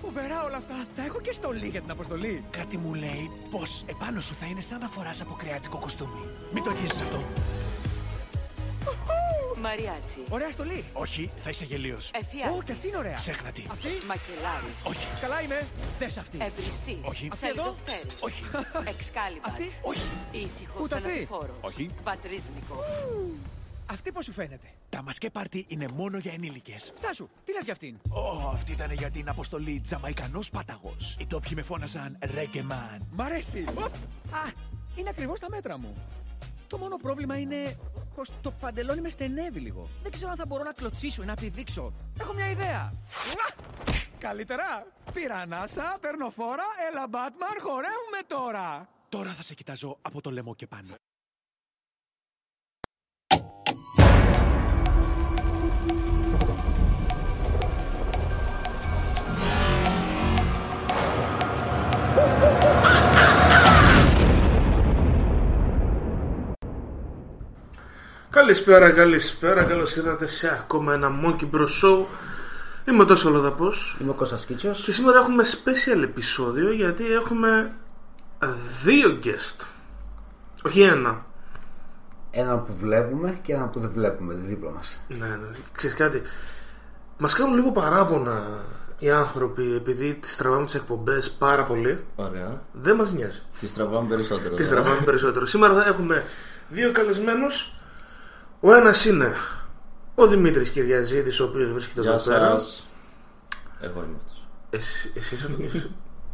Φοβερά όλα αυτά. Θα έχω και στολή για την αποστολή. Κάτι μου λέει πως επάνω σου θα είναι σαν να φοράς από κρεατικό κοστούμι. Μην το αγγίζει αυτό. Μαριάτσι. Ωραία στολή. Όχι, θα είσαι γελίος. Εφιάλτης. Ω, και αυτή είναι ωραία. Ξέχνα τη. Αυτή; Μακελάρης. Όχι. Καλά είμαι. Δες αυτή. Εμπριστής. Όχι. Αυτή εδώ; Σελιδοκτέρης. Όχι. Εξκάλιμπατ. Αυτή; Όχι. Ήσυχος Ούτε αυτή; θανατηφόρος. Όχι. Πατρίσνικο. Αυτή πώς σου φαίνεται; Τα μασκέ πάρτι είναι μόνο για ενήλικες. Στάσου, τι λες για αυτήν; Ω, αυτή ήταν για την αποστολή Τζαμαϊκανός Πάταγος. Οι τόπιοι με φώναζαν Reggae Man. Μ' αρέσει. Οπ. Α, είναι ακριβώς τα μέτρα μου. Το μόνο πρόβλημα είναι πως το παντελόνι με στενεύει λίγο. Δεν ξέρω αν θα μπορώ να κλωτσίσω ή να πηδήξω. Έχω μια ιδέα. Μουα! Καλύτερα. Πήρα ανάσα, παίρνω φόρα, έλα Batman, χορεύουμε τώρα. Τώρα θα σε κοιτάζω από το λαιμό και πάνω. Καλησπέρα, καλησπέρα, καλώς ήρθατε σε ακόμα ένα Monkey Bros Show. Είμαι τόσο Λοδαπό Είμαι ο Κώστας Κίτσος. και σήμερα έχουμε special επεισόδιο γιατί έχουμε δύο guest. Όχι ένα. Έναν που βλέπουμε και έναν που δεν βλέπουμε δίπλα μας. Ναι, ναι. Ξέρεις κάτι. Μας κάνουν λίγο παράπονα οι άνθρωποι επειδή τις τραβάμε τις εκπομπές πάρα πολύ. Ωραία. Δεν μας νοιάζει. Τη τραβάμε περισσότερο. Τις τώρα. τραβάμε περισσότερο. Σήμερα θα έχουμε δύο καλεσμένους. Ο ένας είναι ο Δημήτρης Κυριαζίδης, ο οποίος βρίσκεται Γεια εδώ πέρα. σας. Εγώ είμαι αυτός. Εσύ, εσύ είσαι, είσαι,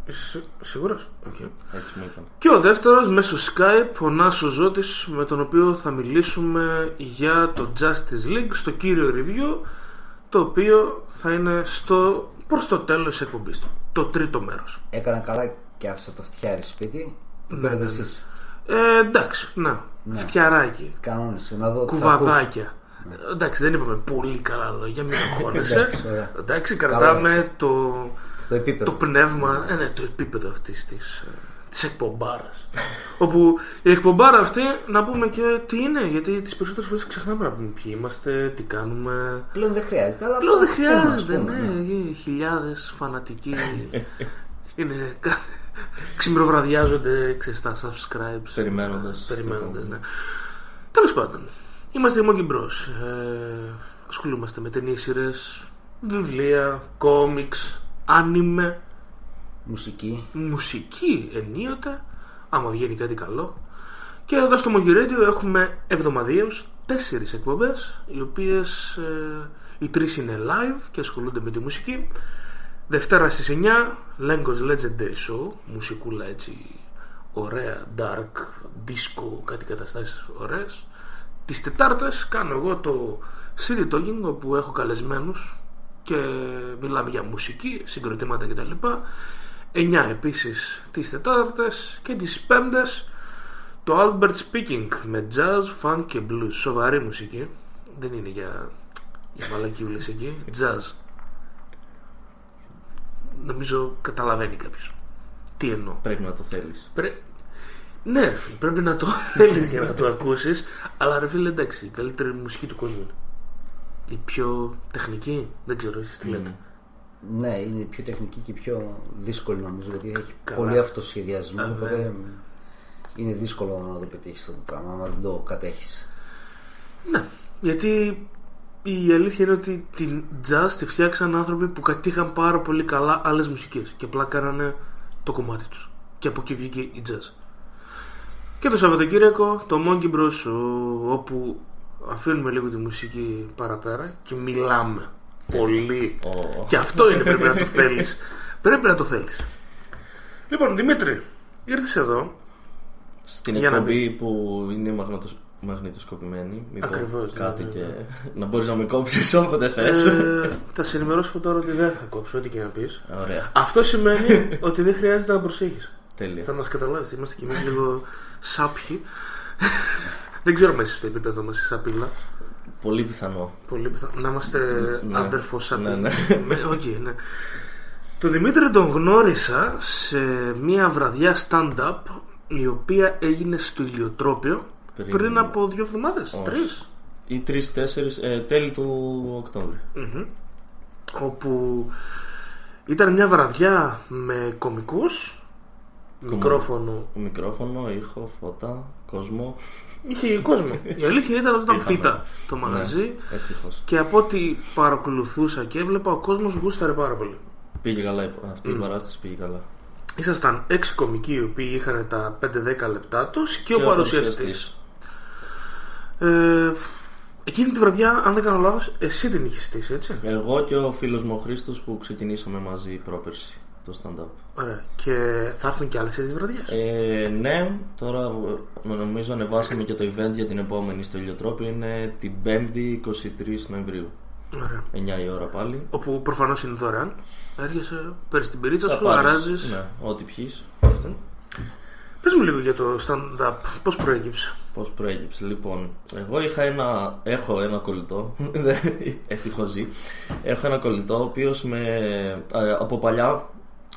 είσαι σίγουρος; Οκ. Έτσι μου είπαν. Και ο δεύτερος μέσω Skype, ο Νάσσος Ζότης, με τον οποίο θα μιλήσουμε για το Justice League, στο κύριο review, το οποίο θα είναι στο, προς το τέλος της εκπομπής του. Το τρίτο μέρος. Έκανα καλά και άφησα το φτιάρι σπίτι. Το Ναι, πήρατε ναι, ναι. εσείς. Ε, εντάξει, να, φτιαράκι, Κανόνισε να δω τι θα κουβαδάκια. Ε, Εντάξει, δεν είπαμε πολύ καλά λόγια, μην αγχώνεσαι. Εντάξει, ωραία. Εντάξει, Καλά κρατάμε λόγια. το, ακούς. Το επίπεδο. το πνεύμα, ε, ναι, το επίπεδο αυτής της, ε, της εκπομπάρας. Όπου η εκπομπάρα αυτή, να πούμε και τι είναι, γιατί τις περισσότερες φορές ξεχνάμε να πούμε ποιοι είμαστε, τι κάνουμε. Πλέον δεν χρειάζεται. Αλλά Πλέον δεν ας πούμε, ας χρειάζεται, πούμε, ναι, οι χιλιάδες φανατικοί είναι, κα- ξημεροβραδιάζονται, ξέρεις, τα subscribes. Περιμένοντας. Περιμένοντας, ναι. Τέλος πάντων, είμαστε οι Monkey Bros. Ε, ασχολούμαστε με ταινίες, σειρές, βιβλία, κόμιξ, άνιμε, Μουσική. μουσική ενίοτε, άμα βγαίνει κάτι καλό. Και εδώ στο Monkey Radio έχουμε εβδομαδιαίως τέσσερις εκπομπές, οι οποίες ε, οι τρεις είναι live και ασχολούνται με τη μουσική. Δευτέρα στις 9, Lengos Legendary Show, μουσικούλα έτσι ωραία, dark, disco, κάτι καταστάσεις ωραίες. Τις Τετάρτες κάνω εγώ το City Talking, όπου έχω καλεσμένους και μιλάμε για μουσική, συγκροτήματα κτλ. 9 επίσης τις Τετάρτες και τις Πέμπτες το Albert Speaking με jazz, funk και blues. Σοβαρή μουσική. Δεν είναι για, για μαλακιούλες εκεί. Jazz. Νομίζω καταλαβαίνει κάποιος. Τι εννοώ. Πρέπει να το θέλεις. Πρέ... Ναι, ρε φίλε, πρέπει να το θέλεις για να το ακούσεις. Αλλά ρε φίλε, εντάξει, η καλύτερη μουσική του κόσμου είναι. Η πιο τεχνική, δεν ξέρω εσείς τι λέτε. Ναι, είναι πιο τεχνική και πιο δύσκολη νομίζω γιατί έχει Καλά. πολύ αυτοσχεδιασμό. Α, Οπότε ναι. είναι δύσκολο να το πετύχεις αυτό το πράγμα άμα δεν το κατέχεις. Ναι, γιατί η αλήθεια είναι ότι την jazz τη φτιάξαν άνθρωποι που κατήχαν πάρα πολύ καλά άλλες μουσικές και απλά κάνανε το κομμάτι τους. Και από εκεί βγήκε η jazz. Και το Σαββατοκύριακο το Monkey Bros ο- όπου αφήνουμε λίγο τη μουσική παραπέρα και μιλάμε πολύ. Ω. Και αυτό είναι πρέπει να το θέλεις. Πρέπει να το θέλεις. Λοιπόν, Δημήτρη, ήρθες εδώ. Στην Για να εκπομπή που είναι μαγνητος... μαγνητοσκοπημένη. Μήπως Ακριβώς, ναι, Κάτι ναι, και ναι. να μπορείς να με κόψεις όποτε θες. Ε, θα σε ενημερώσω τώρα ότι δεν θα κόψω ό,τι και να πεις. Ωραία. Αυτό σημαίνει ότι δεν χρειάζεται να προσέχεις. Τέλεια. Θα μας καταλάβεις, είμαστε κι εμείς λίγο σάπιοι. δεν ξέρω μέσα στο επίπεδο μας η σαπίλα. Πολύ πιθανό. Πολύ πιθανό. Να είμαστε Ναι. άδερφο σαπίλα. Ναι, ναι. Με- οκ, ναι. Τον Δημήτρη τον γνώρισα σε μια βραδιά stand-up η οποία έγινε στο ηλιοτρόπιο πριν, Πριν- από δύο εβδομάδες, Όχι. τρεις. Ή τρει-τέσσερι τέλη του Οκτώβρη. όπου Ήταν μια βραδιά με κωμικούς, μικρόφωνο. Μικρόφωνο, ήχο, φώτα, κόσμο. Είχε κόσμο. Η αλήθεια ήταν ότι ήταν Είχαμε. πίτα το μαγαζί. Ναι, Ευτυχώς. Και από ό,τι παρακολουθούσα και έβλεπα, ο κόσμος γούσταρε πάρα πολύ. Πήγε καλά η- αυτή η παράσταση, πήγε καλά. Ήσασταν έξι κομικοί οι οποίοι είχαν τα 5-10 λεπτά τους και, ο παρουσιαστής. Ε, εκείνη τη βραδιά, αν δεν κάνω λάθος, εσύ την είχες στήσει, έτσι. Εγώ και ο φίλος μου ο Χρήστος που ξεκινήσαμε μαζί πρόπερση το stand-up. Ωραία. Και θα έρθουν και άλλες τέτοιες βραδιές; Ε, ναι, τώρα ε, νομίζω ανεβάσαμε και το event για την επόμενη στο Ηλιοτρόπιο. Είναι την 5η 23 Νοεμβρίου. Ωραία. 9 η ώρα πάλι. Όπου προφανώς είναι δωρεάν. Έρχεσαι, παίρνεις την πυρίτσα Θα σου, πάρεις, αράζεις. Ναι, ό,τι πιείς. Αυτό. Πες μου λίγο για το stand-up, πώς προέκυψε; Πώς προέκυψε, λοιπόν. Εγώ είχα ένα, έχω ένα κολλητό. Ευτυχώς ζει. Έχω ένα κολλητό, ο οποίος με, ε, από παλιά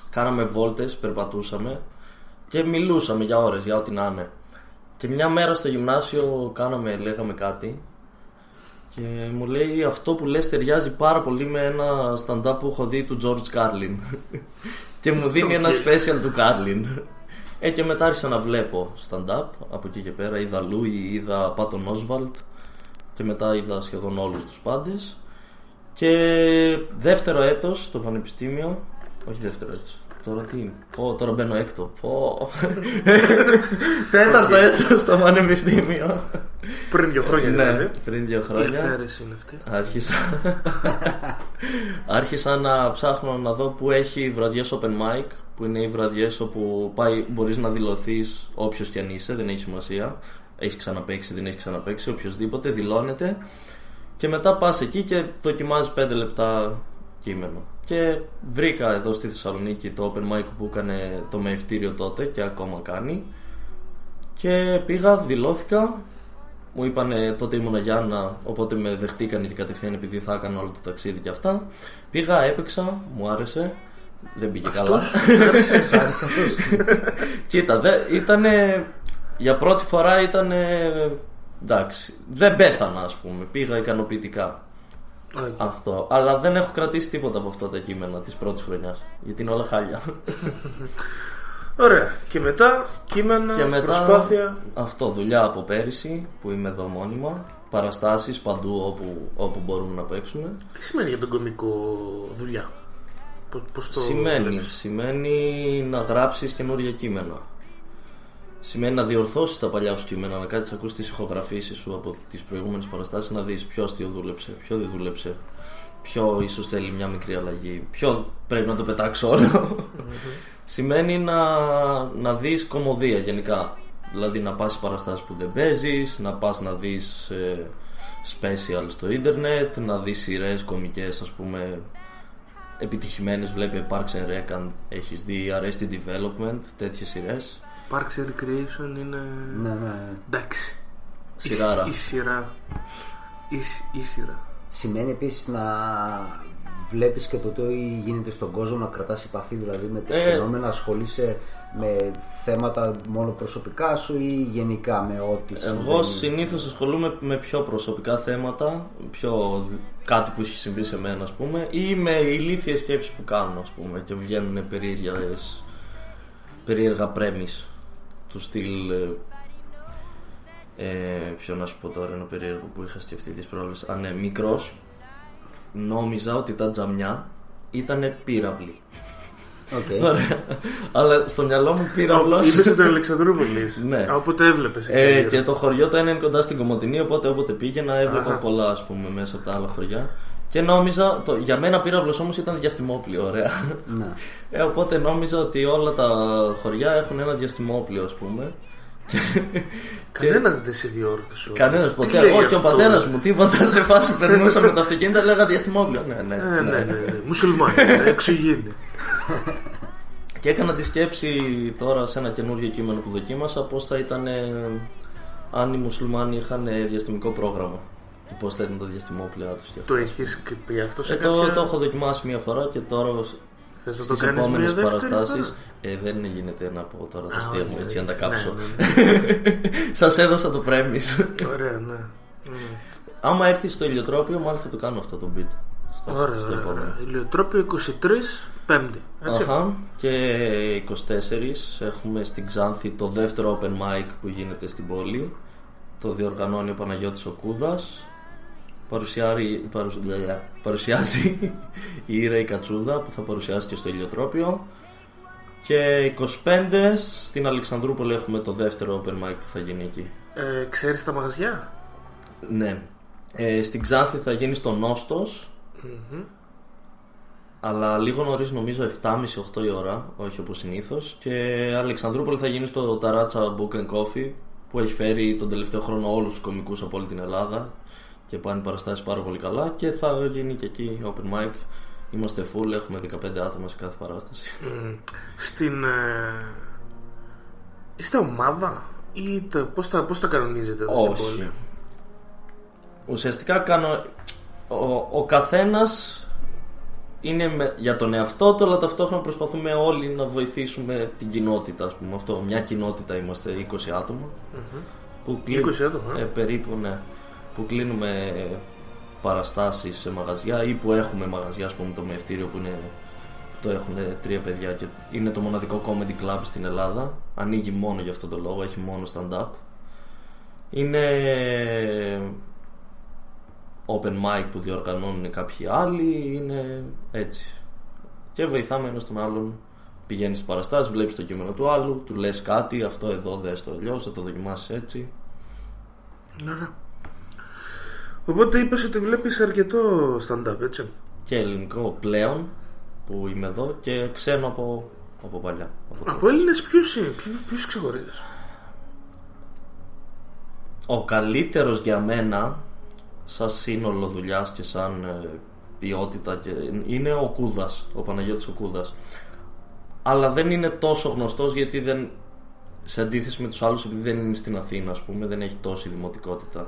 κάναμε βόλτες, περπατούσαμε και μιλούσαμε για ώρες, για ό,τι να είναι. Και μια μέρα στο γυμνάσιο κάναμε, λέγαμε κάτι και μου λέει αυτό που λες ταιριάζει πάρα πολύ με ένα stand-up που έχω δει του George Carlin. και μου δίνει ένα special του Carlin. Ε, και μετά άρχισα να βλέπω stand-up από εκεί και πέρα. Είδα Λούι, είδα Πάτον Όσβαλτ και μετά είδα σχεδόν όλους τους πάντες. Και δεύτερο έτος στο πανεπιστήμιο, όχι δεύτερο έτος, τώρα τι είναι, πω, τώρα μπαίνω έκτο, πω. Τέταρτο έτος στο πανεπιστήμιο. Πριν δύο χρόνια ναι, δηλαδή. πριν δύο Η χρόνια. εφαίρεση είναι αυτή; Άρχισα, άρχισα να ψάχνω να δω που έχει βραδιές open mic που είναι οι βραδιές όπου πάει, μπορείς να δηλωθείς όποιος και αν είσαι, δεν έχει σημασία. Έχεις ξαναπαίξει, δεν έχεις ξαναπαίξει, οποιοδήποτε δηλώνεται. Και μετά πας εκεί και δοκιμάζεις 5 λεπτά κείμενο. Και βρήκα εδώ στη Θεσσαλονίκη το open mic που έκανε το μεευτήριο τότε και ακόμα κάνει. Και πήγα, δηλώθηκα. Μου είπανε τότε ήμουν Γιάννα, οπότε με δεχτήκανε και κατευθείαν επειδή θα έκανα όλο το ταξίδι και αυτά. Πήγα, έπαιξα, μου άρεσε. Δεν πήγε καλά. Σ' άρεσε αυτός. Κοίτα, δε, ήτανε, για πρώτη φορά ήταν εντάξει. Δεν πέθανα, ας πούμε. Πήγα ικανοποιητικά. Οκ. Αυτό. Αλλά δεν έχω κρατήσει τίποτα από αυτά τα κείμενα της πρώτης χρονιάς. Γιατί είναι όλα χάλια. Ωραία. Και μετά κείμενα, Και μετά προσπάθεια. αυτό, δουλειά από πέρυσι που είμαι εδώ μόνιμα. Παραστάσεις παντού όπου, όπου μπορούμε να παίξουμε. Τι σημαίνει για τον κωμικό δουλειά; Πώς, πώς το Σημαίνει, βλέπεις; σημαίνει να γράψεις καινούργια κείμενα. Σημαίνει να διορθώσεις τα παλιά σου κείμενα, να κάτσεις να ακούσεις τις ηχογραφήσεις σου από τις προηγούμενες παραστάσεις, να δεις ποιος αστείο δούλεψε, ποιο δεν δούλεψε, ποιο ίσως θέλει μια μικρή αλλαγή, ποιο πρέπει να το πετάξω όλο. Σημαίνει να, να δεις κομμωδία γενικά. Δηλαδή να πας σε παραστάσεις που δεν παίζεις, να πας να δεις ε, special στο ίντερνετ, να δεις σειρές κομικές ας πούμε επιτυχημένες βλέπει Parks and Rec αν έχεις δει Arrested Development τέτοιες σειρές Parks and Recreation είναι. Ναι, ναι. Εντάξει. Η- Σειράρα. Η, σειρά. Η, σ- η σειρά. Σημαίνει επίσης να βλέπεις και το τι γίνεται στον κόσμο, να κρατάς επαφή δηλαδή με τα Ε. φαινόμενα, να ασχολείσαι με θέματα μόνο προσωπικά σου ή γενικά με ό,τι Εγώ συμβαίνει. συνήθως ασχολούμαι με πιο προσωπικά θέματα πιο δ- κάτι που έχει συμβεί σε μένα ας πούμε ή με ηλίθιες σκέψεις που κάνω ας πούμε και βγαίνουν περίεργες περίεργα premise του στυλ ε, ε, ποιο να σου πω τώρα ένα περίεργο που είχα σκεφτεί τις προάλλες. Α ναι, μικρός. Νόμιζα ότι τα τζαμιά ήταν πύραυλοι Οκ. Ωραία. Αλλά στο μυαλό μου πύραυλος Είπες στον Αλεξανδρούπολης. Ναι. Οπότε έβλεπες. Ε, και το χωριό το ένα είναι κοντά στην Κομωτινή, οπότε όποτε πήγαινα έβλεπα Αχα. πολλά ας πούμε μέσα από τα άλλα χωριά. Και νόμιζα, το, για μένα πύραυλος όμως ήταν διαστημόπλιο, ωραία. Ναι. Ε, οπότε νόμιζα ότι όλα τα χωριά έχουν ένα διαστημόπλιο ας πούμε. Κανένας δεν σε διόρθωσε. Κανένας Τι ποτέ. λέει Εγώ και ο αυτό; πατέρας μου τίποτα σε φάση περνούσα με το αυτοκίνητο, λέγα διαστημόπλιο. Ναι, ναι. Ναι, ναι, ναι. ναι. ναι. Μουσουλμάνοι. Εξωγήινοι. Και έκανα τη σκέψη τώρα σε ένα καινούργιο κείμενο που δοκίμασα πώς θα ήταν ε, αν οι μουσουλμάνοι είχαν ε, διαστημικό πρόγραμμα. Και πώς θα ήταν τα διαστημόπλια τους. Το έχεις πει αυτό σε Ε, το, κάποια... το έχω δοκιμάσει μία φορά και τώρα Θες να το στις κάνεις επόμενες μια δεύτερη παραστάσει. φορά; Ε, δεν γίνεται να πω τώρα τα Α, αστεία μου όχι, έτσι για να τα ναι, κάψω. ναι, ναι. Σας έδωσα το πρέμις. Ωραία, ναι. Mm. Άμα έρθεις στο ηλιοτρόπιο, μάλλον θα το κάνω αυτό το beat. Στο, Ωραία, στο ωραία, επόμενο. ωραία. Ηλιοτρόπιο 23 Πέμπτη. Έτσι. Αχα. Και 24 έχουμε στην Ξάνθη το δεύτερο open mic που γίνεται στην πόλη. Το διοργανώνει ο Παναγιώτης ο Κούδας. Παρουσιάρει, παρουσ- λε- παρουσιάζει η Ήρα η Κατσούδα που θα παρουσιάσει και στο Ηλιοτρόπιο. Και 25 στην Αλεξανδρούπολη έχουμε το δεύτερο open mic που θα γίνει εκεί. Ε, ξέρεις τα μαγαζιά; Ναι. Ε, στην Ξάνθη θα γίνει στο νοστος Αλλά λίγο νωρίς, νομίζω 7.30-8 η ώρα, όχι όπως συνήθως. Και Αλεξανδρούπολη θα γίνει στο Ταράτσα Book and Coffee που έχει φέρει τον τελευταίο χρόνο όλους τους κομικούς από όλη την Ελλάδα και πάνε παραστάσεις πάρα πολύ καλά. Και θα γίνει και εκεί open mic. Είμαστε full, έχουμε 15 άτομα σε κάθε παράσταση. Μμ. Στην. Ε... Είστε ομάδα ή το, πώς, τα, πώς τα κανονίζετε εδώ στην πόλη; Όχι. Ουσιαστικά κάνω. Ο, ο καθένας είναι με- για τον εαυτό του, αλλά ταυτόχρονα προσπαθούμε όλοι να βοηθήσουμε την κοινότητα. Ας πούμε. Αυτό, μια κοινότητα είμαστε 20 ατομα Που 20 άτομα, ε; Ε, περίπου, ναι. Που κλείνουμε ε, παραστάσεις σε μαγαζιά ή που έχουμε μαγαζιά, ας πούμε, το μευτήριο που είναι που το έχουν τρία παιδιά και είναι το μοναδικό comedy club στην Ελλάδα. Ανοίγει μόνο για αυτό το λόγο, έχει μόνο stand-up. Είναι open mic που διοργανώνουν κάποιοι άλλοι, είναι έτσι. Και βοηθάμε ένας τον άλλον. Πηγαίνεις στις παραστάσεις, βλέπεις το κείμενο του άλλου, του λες κάτι, αυτό εδώ δες το αλλιώς, θα το δοκιμάσεις έτσι. Ωραία. Οπότε είπες ότι βλέπεις αρκετό stand-up, έτσι. Και ελληνικό πλέον που είμαι εδώ και ξένο από, από παλιά. Από τότε. Από Έλληνες ποιους, είναι, ποιους, ποιους ξεχωρίζεις; Ο καλύτερος για μένα σαν σύνολο δουλειάς και σαν ε, ποιότητα και, είναι ο Κούδας, ο Παναγιώτης ο Κούδας. Αλλά δεν είναι τόσο γνωστός γιατί δεν, σε αντίθεση με τους άλλους επειδή δεν είναι στην Αθήνα ας πούμε, δεν έχει τόση δημοτικότητα.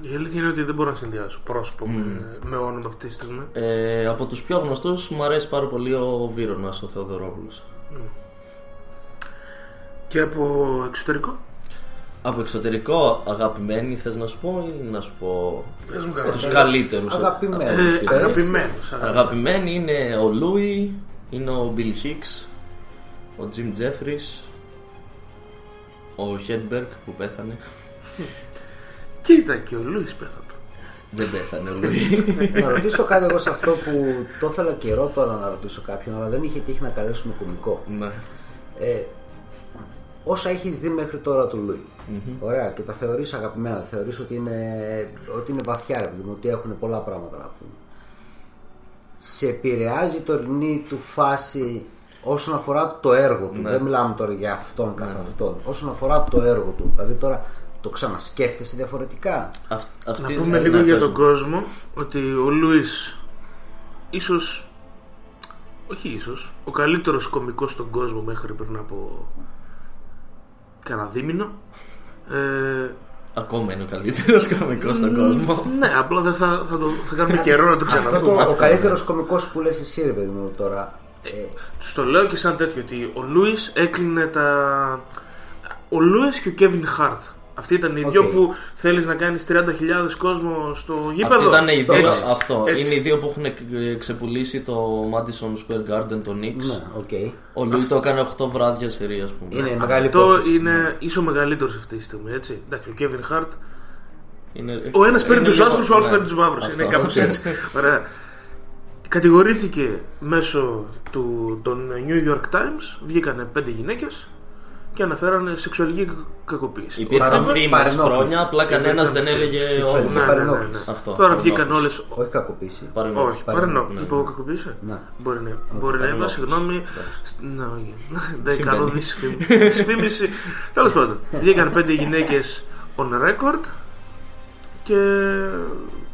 Η αλήθεια είναι ότι δεν μπορώ να συνδυάσω πρόσωπο με, με όνομα αυτή τη στιγμή. Ε, από τους πιο γνωστούς μου αρέσει πάρα πολύ ο Βύρονας, ο Θεοδωρόπουλος. Και από εξωτερικό; Από εξωτερικό αγαπημένοι θες να σου πω ή να σου πω Πες μου κανένα. τους καλύτερους. Αγαπημένοι. Ε, τις πες. αγαπημένος. αγαπημένος. Αγαπημένοι είναι ο Λούι, είναι ο Bill Hicks, ο Jim Jeffries, ο Hedberg που πέθανε. Κοίτα και ο Λούις πέθανε. Δεν πέθανε ο Λούι. Να ρωτήσω κάτι εγώ σε αυτό που το ήθελα καιρό τώρα να ρωτήσω κάποιον, αλλά δεν είχε τύχει να καλέσουμε κωμικό. ναι. Ε, όσα έχεις δει μέχρι τώρα του λουι Ωραία, και τα θεωρείς αγαπημένα, τα θεωρείς ότι είναι, ότι είναι βαθιά, ρε παιδί μου, ότι έχουν πολλά πράγματα να πούμε. Σε επηρεάζει η τωρινή του φάση όσον αφορά το έργο του. Δεν μιλάμε τώρα για αυτόν καθ' αυτόν. Όσον αφορά το έργο του. Δηλαδή τώρα το ξανασκέφτεσαι διαφορετικά. Αυτ, αυτή Να θα πούμε είναι λίγο για τον παίζουμε. κόσμο ότι ο Λούις ίσως όχι ίσως ο καλύτερος κωμικός στον κόσμο μέχρι πριν από κανένα δίμηνο ε, Ακόμα είναι ο καλύτερος κωμικός στον κόσμο. ναι απλά δεν θα, θα, το, θα κάνουμε καιρό να το Αυτό ξαναδούμε το, ο καλύτερος κωμικός που λες εσύ ρε παιδί μου τώρα. Ε, Τους το λέω και σαν τέτοιο ότι ο Λούις έκλεινε τα ο Λούις και ο Κέβιν Χαρτ αυτοί ήταν οι Οκ. δυο που θέλεις να κάνεις 30.000 κόσμο στο γήπεδο; Αυτό ήταν οι δύο, Έτσι. αυτό. Έτσι. Είναι οι δύο που έχουν ε, ξεπουλήσει το Madison Square Garden, του Knicks. ναι, οκ. Ο Λούι το έκανε 8 βράδια σερί, ας πούμε. Είναι μεγάλη Αυτό υπόθεση. είναι ίσως μεγαλύτερος αυτή τη στιγμή, έτσι. Εντάξει, ο Kevin Hart. Είναι- Ο ένας παίρνει είναι τους λίγο- άσπρους, ο άλλος ναι. παίρνει τους μαύρους. Αυτό. Είναι κάπως έτσι. Ωραία. Κατηγορήθηκε μέσω του, των New York Times, βγήκανε πέντε γυναίκες και αναφέρανε σεξουαλική κακ- κακοποίηση. Υπήρχαν Παρενόχληση. φήμες Παρενόχληση. χρόνια, απλά κανένας Υπήρχαν δεν έλεγε Σεξουαλική όνομα. παρενόχληση. Αυτό. Τώρα βγήκαν όλε. παρενόχληση. Όχι κακοποίηση. Παρενόχληση. Όχι, παρενό- παρενό. ναι. Είπα εγώ κακοποίηση; Ναι. Μπορεί να Μπορεί να είμαι, παρενόχληση. συγγνώμη. Ναι, όχι. Δεν Συμβαίνει. κάνω δυσφήμιση. Τέλος πάντων, βγήκαν πέντε γυναίκες on record και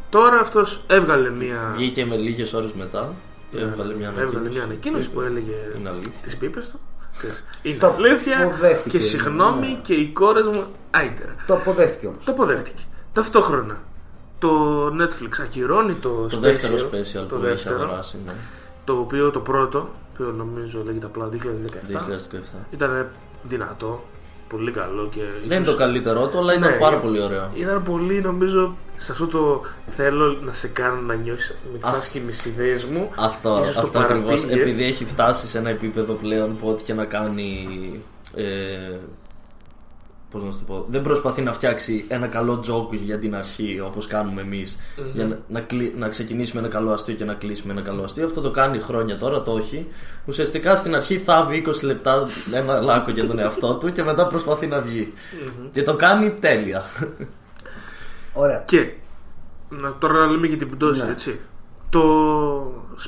τώρα αυτός έβγαλε μία. Βγήκε με λίγες ώρες μετά και έβγαλε μια Έβγαλε μια ανακοίνωση. ανακοίνωση που έλεγε Είναι αλήθεια. τις πίπες του. Είναι Το αλήθεια αποδέχτηκε, και συγγνώμη ναι. και οι κόρες μου άιτερα. Το αποδέχτηκε όμως. Το αποδέχτηκε. Ταυτόχρονα το Netflix ακυρώνει το, Το special, δεύτερο special το που είχε δεύτερο, αγοράσει. Ναι. το οποίο το πρώτο, που νομίζω λέγεται απλά 2017, 2017. ήταν δυνατό. Πολύ καλό και. Δεν είναι το καλύτερό του, αλλά ήταν Ναι. πάρα πολύ ωραίο. Ήταν πολύ νομίζω σε αυτό το θέλω να σε κάνω να νιώσεις με τι Α. άσχημε ιδέες μου. Αυτό, Ίσως το αυτό ακριβώς. παραπήγε. Επειδή έχει φτάσει σε ένα επίπεδο πλέον που ό,τι και να κάνει. Ε, πώς να σου το πω, δεν προσπαθεί να φτιάξει ένα καλό τζόκ για την αρχή όπως κάνουμε εμείς για να, να, κλει- να ξεκινήσουμε ένα καλό αστείο και να κλείσουμε ένα καλό αστείο αυτό το κάνει χρόνια τώρα, το όχι ουσιαστικά στην αρχή θάβει 20 λεπτά ένα λάκκο για τον εαυτό του και μετά προσπαθεί να βγει και το κάνει τέλεια Ωραία. Και να τώρα λέμε για την πτώση, Ναι. έτσι. Το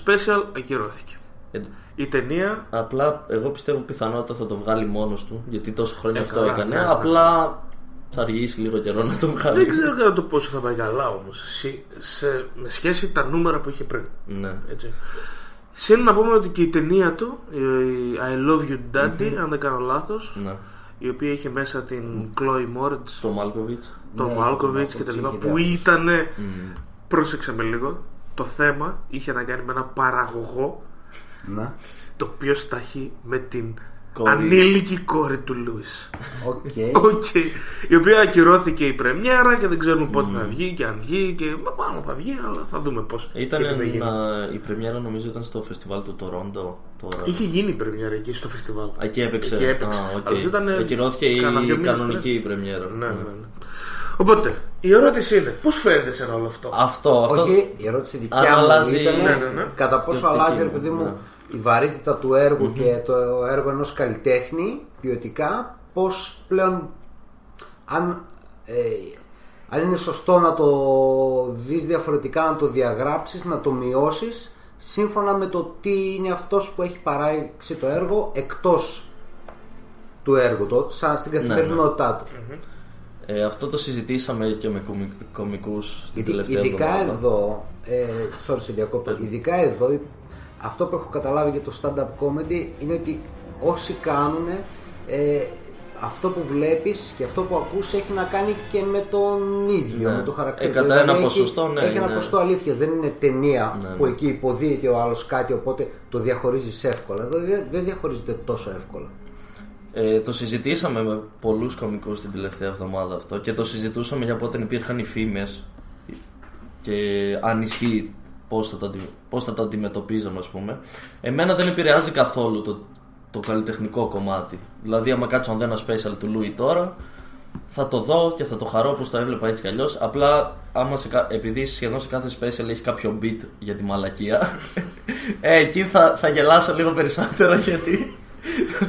special ακυρώθηκε. Ε, Η ταινία Απλά εγώ πιστεύω πιθανότατα θα το βγάλει μόνος του γιατί τόσα χρόνια Ε, αυτό καλά, έκανε ναι, ναι. απλά θα αργήσει λίγο καιρό να το βγάλει δεν ξέρω κατά το πόσο θα πάει καλά όμως. Σε, με σχέση τα νούμερα που είχε πριν. ναι. Έτσι. Συν να πούμε ότι και η ταινία του, η I Love You Daddy, αν δεν κάνω λάθος, ναι. η οποία είχε μέσα την Chloe Moretz, Το Μάλκοβιτ. τον Ναι, Malkovich τον και τα Malkovich λοιπά, είχε που διάφορους. ήταν. Πρόσεξε με λίγο. Το θέμα είχε να κάνει με ένα παραγωγό Να. το οποίο στάχει με την Κόρη. ανήλικη κόρη του Λούις. Οκ. Οκ. Η οποία ακυρώθηκε η πρεμιέρα και δεν ξέρουμε πότε θα βγει και αν βγει και μα, μάλλον θα βγει, αλλά θα δούμε πώς. Ήταν και τι θα γίνει. ένα- η πρεμιέρα νομίζω ήταν στο φεστιβάλ του Τορόντο τώρα. Είχε γίνει η πρεμιέρα εκεί στο φεστιβάλ. Α, Εκεί έπαιξε. Εκεί έπαιξε. Α, οκ. Αλλά ήταν, Ακυρώθηκε κάνα δύο η μήνες κανονική πριν. πρεμιέρα. Ναι, ναι, ναι. Οπότε, η ερώτηση είναι, πώς φαίνεται σε όλο αυτό; Αυτό, αυτό. Όχι, η ερώτηση δικιά Αν μου αλλάζει- ήταν Ναι, ναι, ναι. κατά πόσο Η οπτική αλλάζει, ρε μου, παιδί μου, ναι. η βαρύτητα του έργου και το έργο ενός καλλιτέχνη ποιοτικά, πώς πλέον, αν, ε, αν είναι σωστό να το δεις διαφορετικά, να το διαγράψεις, να το μειώσεις, σύμφωνα με το τι είναι αυτός που έχει παράξει το έργο εκτός του έργου, το, σαν στην καθημερινότητά του. Ε, αυτό το συζητήσαμε και με κομι- κομικούς την Ειδι- τελευταία ειδικά εβδομάδα. εδώ, ε, sorry σε διακόπτω, ειδικά εδώ αυτό που έχω καταλάβει για το stand-up comedy είναι ότι όσοι κάνουν ε, αυτό που βλέπεις και αυτό που ακούς έχει να κάνει και με τον ίδιο, Ναι. με το χαρακτήρα. Ε, κατά Δηλαδή ένα έχει- ποσοστό, ναι, Έχει ένα είναι. ποσοστό αλήθειας, δεν είναι ταινία Ναι, ναι. που εκεί υποδίεται ο άλλος κάτι οπότε το διαχωρίζεις εύκολα. Εδώ δεν- δεν διαχωρίζεται τόσο εύκολα. Ε, το συζητήσαμε με πολλούς κομικούς την τελευταία εβδομάδα αυτό και το συζητούσαμε για πότε υπήρχαν οι φήμες και αν ισχύει πώς θα, το, αντι- πώς θα το αντιμετωπίζαμε ας πούμε. Εμένα δεν επηρεάζει καθόλου το, το καλλιτεχνικό κομμάτι. Δηλαδή άμα κάτσω να δω ένα special του Λούι τώρα θα το δω και θα το χαρώ όπως το έβλεπα έτσι κι αλλιώς. Απλά άμα σε, κα- επειδή σχεδόν σε κάθε special έχει κάποιο beat για τη μαλακία ε, εκεί θα, θα γελάσω λίγο περισσότερο γιατί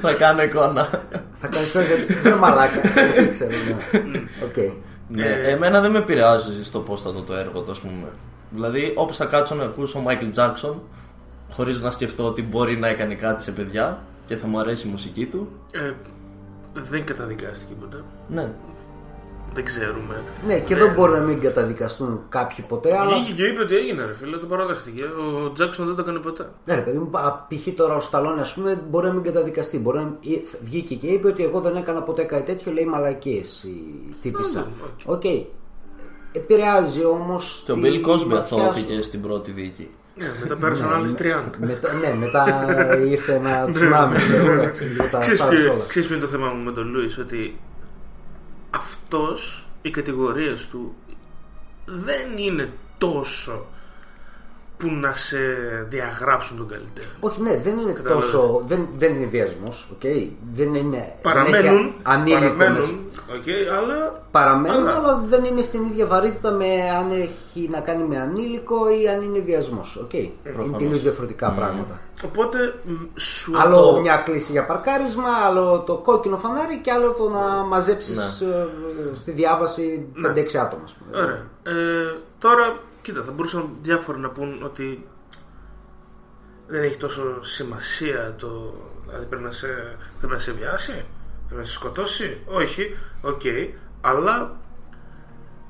θα κάνω εικόνα. Θα κάνεις τώρα γιατί δεν είναι, μαλάκα. Δεν ξέρω. ναι. Οκ. Ναι, εμένα δεν με επηρεάζει στο πώς θα δω το έργο του, ας πούμε. Δηλαδή, όπως θα κάτσω να ακούσω Michael Jackson, χωρίς να σκεφτώ ότι μπορεί να έκανε κάτι σε παιδιά και θα μου αρέσει η μουσική του. Ε, δεν καταδικάστηκε ποτέ. Ναι. Δεν ξέρουμε. Ναι, και εδώ μπορεί να μην καταδικαστούν κάποιοι ποτέ, αλλά Βγήκε και είπε ότι έγινε, ρε φίλε, το παραδέχτηκε. Ο Jackson δεν το έκανε ποτέ. Ναι, ρε παιδί μου, α, π.χ. τώρα ο Stallone, ας πούμε, μπορεί να μην καταδικαστεί. Μπορεί να ή- βγήκε και είπε ότι εγώ δεν έκανα ποτέ κάτι τέτοιο, λέει μαλακίες η τύπισσα. Οκ. Επηρεάζει όμως. Και ο Bill Cosby αθωώθηκε στην πρώτη δίκη. Ναι, μετά πέρασαν άλλες 30. Μετά, ναι, μετά ήρθε ένα τσουνάμι, ξέρω, εντάξει, λίγο τα Ξέρεις σάρωσε ποιο, όλα. ξέρεις ποιο είναι το θέμα μου με τον Λούις ότι αυτός οι κατηγορίες του δεν είναι τόσο που να σε διαγράψουν τον καλλιτέχνη. Όχι, ναι, δεν είναι Κατάλαβες. τόσο. Δεν, δεν είναι βιασμός, οκ. Δεν είναι. Παραμένουν, δεν έχει ανήλικο μέσα. παραμένουν, οκ, αλλά Παραμένουν, Αλλά- αλλά δεν είναι στην ίδια βαρύτητα με αν έχει να κάνει με ανήλικο ή αν είναι βιασμός. Οκ. Είναι τελείως διαφορετικά πράγματα. οπότε μ, σου Άλλο το- μια κλήση για παρκάρισμα, άλλο το κόκκινο φανάρι και άλλο το να μαζέψεις Ναι. στη διάβαση 5-6 άτομα. ας πούμε. Ωραία. Ε, τώρα, κοίτα, θα μπορούσαν διάφοροι να πουν ότι δεν έχει τόσο σημασία το. Δηλαδή πρέπει να σε, πρέπει να σε βιάσει, πρέπει να σε σκοτώσει. Όχι, οκ. αλλά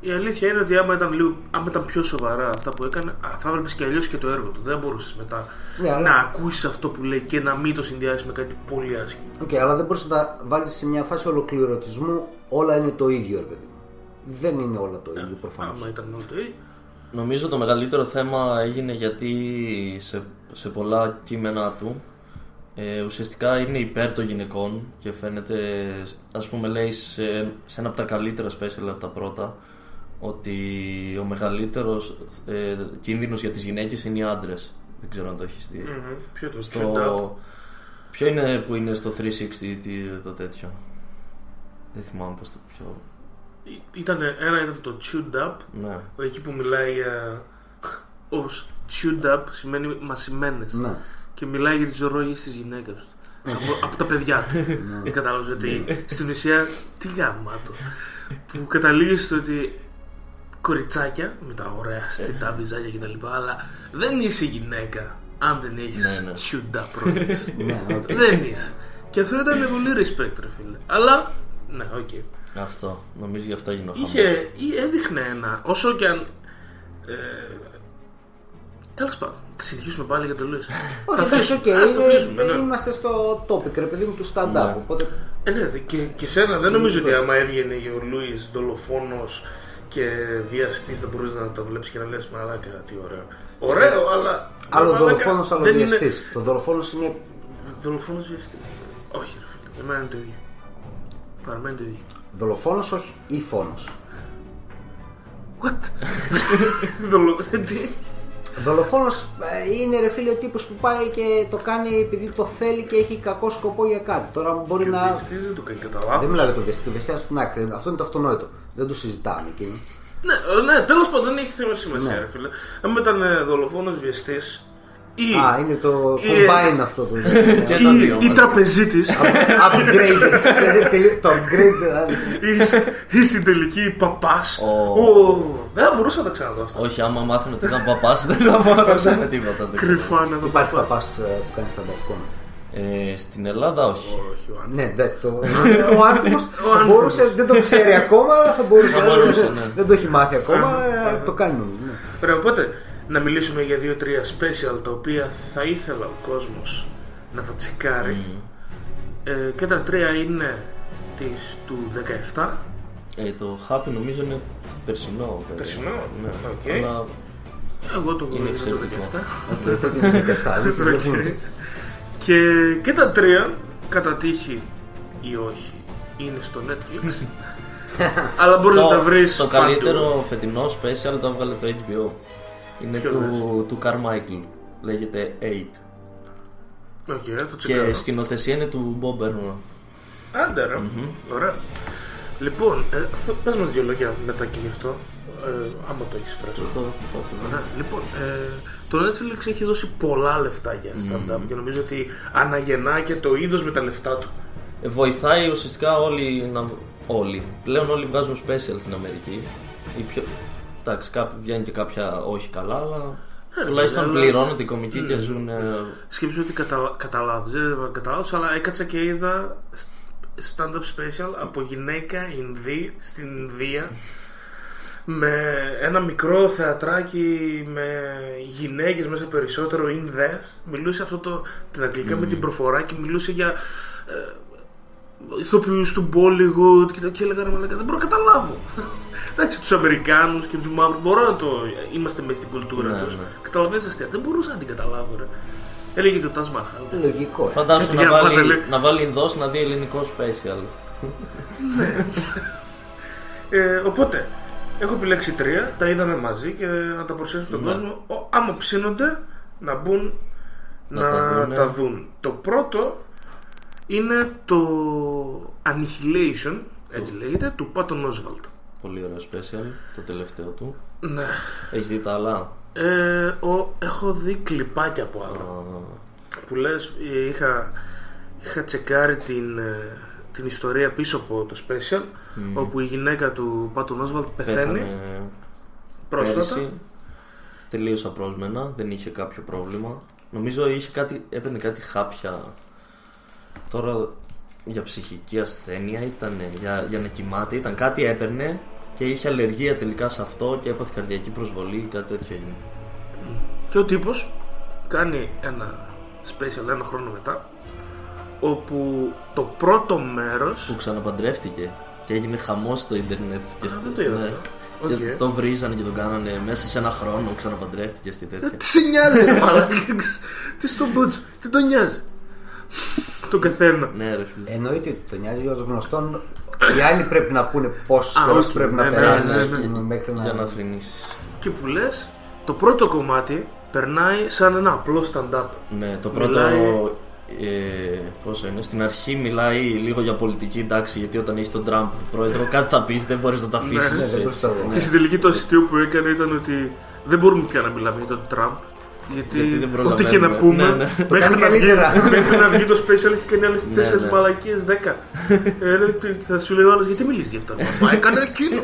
η αλήθεια είναι ότι άμα ήταν, λίγο, άμα ήταν πιο σοβαρά αυτά που έκανε, α, θα έβλεπε και αλλιώς και το έργο του. Δεν μπορούσες μετά Ναι, αλλά- να ακούσεις αυτό που λέει και να μην το συνδυάσεις με κάτι πολύ άσχημο. Οκ, αλλά δεν μπορείς να τα βάλεις σε μια φάση ολοκληρωτισμού. Όλα είναι το ίδιο, ρε παιδί μου. Δεν είναι όλα το ίδιο προφανώς. Άμα ήταν όλο το ίδιο. Νομίζω το μεγαλύτερο θέμα έγινε γιατί σε, σε πολλά κείμενά του Ε, ουσιαστικά είναι υπέρ των γυναικών και φαίνεται, ας πούμε λέει σε, σε ένα από τα καλύτερα special από τα πρώτα ότι ο μεγαλύτερος ε, κίνδυνος για τις γυναίκες είναι οι άντρες. Δεν ξέρω αν το έχεις δει. Μμμ. Ποιο το Στο... στο... Ποιο είναι που είναι στο 360 τι, το τέτοιο. Δεν θυμάμαι πώς το πιο... Ήταν, ένα ήταν το chewed up, Ναι. εκεί που μιλάει για. Ως chewed up σημαίνει μασημένες Ναι. Και μιλάει για τι ροή της γυναίκας του. από, από τα παιδιά του. Δεν κατάλαβες ότι στην ουσία. Τι γαμάτο. που καταλήγεις στο ότι κοριτσάκια με τα ωραία στιτά βυζάκια κτλ. Αλλά δεν είσαι γυναίκα αν δεν έχεις Ναι, ναι. chewed up ροές. Ναι, οκ. δεν είσαι. Και αυτό ήταν πολύ respect, ρε φίλε. Αλλά. Ναι, οκ. Αυτό. Νομίζω γι' αυτό έγινε ο χαμός. Είχε, ή έδειχνε ένα, όσο και αν. Ε, Τέλος πάντων, θα συνεχίσουμε πάλι για το Λουί. Όχι, εντάξει, οκ. Ας το είναι- αφήσουμε, ναι. Είμαστε στο topic, ρε παιδί μου, του stand-up. Ναι. Οπότε Ε, ναι, δε- και, και σένα δεν νομίζω ότι άμα έβγαινε ο Λούις δολοφόνος και βιαστής θα μπορούσε να τα βλέπεις και να λες Μαλάκα, τι ωραίο. Ωραίο, αλλά. άλλο μαλάκα, δολοφόνος, άλλο δεν είναι- βιαστής. Το δολοφόνος είναι. Δολοφόνος βιαστής. Όχι, ρε φίλε, εμένα είναι το ίδιο. Παραμένει το ίδιο. Δολοφόνος, όχι, ή φόνος. What? Δολο- Τι; Δολοφόνος είναι ρε φίλε ο τύπος που πάει και το κάνει επειδή το θέλει και έχει κακό σκοπό για κάτι. Τώρα μπορεί Και ο να. βιαστής δεν το κάνει κατά Δεν λάθος. μιλάω για το βιαστή, το βιαστή στην άκρη. Αυτό είναι το αυτονόητο. Δεν το συζητάμε εκεί. Ναι, ε, ναι τέλος πάντων δεν έχει θέμα σημασία, Ναι. ρε φίλε. Αν ήταν δολοφόνος βιαστή ή. Α, είναι το Ε, combine αυτό το. Και τα δύο ή, ή μαζί. τραπεζίτης. Upgraded. τελει- Το upgrade. δηλαδή. ή, ή στην τελική παπάς. Ο- Δεν θα μπορούσα να τα ξαναδώ αυτά. Όχι, άμα μάθουν ότι ήταν παπάς, δεν θα μπορούσαν τίποτα. δεν ξέρω. Κρυφά να δω Υπάρχει παπάς. παπάς που κάνει stand-up comedy. Ε, στην Ελλάδα όχι. Όχι, ο Άννη. Ναι, εντάξει, το... ο άνθρωπος θα μπορούσε, δεν το ξέρει ακόμα, αλλά θα μπορούσε. Θα μπορούσε, ναι. Δεν το έχει μάθει ακόμα, ε, το κάνει όμως, ναι. Ωραία, οπότε να μιλήσουμε για δύο-τρία special τα οποία θα ήθελα ο κόσμος να τα τσεκάρει. Ε, και τα τρία είναι της, του 17. Ε, το Happy νομίζω είναι περσινό. βέβαια. Περσινό, Ναι. οκ. Αλλά Εγώ το Είναι γνωρίζω το εξαιρετικό. 17. Οκ, τότε είναι 17, δεν το Οκ. βλέπουν. και, και τα τρία, κατά τύχη ή όχι, είναι στο Netflix. Αλλά μπορείς να τα το, βρεις το παντού. καλύτερο φετινό special το έβγαλε το HBO. Είναι Ποιο του, του Carmichael. Λέγεται 8. Οκ, το Και τσεκάρω. σκηνοθεσία είναι του Bo Burnham. Άντε ρε. Ωραία. Λοιπόν, ε, θα- πες μας δύο λόγια μετά και γι' αυτό. Ε, άμα το έχεις φρέσκο. Το, το έχω δει. Ωραία. Λοιπόν, ε, το Netflix έχει δώσει πολλά λεφτά για stand-up και νομίζω ότι αναγεννά και το είδος με τα λεφτά του. Ε, Βοηθάει ουσιαστικά όλοι να. Όλοι. Πλέον όλοι βγάζουν special στην Αμερική. Οι πιο... Εντάξει, κάποιοι βγαίνουν και κάποια όχι καλά, αλλά Ε, τουλάχιστον αλλά- πληρώνονται οι κομικοί και ζουν. ε, Σκέψου ότι κατά, κατά λάθος, δεν είπα κατά λάθος, αλλά έκατσα και είδα stand-up special από γυναίκα Ινδί στην Ινδία με ένα μικρό θεατράκι με γυναίκες μέσα περισσότερο Ινδές μιλούσε αυτό το, την αγγλικά με την προφορά και μιλούσε για ε, ηθοποιούς του Bollywood και, τα- και έλεγα ρε μαλάκα δεν μπορώ να καταλάβω εντάξει τους Αμερικάνους και τους Μαύρους μπορώ να το είμαστε μέσα στην κουλτούρα Ναι, τους ναι. καταλαβαίνεις αστεία δεν μπορούσα να την καταλάβω ρε έλεγε και ο Τας Μαχάλ Λογικό. ε. Φαντάσου Για να να πάτε, βάλει, λέει. να βάλει Ινδός να δει ελληνικό special. Ε, οπότε, έχω επιλέξει τρία, τα είδαμε μαζί και να τα παρουσιάσουμε στον Ναι. κόσμο. Ο, άμα ψήνονται, να μπουν να, Να τα δούνε. τα δουν. Το πρώτο είναι το Annihilation, έτσι λέγεται, του Patton Oswalt. Πολύ ωραίο special, το τελευταίο του. Ναι. Έχεις δει τα άλλα; Ε, ο, έχω δει κλιπάκια από άλλα. Α, Που λες, ε, είχα, είχα τσεκάρει την, ε, την ιστορία πίσω από το special, όπου η γυναίκα του Patton Oswalt πεθαίνει Πέθανε πρόσφατα. πέρυσι. Τελείως απρόσμενα, δεν είχε κάποιο πρόβλημα. Νομίζω είχε κάτι, έπαιρνε κάτι χάπια. Τώρα για ψυχική ασθένεια ήταν, για, για να κοιμάται, ήταν κάτι έπαιρνε και είχε αλλεργία τελικά σε αυτό και έπαθε καρδιακή προσβολή, κάτι τέτοιο έγινε. Και ο τύπος κάνει ένα special ένα χρόνο μετά όπου το πρώτο μέρος Που ξαναπαντρεύτηκε και έγινε χαμός στο ίντερνετ. Και Α, στο- δεν το είδα ναι. αυτό. Και Οκ. το βρίζανε και τον κάνανε μέσα σε ένα χρόνο ξαναπαντρεύτηκε και τέτοια. τι σε νοιάζει ρε μαλάκα τι στον μπούτσο τι τον νοιάζει τον καθένα. Ναι, ρε φίλε. Εννοείται ότι τον νοιάζει ως γνωστόν. Οι άλλοι πρέπει να πούνε πόσο Α, καιρό όχι, πρέπει ναι, να ναι, περάσεις ναι, ας ναι. πούμε, μέχρι να. Για να θρυνήσεις. Και που λες, το πρώτο κομμάτι περνάει σαν ένα απλό stand-up. Ναι, το πρώτο. Μιλάει- Ε, πόσο είναι, στην αρχή μιλάει λίγο για πολιτική εντάξει, γιατί όταν έχει τον Τραμπ πρόεδρο, κάτι θα πεις, δεν μπορείς να τα αφήσεις. Ναι, δεν έτσι. μπορείς να το- Και στην τελική το αστείο που έκανε ήταν ότι δεν μπορούμε πια να μιλάμε για τον Τραμπ. Γιατί, Γιατί δεν ό,τι και να προλαβαίνουμε. πούμε, Ναι, ναι. Το μέχρι, κάνει να βγει, καλύτερα. μέχρι να βγει το special έχει κάνει άλλες Ναι, 4 ναι. μαλακίε 10. ε, ρε, τι- θα σου λέει ο άλλος, γιατί μιλήσει γι' αυτό. Μα έκανε εκείνο.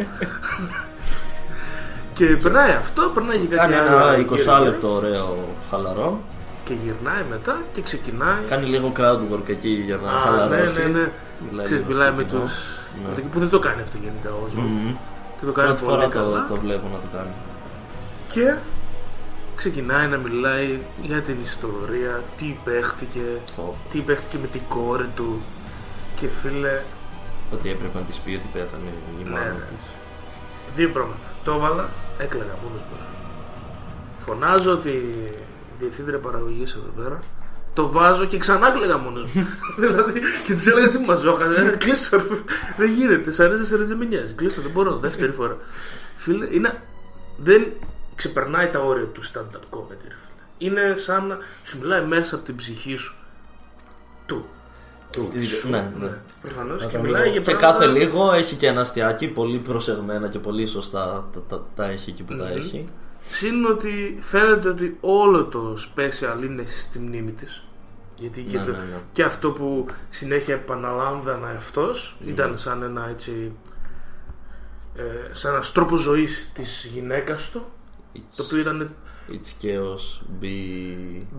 και περνάει αυτό, περνάει και κάτι Κάνει άλλο. ένα γύρω 20 γύρω. λεπτό ωραίο χαλαρό. Και γυρνάει μετά και ξεκινάει. Κάνει λίγο crowd work εκεί για να Α, χαλαρώσει. ναι, ναι, ναι. Μιλάει Ξέρεις, λίγο μιλάει στο με κοινό. τους... Ναι. Που δεν το κάνει αυτό γενικά ο Oswald. Μμμ. Και το κάνει Πρώτη πολύ φορά καλά. το, το βλέπω να το κάνει. Και ξεκινάει να μιλάει για την ιστορία, τι παίχτηκε, Ω, τι παίχτηκε με την κόρη του. Και φίλε, Ότι έπρεπε να της πει ότι πέθανε η Ναι, μάνα ναι. της. δύο πράγματα. Το έβαλα, έκλαιγα μόνος μου. Φωνάζω ότι η διευθύντρια παραγωγής εδώ πέρα. Το βάζω και ξανά κλαίγα μόνος μου. δηλαδή, και της έλεγα τι μαζόχα. Κλείστο. δεν γίνεται. Σ' αρέσει, σ' αρέσει, δεν με νοιάζει. Κλείστο, δεν μπορώ. Δεύτερη φορά. Φίλε, είναι. Δεν ξεπερνάει τα όρια του stand-up comedy, ρε φίλε. Είναι σαν να σου μιλάει μέσα από την ψυχή σου. Του. Ναι, ναι. Προφανώς και Όταν μιλάει για Και πράγματα- κάθε λίγο έχει και ένα αστιάκι πολύ προσεγμένα και πολύ σωστά τα, τα, τα έχει εκεί που τα έχει. Συν ότι φαίνεται ότι όλο το special είναι στη μνήμη της Γιατί και, Ναι, το- ναι, ναι. και αυτό που συνέχεια επαναλάμβανε αυτός Ναι. ήταν σαν ένα έτσι ε, σαν ένας τρόπος ζωής της γυναίκας του It's, το οποίο ήταν it's chaos, be,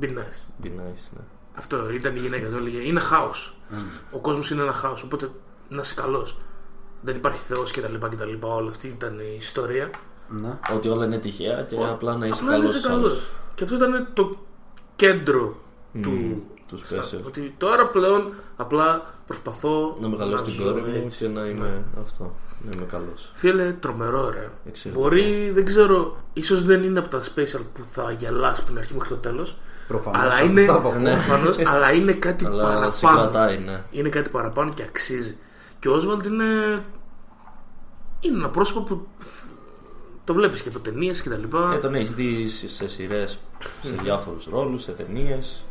be nice. be nice. Ναι. Αυτό ήταν η γυναίκα του έλεγε είναι χάος ο κόσμος είναι ένα χάος οπότε να είσαι καλός δεν υπάρχει Θεός και τα λοιπά και τα λοιπά όλα αυτή ήταν η ιστορία Ναι. Ότι όλα είναι τυχαία και απλά να είσαι Απλά να καλός είσαι στους άλλους. καλός. Και αυτό ήταν το κέντρο του, του stand-up. special. Ότι τώρα πλέον απλά προσπαθώ Να μεγαλώσω την ζω κόρη μου έτσι. και να είμαι αυτό. Να είμαι καλός. Φίλε, τρομερό ρε. Εξαιρετικό. Μπορεί, δεν ξέρω, ίσως δεν είναι από τα special που θα γελάσει από την αρχή μέχρι το τέλος. Προφανώς, Αλλά αυτό είναι, θα πω. Ναι. προφανώς, αλλά είναι κάτι Αλλά σε παραπάνω. κρατάει, ναι. Είναι κάτι παραπάνω και αξίζει. Και ο Όσβαλντ είναι. Είναι ένα πρόσωπο που το βλέπεις και από ταινίες και τα λοιπά. Ε, τον έχεις δει σε σε σειρές, σε διάφορους ρόλους, σε ταινίες.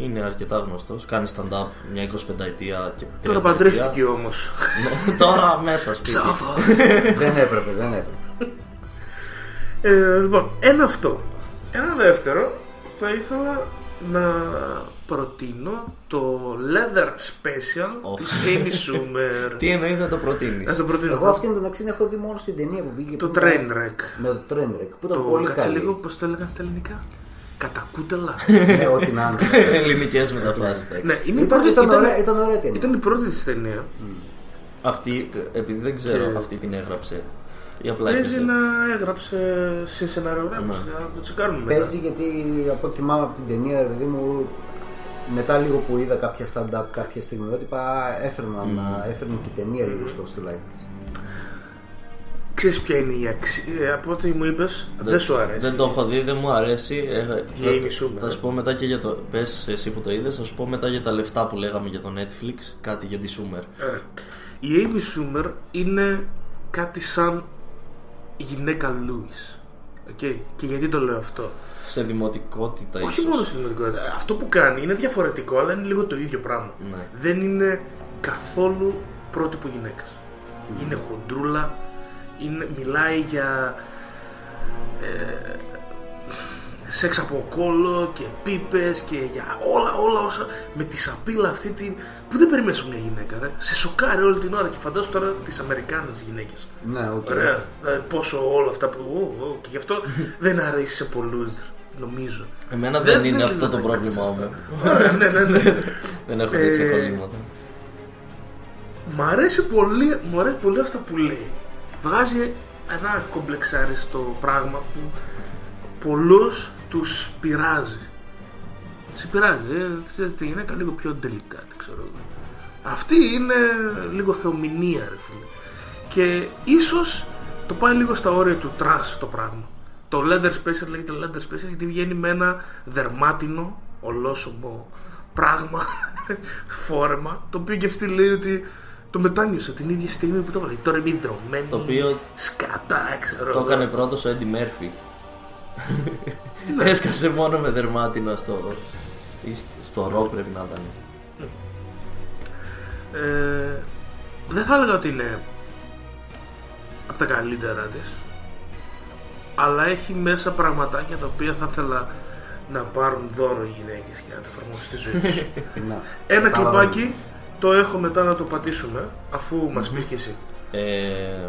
Είναι αρκετά γνωστός. Κάνει stand-up μια 25 ετία και 30 Τώρα παντρεύτηκε όμως. Ναι, Τώρα μέσα σπίτι. Ψάφα. δεν έπρεπε, δεν έπρεπε. Ε, λοιπόν, ένα αυτό. Ένα δεύτερο, θα ήθελα να προτείνω το Leather Special Οχ. της Amy Schumer. Τι εννοείς να το προτείνεις; να το προτείνω. Εγώ αυτήν τον αξίν έχω δει μόνο στην ταινία που βγήκε. Το που ήταν- Trainwreck. Με το Trainwreck που ήταν Το πολύ κάτσε καλή. λίγο, πώς το έλεγαν στα ελληνικά; Κατακούτελα. ναι, ό,τι να είναι. Ελληνικές μεταφράσεις. εντάξει. ναι, είναι η Ήταν, πρώτη, ήταν, ήταν, ωραία, ήταν ωραία ταινία. ήταν η πρώτη της ταινία. Αυτή, επειδή δεν ξέρω Και- αυτή την έγραψε. Ή απλά Παίζει έπαιζε. να έγραψε σε σενάριογράφος. Ναι. Να το τσεκάρουμε μετά. Παίζει γιατί από ό,τι θυμάμαι από την ταινία, ρε παιδί μου, μετά λίγο που είδα κάποια stand-up, κάποια στιγμιότυπα, έφερναν, έφερναν και η ταινία λίγο στο στυλάκι της. Ξέρεις ποια είναι η αξία. Από ό,τι μου είπες, δεν σου αρέσει. Δεν το έχω δει, δεν μου αρέσει. Ε, θα, Amy Schumer, θα ε. σου πω μετά και για το. Πες εσύ που το είδες, θα σου πω μετά για τα λεφτά που λέγαμε για το Netflix. Κάτι για τη Schumer. Ε, Η Amy Schumer είναι κάτι σαν η γυναίκα Λούις. Okay. Και γιατί το λέω αυτό; Σε δημοτικότητα Όχι ίσως. μόνο στην ελληνικότητα. Αυτό που κάνει είναι διαφορετικό, αλλά είναι λίγο το ίδιο πράγμα. Ναι. Δεν είναι καθόλου πρότυπο γυναίκας. Είναι χοντρούλα, είναι, μιλάει για ε, σεξ από κόλλο και πίπες και για όλα όλα όσα με τη σαπίλα αυτή την που δεν περιμένεις από μια γυναίκα ρε. σε σοκάρει όλη την ώρα και φαντάσου τώρα τις Αμερικάνες γυναίκες Ναι, οκ. Ωραία. Δηλαδή, πόσο όλα αυτά που. ω, ω, και γι' αυτό δεν αρέσει σε πολλούς, νομίζω. Εμένα δεν, είναι δεν αυτό το τα πρόβλημά κάνεις μου. αυτά. Ωραία, ναι, ναι, ναι. δεν έχω Ε, τέτοια κολλήματα. Μ' αρέσει πολύ, μου αρέσει πολύ αυτά που λέει. Βγάζει ένα κομπλεξάριστο πράγμα που πολλούς τους πειράζει. Σε πειράζει, ε, θες τη γυναίκα λίγο πιο τελικά, ξέρω εγώ. Αυτή είναι λίγο θεομηνία, ρε φίλε. Και ίσως το πάει λίγο στα όρια του trash το πράγμα. Το leather special λέγεται leather special γιατί βγαίνει με ένα δερμάτινο, ολόσωμο πράγμα, φόρμα, το οποίο και αυτή λέει ότι το μετάνιωσα την ίδια στιγμή που το έκανε. Τώρα είμαι ιδρωμένη. Το οποίο Σκατά, ξέρω. Το εγώ. έκανε πρώτος ο Έντι Μέρφυ. Ναι. Έσκασε μόνο με δερμάτινα στο. ή στο- στο ρο πρέπει να ήταν. Ε, δεν θα έλεγα ότι είναι από τα καλύτερα της. Αλλά έχει μέσα πραγματάκια τα οποία θα ήθελα να πάρουν δώρο οι γυναίκες και να τα εφαρμόσουν στη ζωή τους. Να. Ένα Καταλαβαίνω. κλιπάκι το έχω μετά να το πατήσουμε αφού μας πεις και εσύ. Ε,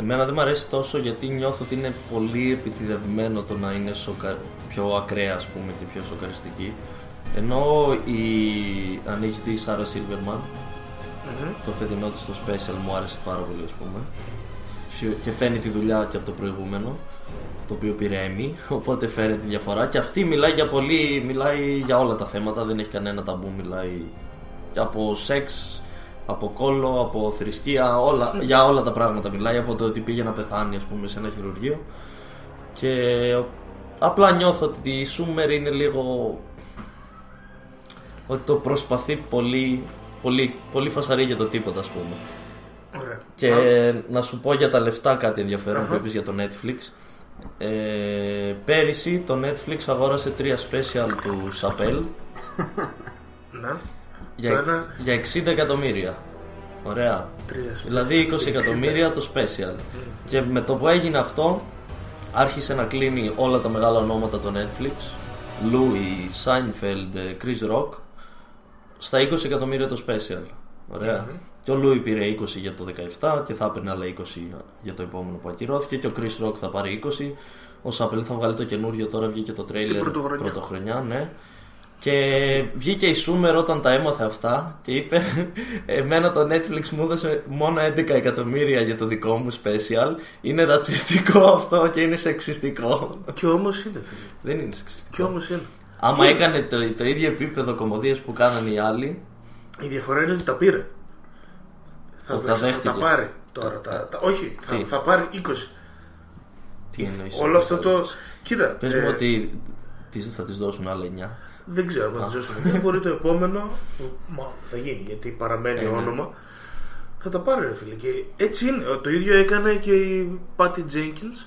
εμένα δεν μου αρέσει τόσο γιατί νιώθω ότι είναι πολύ επιτιδευμένο το να είναι σοκα... πιο ακραία ας πούμε και πιο σοκαριστική. Ενώ η... αν έχει δει η Σάρα Σίλβερμαν, το φετινό της στο special μου άρεσε πάρα πολύ ας πούμε. Φι- Και φαίνει τη δουλειά και από το προηγούμενο, το οποίο πήρε Emmy, οπότε φέρει τη διαφορά. Και αυτή μιλάει για πολύ, μιλάει για όλα τα θέματα, δεν έχει κανένα ταμπού, μιλάει και από σεξ, από κόλλο, από θρησκεία, όλα, για όλα τα πράγματα μιλάει, από το ότι πήγε να πεθάνει ας πούμε σε ένα χειρουργείο. Και απλά νιώθω ότι η Σούμερ είναι λίγο ότι το προσπαθεί πολύ, πολύ, πολύ φασαρή για το τίποτα ας πούμε. Ωραία. Και να σου πω για τα λεφτά κάτι ενδιαφέρον που είπες για το Netflix. Ε, πέρυσι το Netflix αγόρασε τρία special του Σαπέλ Να. Για, Το ένα- για 60 εκατομμύρια. Ωραία. Τρία special. Δηλαδή 20 εκατομμύρια το special. Και με το που έγινε αυτό, άρχισε να κλείνει όλα τα μεγάλα ονόματα το Netflix. Louis, Seinfeld, ε, Chris Rock. Στα 20 εκατομμύρια το special. Ωραία. Και ο Louis πήρε 20 για το 17 και θα έπαιρνε άλλα 20 για το επόμενο που ακυρώθηκε. Και ο Chris Rock θα πάρει 20. Ο Σάπελ θα βγάλει το καινούριο, τώρα βγήκε το τρέιλερ πρωτοχρονιά. πρωτοχρονιά, ναι. Και βγήκε η Σούμερ όταν τα έμαθε αυτά και είπε Εμένα το Netflix μου έδωσε μόνο 11 εκατομμύρια για το δικό μου special Είναι ρατσιστικό αυτό και είναι σεξιστικό Κι όμως είναι φίλε. Δεν είναι σεξιστικό Κι όμως είναι. Άμα έκανε το, το ίδιο επίπεδο κομμωδίες που κάνανε οι άλλοι Η διαφορά είναι ότι τα πήρε. Θα, Ότι θα, τα θα δέχτηκε. τα πάρει τώρα. Τα, τα, όχι, θα, Τι; θα πάρει 20. Τι εννοείς Όλο αυτό το. Κοίτα. Πες ε, μου ότι τις- θα τις δώσουν άλλα 9 Δεν ξέρω αν θα ζήσουμε. Δεν μπορεί το επόμενο. Μα θα γίνει γιατί παραμένει Ε, ναι. όνομα. Θα τα πάρει ρε φίλε. Και έτσι είναι. Το ίδιο έκανε και η Patty Jenkins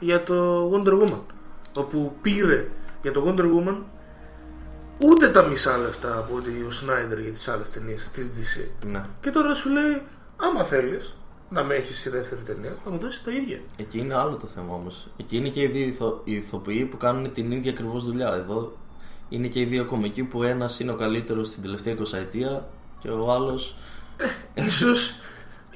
για το Wonder Woman. Όπου πήρε για το Wonder Woman ούτε τα μισά λεφτά από ότι ο Σνάιντερ για τις άλλες ταινίες της DC. Ναι Και τώρα σου λέει, άμα θέλεις να με έχεις στη δεύτερη ταινία, θα μου δώσεις τα ίδια. Εκεί είναι άλλο το θέμα όμως Εκεί είναι και οι δύο ηθο, οι ηθοποιοί που κάνουν την ίδια ακριβώς δουλειά Εδώ είναι και οι δύο κομικοί που ένας είναι ο καλύτερος στην τελευταία 20 ετία Και ο άλλος Ίσως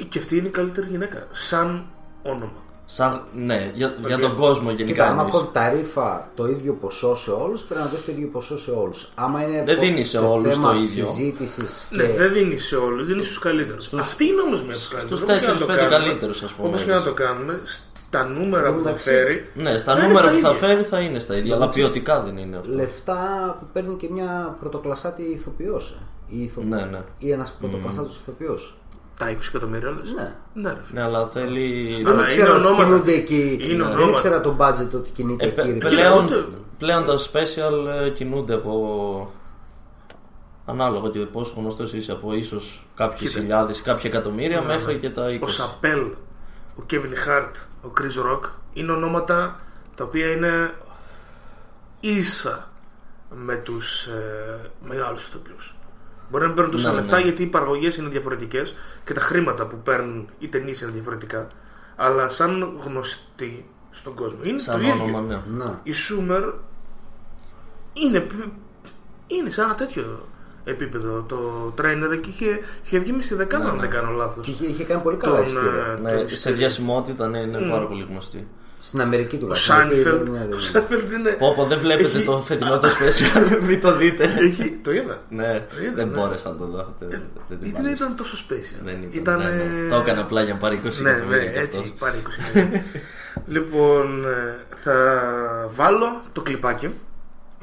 και αυτή είναι η καλύτερη γυναίκα. Σαν όνομα. Σαν, ναι, για, για τον κόσμο γενικά. Κοίτα, άμα εννοείς. κόβει τα ρήφα το ίδιο ποσό σε όλους, πρέπει να δώσει το ίδιο ποσό σε όλους. Άμα είναι Δεν πο- δίνει σε όλους θέμα το ίδιο. συζήτησης Ναι, και δεν δίνει σε όλους, δίνει στους καλύτερους. Αυτή είναι όμως μες του καλύτερους. στους 4-5 καλύτερους, ας πούμε, Όπως και να έτσι. το κάνουμε, στα νούμερα που θα Εντάξει, φέρει. Ναι, στα θα είναι νούμερα στα που θα ίδια. φέρει θα είναι στα ίδια, αλλά ποιοτικά δεν είναι αυτό. λεφτά που παίρνει και μια πρωτοκλασσάτη ηθοποιός. Ή, ηθο... Ναι, ναι. ή ένας πρωτοκλασσάτο ηθοποιός. Τα 20 εκατομμύρια όλες. Ναι. ναι, ρε φίλε. Ναι, αλλά θέλει. Αλλά Δεν ήξερα είναι ότι ονόματα. κινούνται εκεί. Είναι δεν ονόματα. ήξερα το budget ότι κινείται Ε, εκεί. πε- ρε παιδί. πλέον, ούτε- πλέον τα special ε, κινούνται από. Ανάλογα και πόσο γνωστός είσαι από ίσως κάποιες Κοίτα. χιλιάδες, κάποια εκατομμύρια μέχρι και τα 20. Ο Σαπέλ, ο Κέβιν Χάρτ, ο Κρι Ροκ είναι ονόματα τα οποία είναι ίσα με τους ε, μεγάλους ηθοποιούς. Μπορεί να μην παίρνουν τόσα Ναι, λεφτά ναι. γιατί οι παραγωγές είναι διαφορετικές και τα χρήματα που παίρνουν οι ταινίες είναι διαφορετικά. Αλλά σαν γνωστοί στον κόσμο είναι Σαν το ίδιο. όνομα, ναι. Να. Η Σούμερ είναι, είναι σε ένα τέτοιο επίπεδο το τρέινερ και είχε, είχε βγει μες στη δεκάδα, Ναι, αν ναι. δεν κάνω λάθος. Και είχε, είχε κάνει πολύ καλά ειστήρια. Ναι, σε διασημότητα ναι, είναι πάρα πολύ γνωστή. Στην Αμερική Ο τουλάχιστον. γιατί Σάινφελντ. δεν- δεν- Ο Σάινφελντ είναι. Πω, πω, δεν βλέπετε Έχει- το φετινό το special, μην το δείτε. Έχει, το είδα. ναι, είδα, δεν ναι. μπόρεσα να το δω. Δεν, δεν την Γιατί δεν πάλεψα. ήταν τόσο special. Δεν ήταν. Ήταν, ναι, ναι. ε, Το έκανε απλά για να πάρει 20 Ναι, ναι, εκατομμύρια κι έτσι, αυτός. πάρει 20 εκατομμύρια. λοιπόν, ε, θα βάλω το κλιπάκι.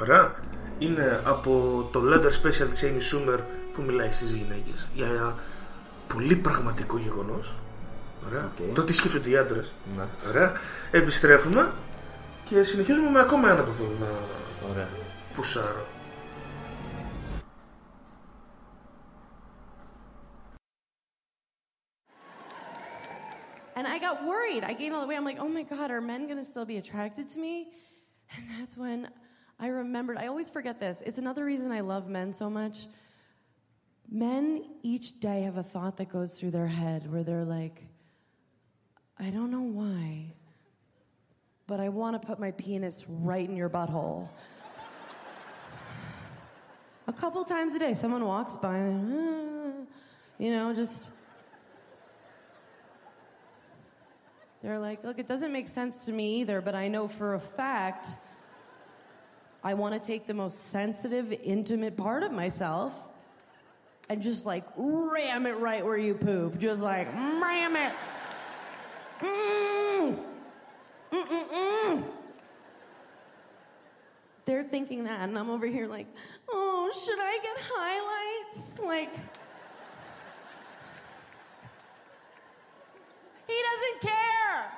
Ωραία είναι από το Leather Special της Amy Schumer που μιλάει στις γυναίκες για πολύ πραγματικό γεγονός Ωραία. Okay. το τι σκέφτονται οι άντρες ναι. Ωραία. επιστρέφουμε και συνεχίζουμε με ακόμα ένα που θέλω να Ωραία. πουσάρω And I got worried. I gained all the weight. I'm like, oh my God, are men going to still be attracted to me? And that's when I remembered. I always forget this. It's another reason I love men so much. Men each day have a thought that goes through their head where they're like, I don't know why, but I want to put my penis right in your butthole. a couple times a day, someone walks by, and, "Ah," you know, just. They're like, look, it doesn't make sense to me either, but I know for a fact I want to take the most sensitive, intimate part of myself and just like ram it right where you poop. Just like ram it. Mm. They're thinking that, and I'm over here like, oh, should I get highlights? Like, he doesn't care.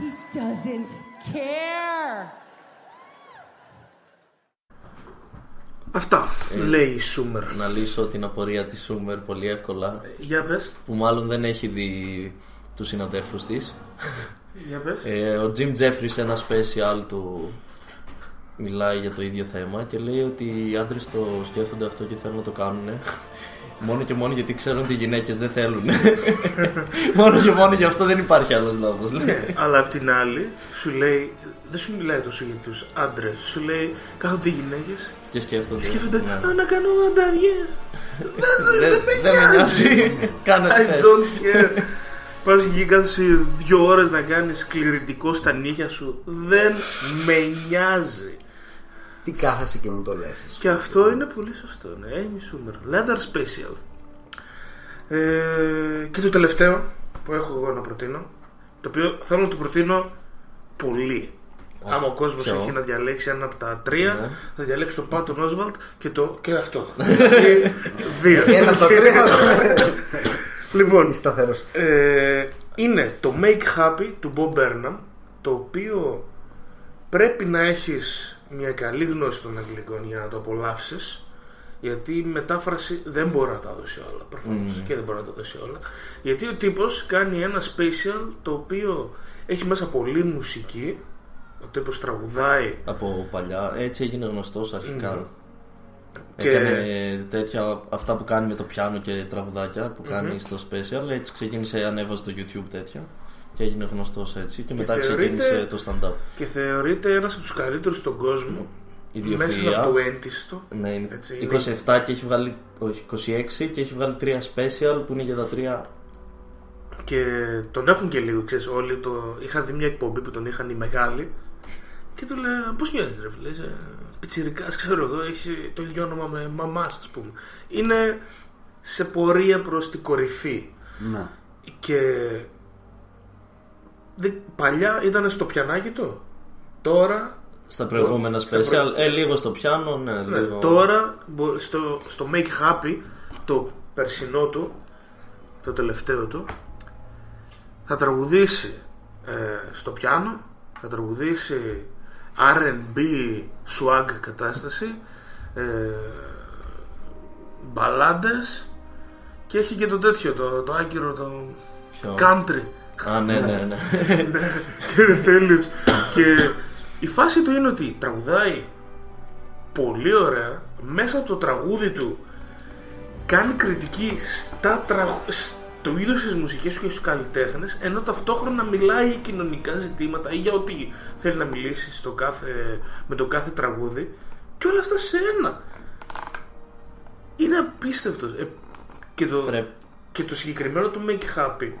He doesn't care. Αυτά λέει η Σούμερ. Να λύσω την απορία της Σούμερ πολύ εύκολα Για πες. που μάλλον δεν έχει δει τους συναδέρφους της. Για πες. Ε, ο Jim Jeffries σε ένα special του μιλάει για το ίδιο θέμα και λέει ότι οι άντρες το σκέφτονται αυτό και θέλουν να το κάνουν μόνο και μόνο γιατί ξέρουν ότι οι γυναίκες δεν θέλουν. μόνο και μόνο γι' αυτό δεν υπάρχει άλλος λόγος. λέει. Αλλά απ' την άλλη σου λέει, δεν σου μιλάει τόσο για τους άντρες, σου λέει κάθονται οι γυναίκες και σκέφτονται. και σκέφτονται ναι. «Α, να κάνω ανταβιές. Δεν δεν με νοιάζει. Κάνε ό,τι I θες. don't care. Πας εκεί κάθεσαι δύο ώρες να κάνεις κληρητικό στα νύχια σου. Δεν με νοιάζει. Τι κάθεσαι και μου το λες. ας Και πούμε. αυτό είναι πολύ σωστό, ναι. Amy Schumer. Leather Special. Ε, και το τελευταίο που έχω εγώ να προτείνω, το οποίο θέλω να το προτείνω πολύ. Άμα ο κόσμος ποιο; έχει να διαλέξει ένα από τα τρία, Ναι. θα διαλέξει το Patton Oswalt και, το, και αυτό. Δηλαδή, δύο. Ένα από τα τρία. Λοιπόν, Είσαι σταθερός. ε, είναι το Make Happy του Bob Burnham, το οποίο πρέπει να έχεις μια καλή γνώση των αγγλικών για να το απολαύσεις γιατί η μετάφραση δεν μπορεί να τα δώσει όλα προφανώς και δεν μπορεί να τα δώσει όλα γιατί ο τύπος κάνει ένα special το οποίο έχει μέσα πολλή μουσική ο τύπος τραγουδάει Από παλιά έτσι έγινε γνωστός αρχικά. Και- Έκανε τέτοια, αυτά που κάνει με το πιάνο και τραγουδάκια που κάνει στο special. Έτσι ξεκίνησε, ανέβαζε στο YouTube τέτοια και έγινε γνωστός έτσι. Και, μετά θεωρείται- ξεκίνησε το stand-up. και θεωρείται ένας από τους καλύτερους στον κόσμο μέσα Ιδιοφυΐα. από το έντιστο Ναι, είναι Έτσι, 27 και έχει βγάλει, όχι 26 και έχει βγάλει τρία special που είναι για τα τρία. Και τον έχουν και λίγο, ξέρεις, όλοι το... Είχα δει μια εκπομπή που τον είχαν οι μεγάλοι και του λέω, πώς νιώθεις ρε φίλε, είσαι πιτσιρικάς, ξέρω εγώ, έχεις το ίδιο όνομα με μαμάς, ας πούμε. Είναι σε πορεία προς την κορυφή. Να. Και δεν- παλιά ήταν στο πιανάκι του. Τώρα, Στα προηγούμενα Στα special, προ- ε, λίγο στο πιάνο, ναι, ναι, λίγο. τώρα μπο- στο, στο Make Happy, το περσινό του, το τελευταίο του, θα τραγουδήσει ε, στο πιάνο, θα τραγουδήσει R&B swag κατάσταση, ε, μπαλάντες και έχει και το τέτοιο, το, το άκυρο, το Ποιο; country. Α, ναι, ναι, ναι. και είναι τέλειος. και η φάση του είναι ότι τραγουδάει πολύ ωραία μέσα από το τραγούδι του κάνει κριτική στα τραγου... στο είδος της μουσικής του και στους καλλιτέχνες ενώ ταυτόχρονα μιλάει για κοινωνικά ζητήματα ή για ό,τι θέλει να μιλήσει στο κάθε... με το κάθε τραγούδι και όλα αυτά σε ένα είναι απίστευτος Ε, και, το... Πρέπει. και το συγκεκριμένο του Make Happy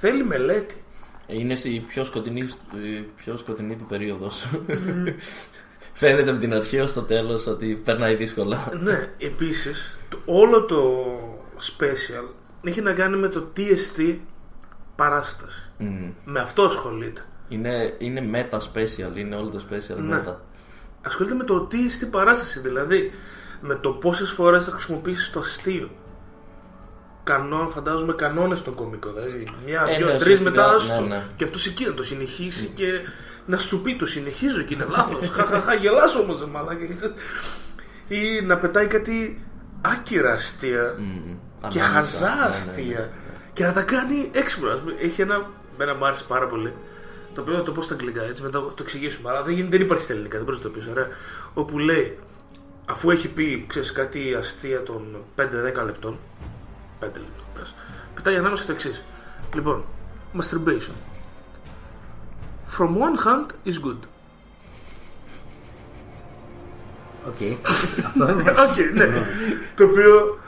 θέλει μελέτη Είναι η πιο σκοτεινή, η πιο σκοτεινή του περίοδος. Φαίνεται από την αρχή ως το τέλος ότι περνάει δύσκολα. Ναι, επίσης το, όλο το special έχει να κάνει με το TST παράσταση. Μμμ. Με αυτό ασχολείται. Είναι, είναι meta special, είναι όλο το special Ναι. meta. Ασχολείται με το TST παράσταση, δηλαδή με το πόσες φορές θα χρησιμοποιήσεις το αστείο. Κανόν, φαντάζομαι κανόνες στον κωμικό. Δηλαδή, μια, Ε, δύο, ναι, τρεις ουσιαστικά, μετά άστο. ναι, ναι. Και αυτός εκεί να το συνεχίσει και να σου πει το συνεχίζω και είναι λάθος. Χαχαχα, γελάς όμως, ρε μαλάκα. Ή να πετάει κάτι άκυρα αστεία. Μμμ. Και Ανάμεσα, χαζά ναι, ναι, ναι. αστεία Και να τα κάνει έξυπνα. Ας πούμε, Έχει ένα. Μένα μου άρεσε πάρα πολύ. Το οποίο θα το πω στα αγγλικά έτσι, μετά το εξηγήσουμε. Αλλά δεν, γίνεται- δεν υπάρχει στα ελληνικά, δεν μπορείς να το πεις. Ωραία. Όπου λέει, αφού έχει πει ξέρεις, κάτι αστεία των 5-10 λεπτών. 5 λεπτών, πες. Πετάει ανάμεσα το εξής. Λοιπόν, masturbation. From one hand is good. Οκ. Αυτό είναι. Οκ, ναι. το οποίο.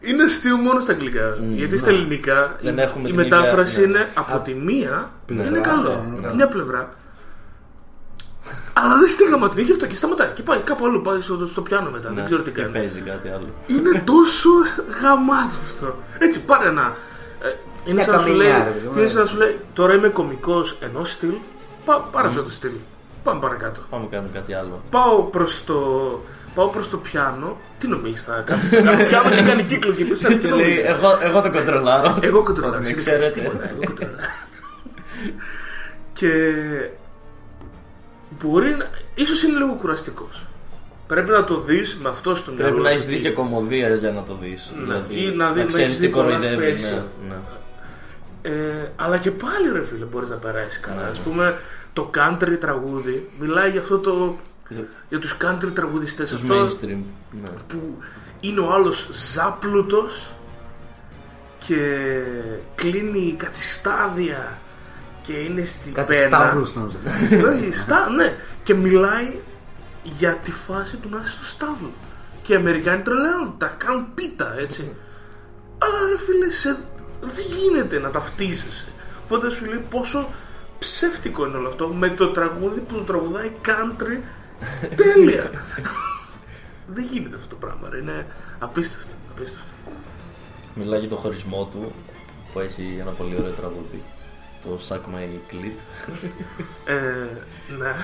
είναι αστείο μόνο στα αγγλικά. Γιατί στα ελληνικά Δεν η, έχουμε η την μετάφραση ίδια- ναι. είναι από τη μία Πλευρά, είναι καλό. αυτό είναι Από καλό. μια πλευρά. Αλλά δεν στίγαμα την ίδια αυτό και σταματάει. Και πάει κάπου άλλο, πάει στο, στο πιάνο μετά. Ναι, δεν ξέρω τι και κάνει. παίζει κάτι άλλο. Είναι τόσο γαμάτο αυτό. Έτσι, πάρε ένα. ε, είναι Μια σαν να σου λέει, καμινιά, ρε παιδί μου. είναι σαν να σου λέει, τώρα είμαι κωμικός ενός στυλ. Πά, πάρε αυτό το στυλ. Πάμε παρακάτω. Πάμε κάνουμε κάτι άλλο. Πάω προς το, πάω προς το πιάνο. Τι νομίζεις, θα κάνω. κάνω πιάνο και κάνει κύκλο και πίσω. Τι Και λέει, νομίζεις; εγώ, εγώ το κοντρολάρω. Εγώ κοντρολάρω. Ότι με εσύ δεν κάνεις ξέρετε. τίποτα, εγώ κοντρολάρω. Και μπορεί να. ίσως είναι λίγο κουραστικός. Πρέπει να το δεις με αυτό στο μυαλό Πρέπει να σου έχεις δει τι- και κομμωδία για να το δεις. Δηλαδή, Ή να δει- να ξέρει έχεις τι δει πολλά κοροϊδεύει. special. Ναι, ναι. Ε, αλλά και πάλι ρε φίλε μπορείς να περάσεις καλά. Ναι. Ας πούμε το country τραγούδι μιλάει για αυτό το... Για τους country τραγουδιστές. Τους Αυτό mainstream. Ναι. που είναι ο άλλος ζάπλουτος και κλείνει κάτι στάδια και είναι στην Κάτι πένα. σταύρους νόμιζα. Όχι, στα, ναι. Και μιλάει για τη φάση του να είσαι στο στάβλο. Και οι Αμερικάνοι τρελαίνουν, τα κάνουν πίτα, έτσι. Αλλά ρε φίλε, σε... δεν γίνεται να ταυτίζεσαι. Οπότε σου λέει πόσο ψεύτικο είναι όλο αυτό με το τραγούδι που το τραγουδάει country τέλεια. δεν γίνεται αυτό το πράγμα, ρε. είναι απίστευτο. απίστευτο. Μιλάει για το χωρισμό του που έχει ένα πολύ ωραίο τραγούδι. Το Suck My Clit. Ε, ναι.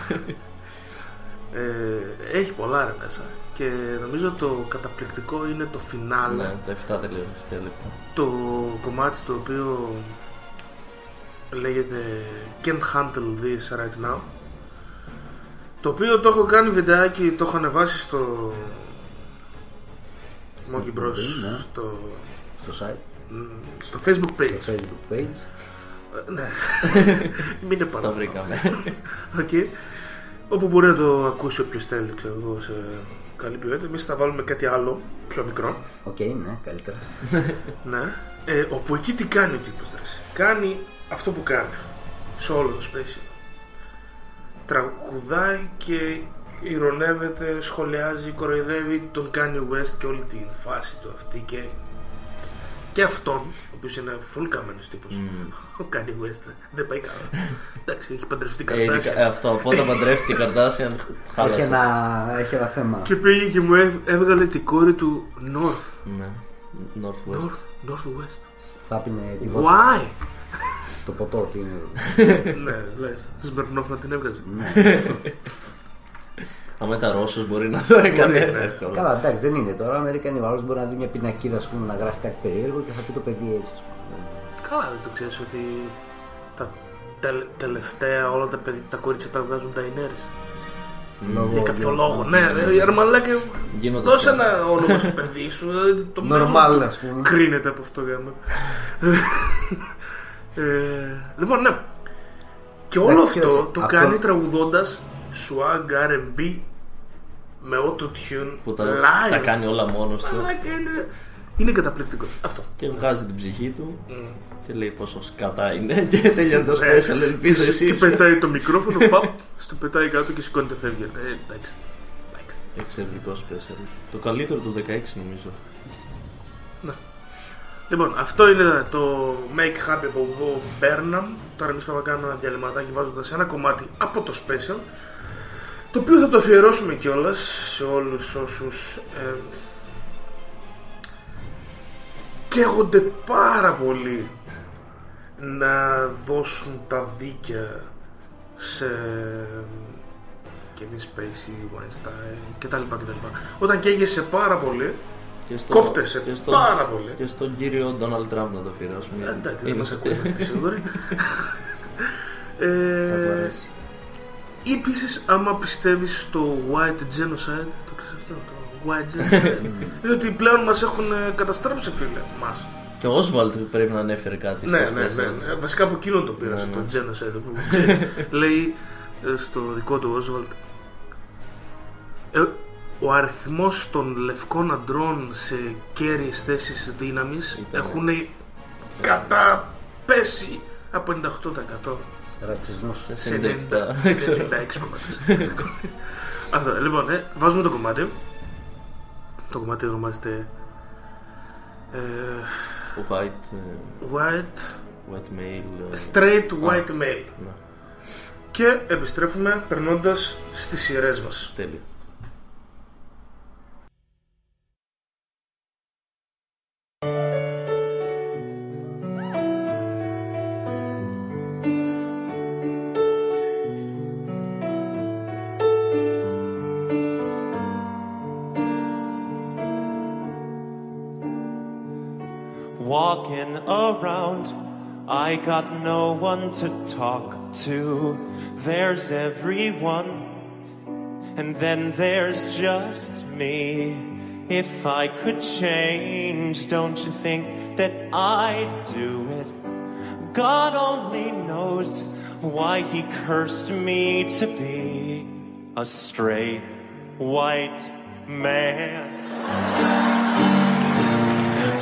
Ε, έχει πολλά ρε μέσα. Και νομίζω το καταπληκτικό είναι το φινάλε. ναι, τα 7 τελευταία λεπτά. Το κομμάτι το οποίο λέγεται Can't Handle This Right Now. Το οποίο το έχω κάνει βιντεάκι, το έχω ανεβάσει στο Monkey Bros. εκπομπή, ναι. Στο, Στο site, μ, στο Facebook page. στο facebook page. Ε, ναι. Μην είναι πάρα Τα πολύ. βρήκαμε. Οκ. Όπου μπορεί να το ακούσει όποιος θέλει, ξέρω εγώ, σε καλή ποιότητα. Εμείς θα βάλουμε κάτι άλλο, πιο μικρό. Οκ, ναι, καλύτερα. Ναι. Ε, όπου εκεί τι κάνει ο τύπος δράση. Κάνει αυτό που κάνει. Σε όλο το space. Τραγουδάει και ηρωνεύεται, σχολιάζει, κοροϊδεύει τον Kanye West και όλη την φάση του αυτή και, και αυτόν, ο οποίος είναι full καμένος τύπος. Ο Kanye West δεν πάει καλά. Εντάξει, έχει παντρευτεί Ε, ειδικά- καρτάσια. ε, αυτό από όταν παντρεύτηκε η Καρτάσιαν, Έχει χάλασε. ένα, έχει ένα θέμα. Και πήγε και μου έβ- έβγαλε την κόρη του North. Ναι. Northwest. North, Northwest. Θα πίνε τη βότκα. Why? Το ποτό τι είναι. ναι, λες. Σμπερνόφ να την έβγαζε. Αν ήταν Ρώσος μπορεί να το έκανε Μπορεί, ναι. εύκολα. Καλά, εντάξει, δεν είναι τώρα. Αμερικανοί ο άλλος μπορεί να δει μια πινακίδα ας πούμε, να γράφει κάτι περίεργο και θα πει το παιδί έτσι. Ας πούμε. Καλά, δεν το ξέρεις ότι τα τελ- τελευταία όλα τα, παιδιά, τα κορίτσια τα βγάζουν τα Ινέρες. Λόγω Για κάποιο για- λόγο. Ναι, ρε, η Αρμαλάκη, Γίνονται δώσε αυτά. ένα όνομα στο παιδί σου. δηλαδή Το μέλλον Normal, του ας πούμε. Κρίνεται από αυτό γάμο. ε, λοιπόν, ναι. Και όλο Εντάξει, αυτό κοίταξε, το από κάνει το- τραγουδώντας swag R&B με auto-tune Που τα, live. τα κάνει όλα μόνος του Μαλάκα, είναι, είναι καταπληκτικό. Αυτό. και βγάζει την ψυχή του Mm. και λέει πόσο σκατά είναι και τελειώνει το special. Ελπίζω Και εσείς. πετάει το μικρόφωνο, παπ, στο πετάει κάτω και σηκώνεται φεύγει. Ε, εντάξει. εντάξει. Εξαιρετικό special. Το καλύτερο του 16 νομίζω. Λοιπόν, αυτό είναι το Make Happy από εγώ Burnham. Τώρα εμείς πάμε να κάνουμε ένα διαλυματάκι βάζοντας ένα κομμάτι από το special το οποίο θα το αφιερώσουμε κιόλας σε όλους όσους ε, καίγονται πάρα πολύ να δώσουν τα δίκαια σε Kevin Spacey, Weinstein κτλ. κτλ. Όταν καίγεσαι πάρα πολύ Και στο, Κόπτεσαι και στο, πάρα πολύ. Και στον κύριο Donald Trump να το αφιερώσουμε. Ε, Εντάξει, δεν Είναι- μας ακούει, είμαστε σίγουροι. Θα του ε, αρέσει. Ή επίσης, άμα πιστεύεις στο white genocide, το ξέρεις αυτό, το white genocide, είναι ότι πλέον μας έχουν ε, καταστρέψει, φίλε, μας. Και ο Όσβαλτ πρέπει να ανέφερε κάτι Ναι, στις ναι, ναι, πλαίσια. ναι. Βασικά από εκείνον το πήρα, Ναι, ναι. το genocide που ξέρεις. Λέει ε, στο δικό του Oswald ε, ο αριθμός των λευκών αντρών σε κέρυες θέσεις δύναμης Ήταν. έχουν καταπέσει από 98% Ρατσισμός. σε 97, 90, δεν ξέρω. 96,4. Αυτό. Λοιπόν, ε, βάζουμε το κομμάτι. Το κομμάτι ονομάζεται ε, White, ε, White white male. ε, Straight White Male. ναι. Και επιστρέφουμε περνώντας στις σειρές μας. Τέλεια. Walking around. I got no one to talk to. There's everyone, and then there's just me. If I could change, don't you think that I'd do it? God only knows why He cursed me to be a straight white man.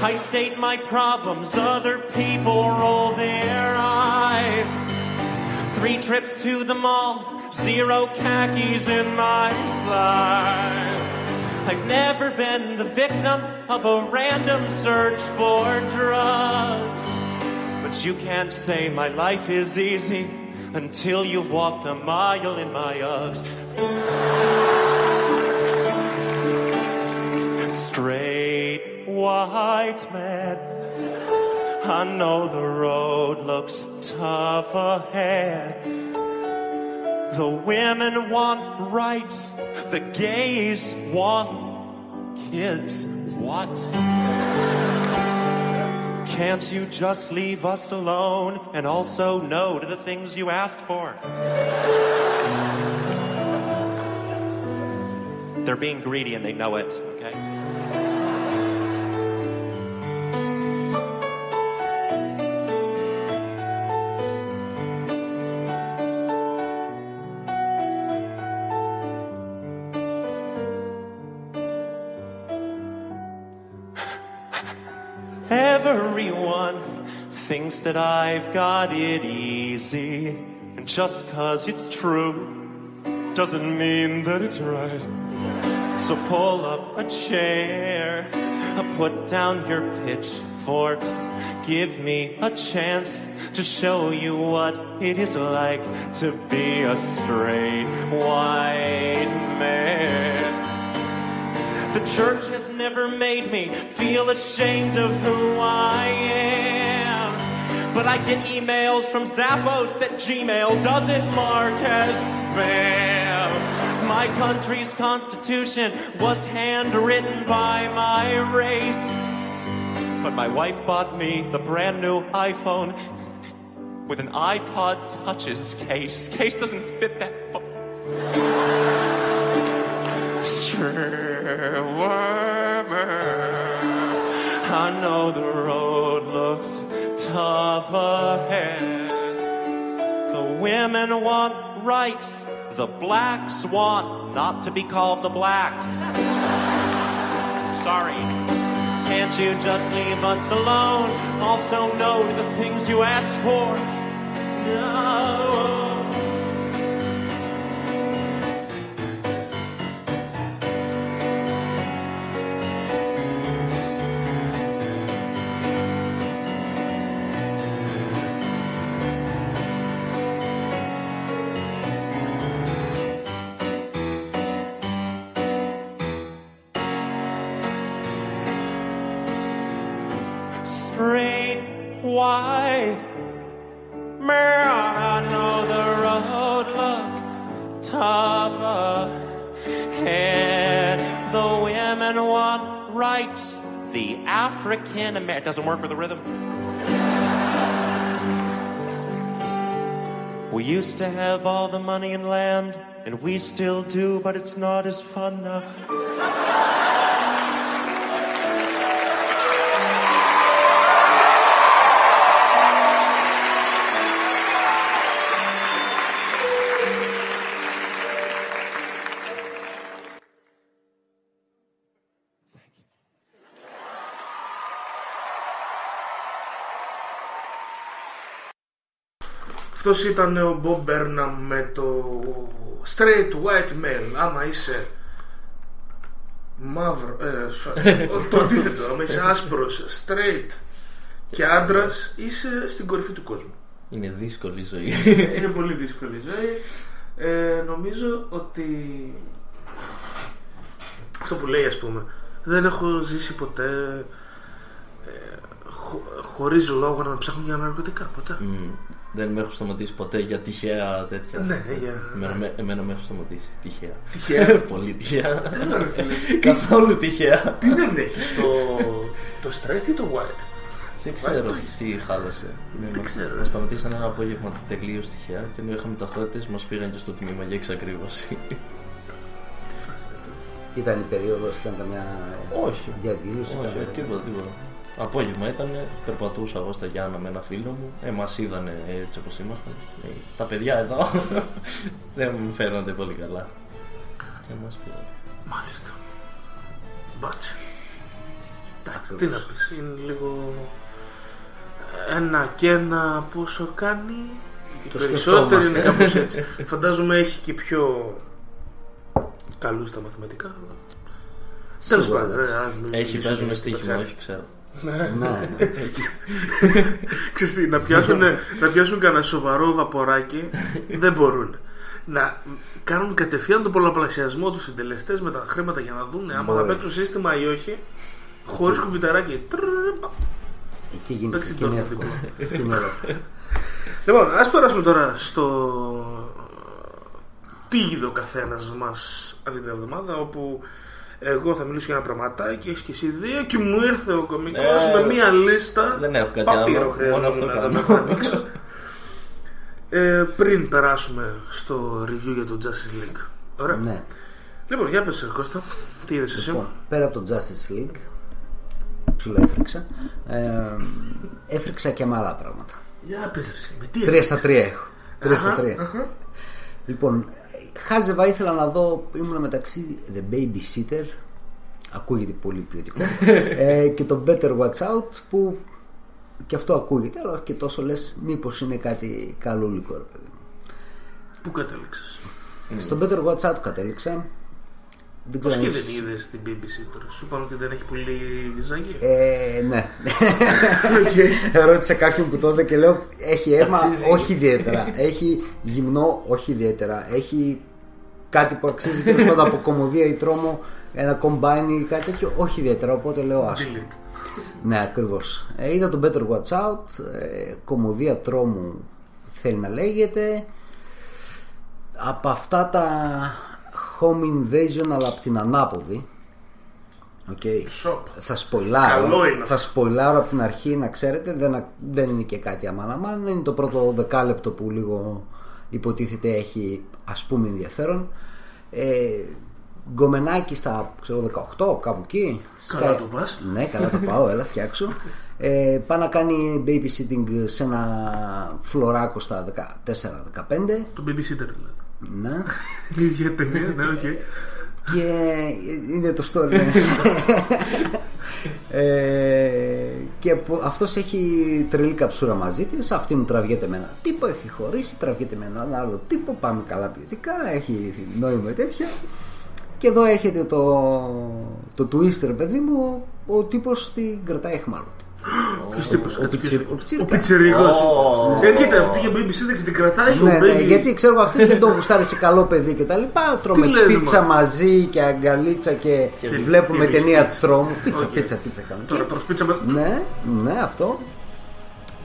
I state my problems, other people roll their eyes. Three trips to the mall, zero khakis in my slide. I've never been the victim of a random search for drugs. But you can't say my life is easy until you've walked a mile in my Uggs. Straight white man. I know the road looks tough ahead. The women want rights, the gays want kids. What? Can't you just leave us alone and also no to the things you asked for? They're being greedy and they know it, thinks that I've got it easy. And just cause it's true doesn't mean that it's right. So pull up a chair, put down your pitchforks. Give me a chance to show you what it is like to be a straight white man. The church has never made me feel ashamed of who I am. But I get emails from Zappos that Gmail doesn't mark as spam. My country's constitution was handwritten by my race. But my wife bought me the brand new iPhone with an iPod Touches case. Case doesn't fit that. Sure, I know the road looks tough ahead. The women want rights, the blacks want not to be called the blacks. Sorry. Can't you just leave us alone? Also, no to the things you asked for. No. African American doesn't work with the rhythm. We used to have all the money and land, and we still do, but it's not as fun now. Αυτός ήταν ο Bob Burnham με το straight white male. Άμα είσαι μαύρο, ε, sorry, το αντίθετο, άμα είσαι άσπρος, straight και άντρας, είσαι στην κορυφή του κόσμου. Είναι δύσκολη η ζωή. Είναι πολύ δύσκολη η ζωή. Ε, νομίζω ότι αυτό που λέει ας πούμε δεν έχω ζήσει ποτέ ε, χω, χωρίς λόγο να με ψάχνουν για ναρκωτικά ποτέ. Μμ. Δεν με έχω σταματήσει ποτέ για τυχαία τέτοια. Ναι, για... Εμένα, με- εμένα με έχω σταματήσει. Τυχαία. Τυχαία. Πολύ τυχαία. Έλα, ρε φίλε. Καθόλου τυχαία. Τι δεν έχεις το, το straight ή το white; Δεν ξέρω το τι χάλασε. Με- Δεν ξέρω, Μας ε. σταματήσαν ένα απόγευμα τελείως τυχαία και ενώ είχαμε ταυτότητες, μας πήγαν και στο τμήμα για εξακρίβωση. Ήταν η περίοδος, ήταν καμιά Όχι. διαδήλωση. Όχι, καμιά- τίποτα, τίποτα. Απόγευμα ήταν, περπατούσα εγώ στα Γιάννα με ένα φίλο μου. Ε, μας είδανε έτσι όπως ήμασταν. Ε, τα παιδιά εδώ δεν μου φαίνονται πολύ καλά. Και μας πήραν. Μάλιστα. Μπάτσε. Εντάξει, τι να πεις, είναι λίγο... Ένα και ένα πόσο κάνει... Οι Το περισσότεροι είναι σκεφτόμαστε. κάπως έτσι. Φαντάζομαι έχει και πιο καλούς στα μαθηματικά. αλλά- Τέλος Σίγουρα, πάντων. εντάξει. ρε, αν μην Έχει, μιλήσουμε παίζουν για στοίχημα, πατσάκια. όχι ξέρω. Ναι, ναι. Ξέρεις τι, να πιάσουν, να πιάσουν κανένα σοβαρό βαποράκι δεν μπορούν. Να κάνουν κατευθείαν τον πολλαπλασιασμό τους συντελεστές με τα χρήματα για να δουν άμα θα Μπορεί. παίξουν σύστημα ή όχι. Χωρίς κουμπιτεράκι. Τρρρρρ, πα. Εκεί γίνεται. Εντάξει, Εκεί είναι τώρα, εύκολο. Εκεί είναι εύκολο. Λοιπόν, α περάσουμε τώρα στο τι είδε ο καθένα μα αυτή την εβδομάδα. Όπου εγώ θα μιλήσω για ένα πραγματάκι, έχεις και εσύ δύο και μου ήρθε ο κωμικός Ε, με μία λίστα. δεν έχω κάτι Παπύρο άλλο, χρειαζόταν μόνο αυτό να κάνω. το ανοίξω. Ε, πριν περάσουμε στο review για το Justice League. Ωραία. Ναι. Λοιπόν, για πες Κώστα, τι είδες εσύ; Λοιπόν, πέρα από το Justice League, ψηλό έφρυξα, ε, έφρυξα και με άλλα πράγματα. Για πες ρε, εσύ, με τι Τρία στα τρία έχω. Τρία στα Αχα, τρία. αχα. Λοιπόν, χάζευα ήθελα να δω, ήμουν μεταξύ The Babysitter, ακούγεται πολύ ποιοτικό, ε, και το Better Watch Out που και αυτό ακούγεται, αλλά και τόσο λες μήπως είναι κάτι καλούλικο ρε παιδί μου. Πού κατέληξες; Στο Better Watch Out κατέληξα. Δεν Πώς ξέρω και αν δεν είδες την BBC τώρα; Σου είπαν ότι δεν έχει πολύ βυζάκι. Ε, ναι. Ρώτησα κάποιον που τότε και λέω έχει αίμα, Αξίζει. όχι ιδιαίτερα. Έχει γυμνό, όχι ιδιαίτερα. Έχει κάτι που αξίζει τέλος πάντων από κομμωδία ή τρόμο, ένα κομπάιν ή κάτι τέτοιο, όχι ιδιαίτερα. Οπότε λέω άσχημα. Delete. Ναι, ακριβώς. Ε, είδα το Better Watch Out, ε, κομμωδία τρόμου θέλει να λέγεται. Από αυτά τα home invasion αλλά από την ανάποδη. Okay. Σοπ. Θα σποιλάρω. Καλό είναι θα αυτό. σποιλάρω από την αρχή να ξέρετε. Δεν, δεν είναι και κάτι αμάν αμάν. Είναι το πρώτο δεκάλεπτο που λίγο υποτίθεται έχει ας πούμε ενδιαφέρον. Ε, γκομενάκι στα ξέρω, 18 κάπου εκεί. Καλά Sky- το πας. Ναι, καλά το πάω, έλα φτιάξω. Ε, πάει να κάνει babysitting σε ένα φλωράκο στα 14-15. Το babysitter δηλαδή. Ναι. Η ίδια ταινία, ναι, οκ. Και είναι το story. ναι. ε, και που αυτός έχει τρελή καψούρα μαζί της Αυτή μου τραβιέται με ένα τύπο Έχει χωρίσει, τραβιέται με έναν άλλο τύπο Πάμε καλά ποιοτικά, έχει νόημα τέτοια Και εδώ έχετε το, το twister παιδί μου Ο τύπος την κρατάει εχμάλωτη Ποιος τύπος, ο κάτσε, πιτσι- ποιος- ο πιτσιρικάς. Ο πιτσιρικός. Ω. Έρχεται αυτή για babysitter και την κρατάει ο Ναι, ναι, baby. γιατί ξέρω εγώ αυτή δεν το γουστάρει σε καλό παιδί και τα λοιπά. Τρώμε λες, πίτσα μα; μαζί και αγκαλίτσα και, Και βλέπουμε και ταινία πίτσα. τρόμου. Πίτσα, Οκ. πίτσα, πίτσα κάνουμε. Τώρα Και- προσπίτσα με... Ναι, ναι, αυτό.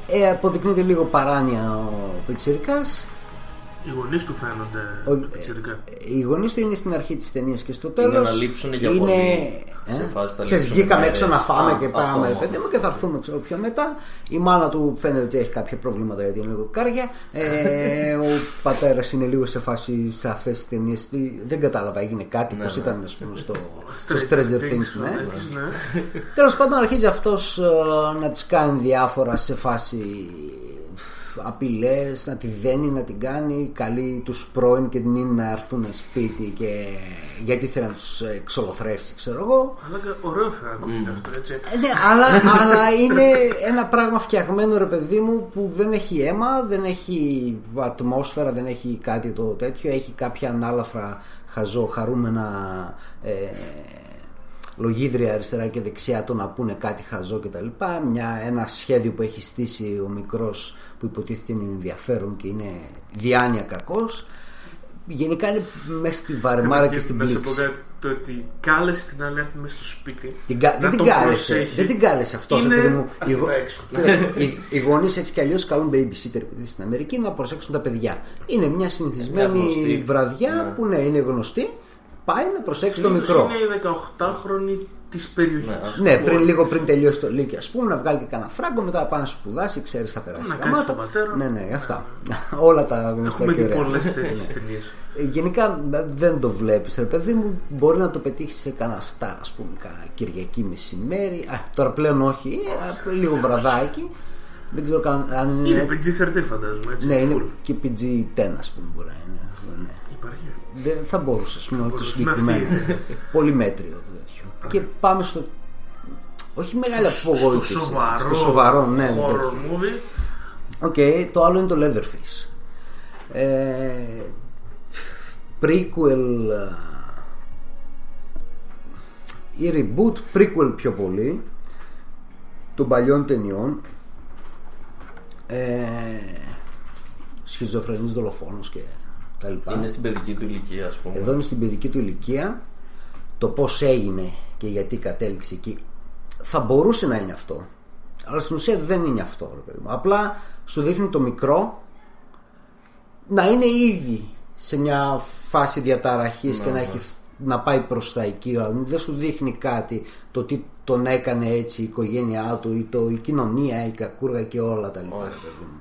Ε, αποδεικνύεται λίγο παράνοια ο Πιτσιρικάς. Οι γονείς του φαίνονται Ο- πιτσιρικά. Οι γονείς του είναι στην αρχή της ταινίας και στο τέλος. να λείψουν για πολύ. Σε φάση θα Ξέρεις, λείψουν βγήκαμε μέρες. έξω να φάμε Α, και αυτό πάμε, μόνο. παιδί μου, και θα έρθουμε ξέρω, πιο μετά. Η μάνα του φαίνεται ότι έχει κάποια προβλήματα γιατί είναι λίγο κάρια. Ε, ο πατέρας είναι λίγο σε φάση σε αυτές τις ταινίες. Δεν κατάλαβα, έγινε κάτι, Ναι, πώς ναι. ήταν ας πούμε, στο, στο Stranger Things. το Ναι. έχεις, ναι. Τέλος πάντων, αρχίζει αυτός να τη κάνει διάφορα σε φάση. Απειλές, να τη δένει, να την κάνει, καλεί τους πρώην και την είναι να έρθουν σπίτι και γιατί θέλει να τους εξολοθρεύσει, ξέρω εγώ. Αλλά και ωραίο θα ακούγεται αυτό, έτσι. Ε, Ναι, αλλά, αλλά είναι ένα πράγμα φτιαγμένο ρε παιδί μου που δεν έχει αίμα, δεν έχει ατμόσφαιρα, δεν έχει κάτι το τέτοιο. Έχει κάποια ανάλαφρα χαζό, χαρούμενα ε, λογίδρια αριστερά και δεξιά το να πούνε κάτι χαζό κτλ. Μια, ένα σχέδιο που έχει στήσει ο μικρός που υποτίθεται είναι ενδιαφέρον και είναι διάνοια κακός. Γενικά είναι μέσα στη βαρεμάρα και στην Να σε πω πλήξη. κάτι, το ότι κάλεσε την άλλη να έρθει μέσα στο σπίτι. Την κα- να δεν την τον κάλεσε. προσέχει, Δεν την κάλεσε αυτός. είναι παιδί μου. Οι, γο- έξω. Κοίταξε, οι, οι γονείς έτσι κι αλλιώς καλούν babysitter επειδή στην Αμερική να προσέξουν τα παιδιά. Είναι μια συνηθισμένη Μια γνωστή. βραδιά Ναι. που ναι, είναι γνωστή. Πάει να προσέξει το Συνήθως μικρό. Είναι οι 18χρονοι της περιοχής. Ναι, Ναι, πριν, λίγο πριν τελειώσει το Λύκειο, ας πούμε, να βγάλει και κανένα φράγκο, μετά να πάει να σπουδάσει, ξέρεις, θα περάσει. Να τα κάνει μάτα. τον πατέρα. Ναι, ναι, αυτά. Όλα τα γνωστά Έχουμε και δει ωραία. πολλές τέτοιες Ναι. ταινίες. Ε, Γενικά ε, δεν το βλέπεις, ρε παιδί μου. Μπορεί να το πετύχεις σε κανένα στάρ, ας πούμε, κανένα Κυριακή μεσημέρι. Α, τώρα πλέον όχι, ε, λίγο βραδάκι. Δεν ξέρω καν αν είναι. Είναι PG-13 φαντάζομαι έτσι. ναι, είναι full. και PG-10, ας πούμε, μπορεί να είναι. Ναι. Υπάρχει. Δεν θα μπορούσε, ας πούμε, το μπορούσε. συγκεκριμένο. Με αυτή. Πολύ μέτριο το τέτοιο. Και πάμε στο. Όχι μεγάλη Στο απογοήτευση. σοβαρό, Στο σοβαρό, ναι. ναι, horror τέτοιο. movie. Οκ, το άλλο είναι το Leatherface. Ε, prequel ε, ή reboot, prequel πιο πολύ των παλιών ταινιών ε, σχιζοφρενής δολοφόνος και τα λοιπά. Είναι στην παιδική του ηλικία, ας πούμε. Εδώ είναι στην παιδική του ηλικία το πώς έγινε και γιατί κατέληξε εκεί. Θα μπορούσε να είναι αυτό. Αλλά στην ουσία δεν είναι αυτό. Ρε παιδί μου. Απλά σου δείχνει το μικρό να είναι ήδη σε μια φάση διαταραχής και να, έχει, φ- να πάει προς τα εκεί. Δηλαδή, Δεν σου δείχνει κάτι το τι τον έκανε έτσι η οικογένειά του ή το, η κοινωνία, η κακούργα και όλα τα λοιπά. ρε παιδί μου.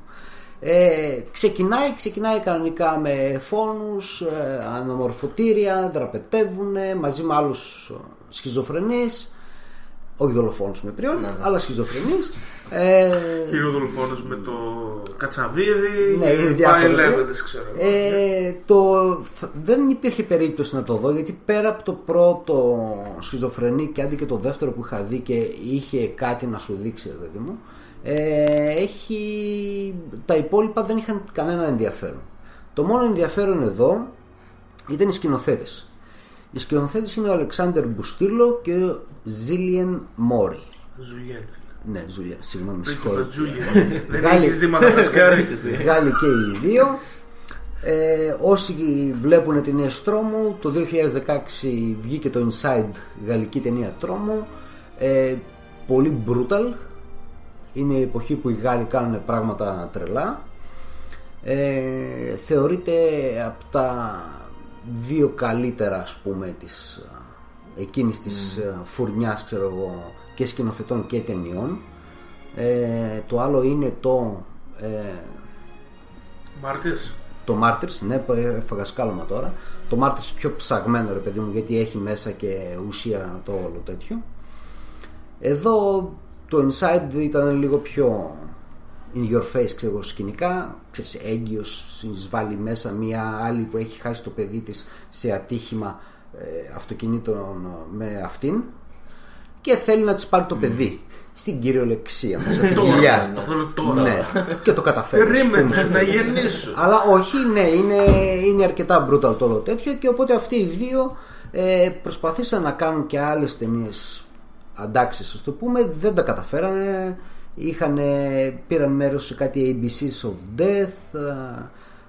Ε, ξεκινάει, ξεκινάει κανονικά με φόνους, ε, αναμορφωτήρια, δραπετεύουν μαζί με άλλους ε, σχιζοφρενείς όχι δολοφόνους με πριόν, αλλά σχιζοφρενείς ε, Κύριο δολοφόνος με το Κατσαβίδη. ναι, είναι πάει διάφορα. λέγοντα, ξέρω. εγώ. Ε, το, θ- δεν υπήρχε περίπτωση να το δω γιατί πέρα από το πρώτο σχιζοφρενή και άντε και το δεύτερο που είχα δει και είχε κάτι να σου δείξει ρε παιδί μου ε, έχει, τα υπόλοιπα δεν είχαν κανένα ενδιαφέρον το μόνο ενδιαφέρον εδώ ήταν οι σκηνοθέτες οι σκηνοθέτες είναι ο Αλεξάνδερ Μπουστίλο και ο Ζίλιεν Μόρι Ζουλιέν, φίλε. ναι, Ζούλιεν, συγγνώμη, Πες το συγχωρείτε. Τζούλιεν. Δεν Γάλλοι. έχει δει Μαδαγασκάρι. Γάλλοι και οι δύο. Ε, όσοι βλέπουν την νέα τρόμου, το 2016 βγήκε το Inside γαλλική ταινία τρόμου. Ε, πολύ brutal. Είναι η εποχή που οι Γάλλοι κάνουν πράγματα τρελά. Ε, θεωρείται από τα δύο καλύτερα ας πούμε της α, εκείνης της mm. φουρνιάς ξέρω εγώ και σκηνοθετών και ταινιών ε, το άλλο είναι το ε, Μάρτυρς. το Martyrs, ναι, που έφαγα σκάλωμα τώρα. Το Martyrs πιο ψαγμένο ρε παιδί μου, γιατί έχει μέσα και ουσία το όλο τέτοιο. Εδώ το Inside ήταν λίγο πιο in your face, ξέρω εγώ, σκηνικά. Ξέρεις, έγκυος, εισβάλλει μέσα μια άλλη που έχει χάσει το παιδί της σε ατύχημα ε, αυτοκινήτων με αυτήν και θέλει να της πάρει το παιδί. Στην κυριολεξία, μέσα από τη Τώρα, κοιλιά. το θέλω τώρα. Ναι, και το καταφέρεις. ας πούμε, Περίμενε στο να τέλος. γεννήσω. Αλλά όχι, ναι, είναι, είναι αρκετά brutal το όλο τέτοιο και οπότε αυτοί οι δύο ε, προσπαθήσαν να κάνουν και άλλες ταινίες αντάξεις, ας το πούμε, δεν τα καταφέρανε. Είχαν, πήραν μέρος σε κάτι ABCs of Death, ε,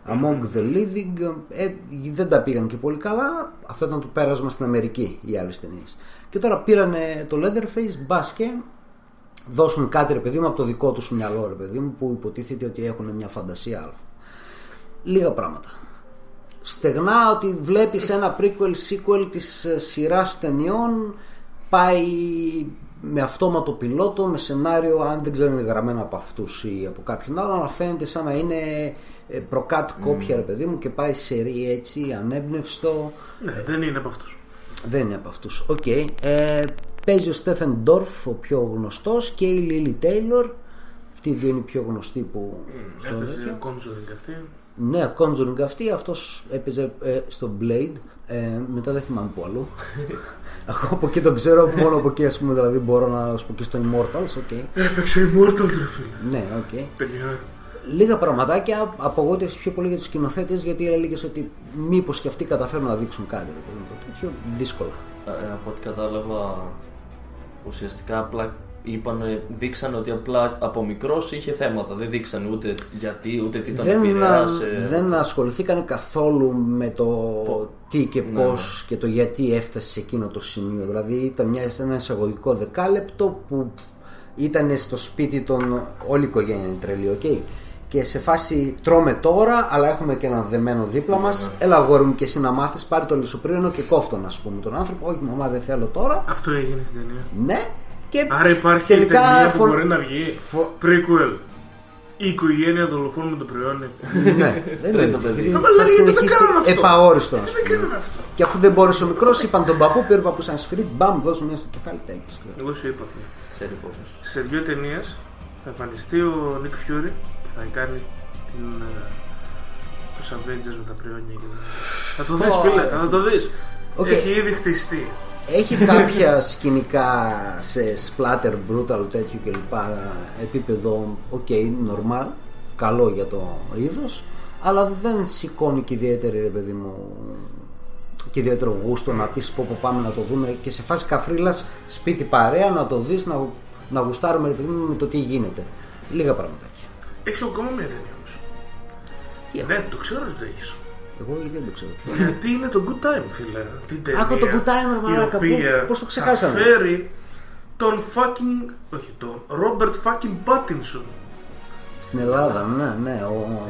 Among the Living, ε, δεν τα πήγαν και πολύ καλά. Αυτό ήταν το πέρασμα στην Αμερική οι άλλες ταινίες. Και τώρα πήραν το Leatherface, μπας και δώσουν κάτι ρε παιδί μου από το δικό τους μυαλό ρε παιδί μου που υποτίθεται ότι έχουν μια φαντασία άλλο. Λίγα πράγματα. Στεγνά ότι βλέπεις ένα prequel sequel της ε, σειράς ταινιών πάει με αυτόματο πιλότο, με σενάριο αν δεν ξέρω είναι γραμμένο από αυτούς ή από κάποιον άλλο αλλά φαίνεται σαν να είναι ε, προκάτ κόπια ρε παιδί μου και πάει σε ρί έτσι ανέμπνευστο Ναι, δεν είναι από αυτούς. δεν είναι από αυτούς. Οκ. Ε, παίζει ο Στέφεν Ντόρφ, ο πιο γνωστός, και η Λίλι Τέιλορ. Αυτοί οι δύο είναι οι πιο γνωστοί που. στο Έπαιζε τέτοιο. Conjuring αυτή. Ναι, Conjuring αυτή, αυτός έπαιζε ε, στο Blade, ε, μετά δεν θυμάμαι που αλλού. Εγώ από εκεί τον ξέρω, μόνο από εκεί ας πούμε, δηλαδή μπορώ να σου πω και στο Immortals, οκ. Έπαιξε Immortal ρε φίλε. Ναι, οκ. Παιδιά. Λίγα πραγματάκια, απογοήτευση πιο πολύ για τους σκηνοθέτες, γιατί έλεγε ότι μήπως και αυτοί καταφέρουν να δείξουν κάτι, ρε παιδί μου, τέτοιο, δύσκολα. Ε, από ό,τι κατάλαβα, ουσιαστικά απλά είπαν, δείξανε ότι απλά από μικρός είχε θέματα. Δεν δείξανε ούτε γιατί, ούτε τι τον δεν, επηρέασε. δεν ασχοληθήκαν καθόλου με το τι και Ναι. πώς και το γιατί έφτασε σε εκείνο το σημείο. Δηλαδή ήταν μια, ένα εισαγωγικό δεκάλεπτο που ήταν στο σπίτι των. Όλη η οικογένεια είναι τρελή, οκ. Και σε φάση τρώμε τώρα, αλλά έχουμε και ένα δεμένο δίπλα μας. Έλα, αγόρι μου, και εσύ να μάθεις, πάρει το λισοπρίνο και κόφτον, ας πούμε, τον άνθρωπο. Όχι, μαμά, δεν θέλω τώρα. Αυτό έγινε στην ταινία. Ναι, και Άρα υπάρχει τελικά ταινία που φο- μπορεί να βγει. φο- Prequel. Η οικογένεια δολοφόνου με το προϊόν. Ναι, δεν Πριν είναι. το παιδί. γιατί Μα Θα λέει, γιατί δεν συνεχίσει κάνανε αυτό. επαόριστο, ας Δεν πούμε. κάνανε αυτό. Και αφού δεν μπόρεσε ο μικρός, είπαν τον παππού, πήρε ο παππούς σαν σφυρί, μπαμ, δώσ' μια στο κεφάλι, τέλος. Εγώ σου είπα. φίλε. Ξέρει πώς. Σε δύο ταινίες θα εμφανιστεί ο Nick Fury και θα κάνει την. ε, τους Avengers με τα πριόνια και τα- Θα το δεις φίλε, θα το δεις. Οκ. Έχει ήδη χτιστεί. Έχει κάποια σκηνικά σε splatter, brutal τέτοιο κλπ. Επίπεδο, ok, normal, καλό για το είδος, αλλά δεν σηκώνει και ιδιαίτερη ρε παιδί μου και ιδιαίτερο γούστο να πεις πω, πω πάμε να το δούμε και σε φάση καφρίλας σπίτι παρέα να το δεις να, να γουστάρουμε ρε παιδί μου με το τι γίνεται λίγα πραγματάκια Έχεις ακόμα μια ταινία όμως. Τι έχω; Ναι, το ξέρω ότι το έχεις. Εγώ δεν το ξέρω Γιατί είναι το Good Time, φίλε. Την ταινία, Άκου το Good Time, ρε η μαλάκα, οποία πού- πώς το ξεχάσαμε; Θα φέρει τον fucking. Όχι, τον Robert fucking Pattinson. στην Ελλάδα ναι ναι ο,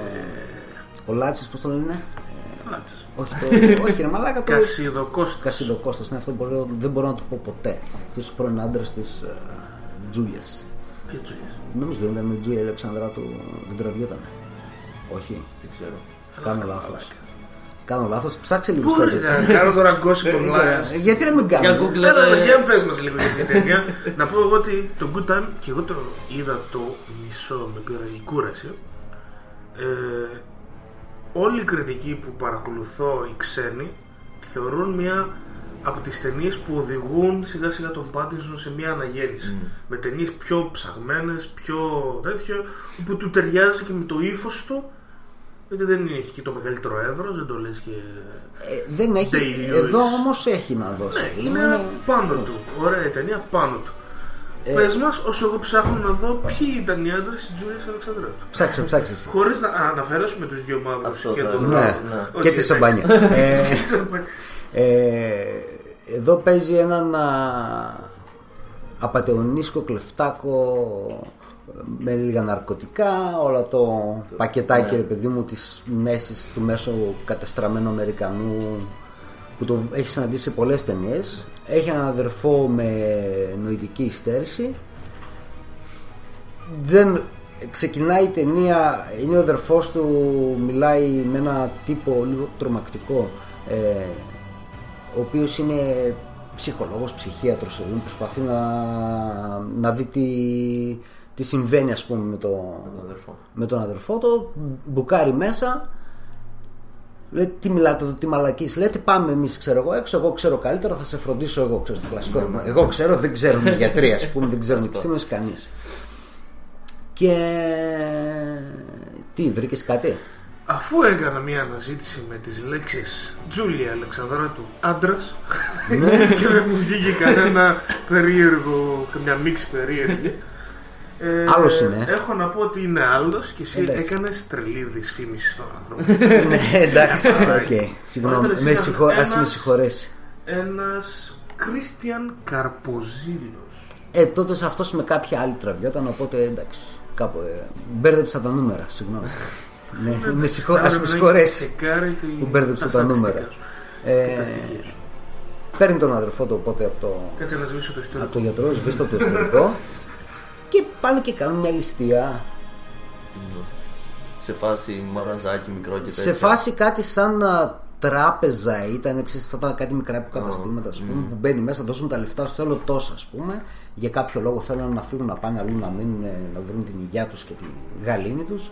ο Λάτσης πως το λένε Λάτσες. όχι, το, όχι ρε μαλάκα το Κασιδοκώστα. Κασιδοκώστας είναι αυτό που μπορώ- δεν μπορώ να το πω ποτέ και ο πρώην άντρας της ε, Τζούλιας Νομίζω δεν ήταν με Τζούλια η Αλεξανδράτου δεν τραβιότανε Όχι, Δεν ξέρω. κάνω λάθος Κάνω λάθος, ψάξε λίγο στο Μπορεί τέτοιο. να κάνω τώρα gossip online. Ε, Γιατί να μην Για κάνω Google Έλα, ε, για πες μας λίγο για την ταινία. Να πω εγώ ότι το Good Time και εγώ το είδα το μισό, με πήρα η κούραση. Ε, όλοι οι κριτικοί που παρακολουθώ οι ξένοι θεωρούν μια από τις ταινίες που οδηγούν σιγά σιγά τον Πάτινσον σε μια αναγέννηση. Με ταινίες πιο ψαγμένες, πιο τέτοιο, που του ταιριάζει και με το ύφος του. Γιατί δεν έχει και το μεγαλύτερο εύρος, δεν το λες και. Ε, Δεν έχει, Day εδώ Lewis. όμως έχει να δώσει Ναι, είναι πάνω του. Ωραία η ταινία πάνω του. Ε, Πες μας, όσο εγώ ψάχνω να δω ποιοι ήταν οι άντρες της Τζούλιας Αλεξανδράτου. Ψάξε, ψάξε εσύ Χωρίς να α, αναφέρουμε τους δυο μαύρους Αυτό και θα τον έλεγα. Ναι, ναι. Οκ, και τη εντάξει. σαμπάνια ε, Ε, εδώ παίζει έναν α, απατεωνίσκο κλεφτάκο με λίγα ναρκωτικά, όλο το πακετάκι ναι. ρε παιδί μου της μέσης του μέσω κατεστραμμένου Αμερικανού που το έχει συναντήσει σε πολλές ταινίες έχει έναν αδερφό με νοητική υστέρηση δεν ξεκινάει η ταινία είναι ο αδερφός του μιλάει με ένα τύπο λίγο τρομακτικό ε, ο οποίος είναι ψυχολόγος, ψυχίατρος δηλαδή, προσπαθεί να, να δει τι, τι συμβαίνει ας πούμε με, το, τον αδερφό. με τον αδερφό. Του μπουκάρει μέσα. Λέει τι μιλάτε εδώ, τι μαλακείς Λέει τι πάμε εμείς ξέρω εγώ έξω. Εγώ ξέρω καλύτερα, θα σε φροντίσω εγώ ξέρω, στο κλασικό ρήμα. Εγώ ξέρω, δεν ξέρουν οι γιατροί ας πούμε Δεν ξέρουν οι επιστήμονες κανείς. Και τι βρήκες κάτι; Αφού έκανα μια αναζήτηση με τις λέξεις Τζούλια Αλεξανδράτου άντρας και δεν μου βγήκε κανένα περίεργο, καμιά μίξη περίεργη. Ε, Άλλος είναι. Έχω να πω ότι είναι άλλος και εσύ Εντάξει. έκανες τρελή δυσφήμιση στον άνθρωπο. Ναι εντάξει, Ένα οκ Συγγνώμη, Άντρας με είναι συγχω... ας με ένας- συγχωρέσει Ένας Κρίστιαν Καρποζήλος. Ε, τότε σε αυτός με κάποια άλλη τραβιόταν, οπότε εντάξει. Κάπου, ε, μπέρδεψα τα νούμερα, συγγνώμη. ναι, με συγχω... ας με συγχωρέσει. που μπέρδεψα τα νούμερα. Ε, τα στοιχεία σου. παίρνει τον αδερφό του οπότε από το, Κάτσε να σβήσω το ιστορικό. από το γιατρό, σβήστε από το ιστορικό και πάνε και κάνουν μια ληστεία. Σε φάση μαγαζάκι μικρό και τέτοια. Σε φάση κάτι σαν να τράπεζα ήταν, ξέρεις, αυτά τα κάτι μικρά υποκαταστήματα ας πούμε, που μπαίνει μέσα, δώσουν τα λεφτά σου, θέλω τόσα ας πούμε. Για κάποιο λόγο θέλουν να φύγουν να πάνε αλλού να μείνουν, ε, να βρουν την υγειά τους και τη γαλήνη τους.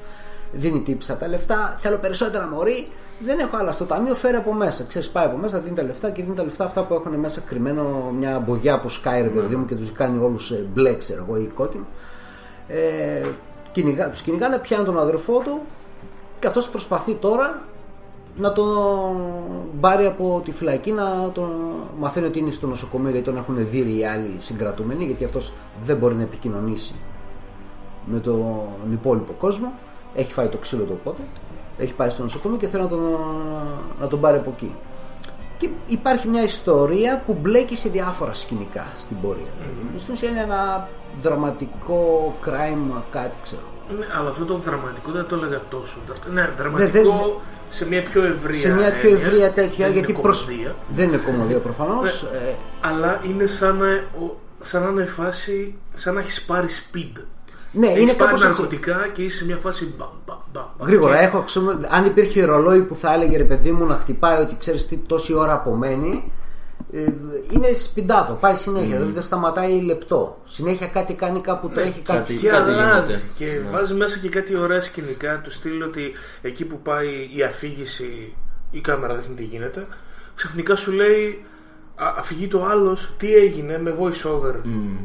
Δίνει τύψα τα λεφτά, θέλω περισσότερα μωρή, δεν έχω άλλα στο ταμείο, φέρει από μέσα. Ξέρεις, πάει από μέσα, δίνει τα λεφτά και δίνει τα λεφτά αυτά που έχουν μέσα κρυμμένο μια μπογιά που σκάει ρε παιδί μου και τους κάνει όλους ε, μπλε, ξέρω εγώ, ή κόκκινο. Ε, κυνηγά, τους κυνηγάνε, πιάνουν τον αδερφό του και αυτός προσπαθεί τώρα να τον πάρει από τη φυλακή να τον μαθαίνει ότι είναι στο νοσοκομείο γιατί τον έχουν δει οι άλλοι συγκρατούμενοι γιατί αυτός δεν μπορεί να επικοινωνήσει με τον υπόλοιπο κόσμο έχει φάει το ξύλο του οπότε έχει πάει στο νοσοκομείο και θέλει να τον, να τον πάρει από εκεί και υπάρχει μια ιστορία που μπλέκει σε διάφορα σκηνικά στην πορεία mm. στην ουσία είναι ένα δραματικό crime κάτι ξέρω Ναι, αλλά αυτό το δραματικό δεν το έλεγα τόσο. Ναι, δραματικό δεν- σε μια πιο ευρεία. σε μια πιο έννοια. ευρεία τέτοια Δεν γιατί είναι προς... κομμωδία. δεν είναι κομμωδία προφανώς Ναι. ε, Αλλά είναι σαν να, ο- σαν να είναι η φάση, σαν να έχεις πάρει speed. Ναι Έχεις είναι πάρει κάπως έτσι ναρκωτικά και είσαι σε μια φάση μπα, μπα, μπα, μπα. Γρήγορα, Και- έχω, ξέρω, αν υπήρχε ρολόι που θα έλεγε ρε παιδί μου να χτυπάει ότι ξέρεις τι τόση ώρα απομένει, ε, είναι σπιντάτο, πάει συνέχεια, δηλαδή δεν σταματάει λεπτό. Συνέχεια κάτι κάνει, κάπου τρέχει, κάτι. κάτι- Και κάτι αλλάζει γίνεται. και Ναι. βάζει μέσα και κάτι ωραία σκηνικά του στυλ ότι εκεί που πάει η αφήγηση, η κάμερα δείχνει τι γίνεται, ξαφνικά σου λέει α, αφηγεί το άλλος τι έγινε με voice over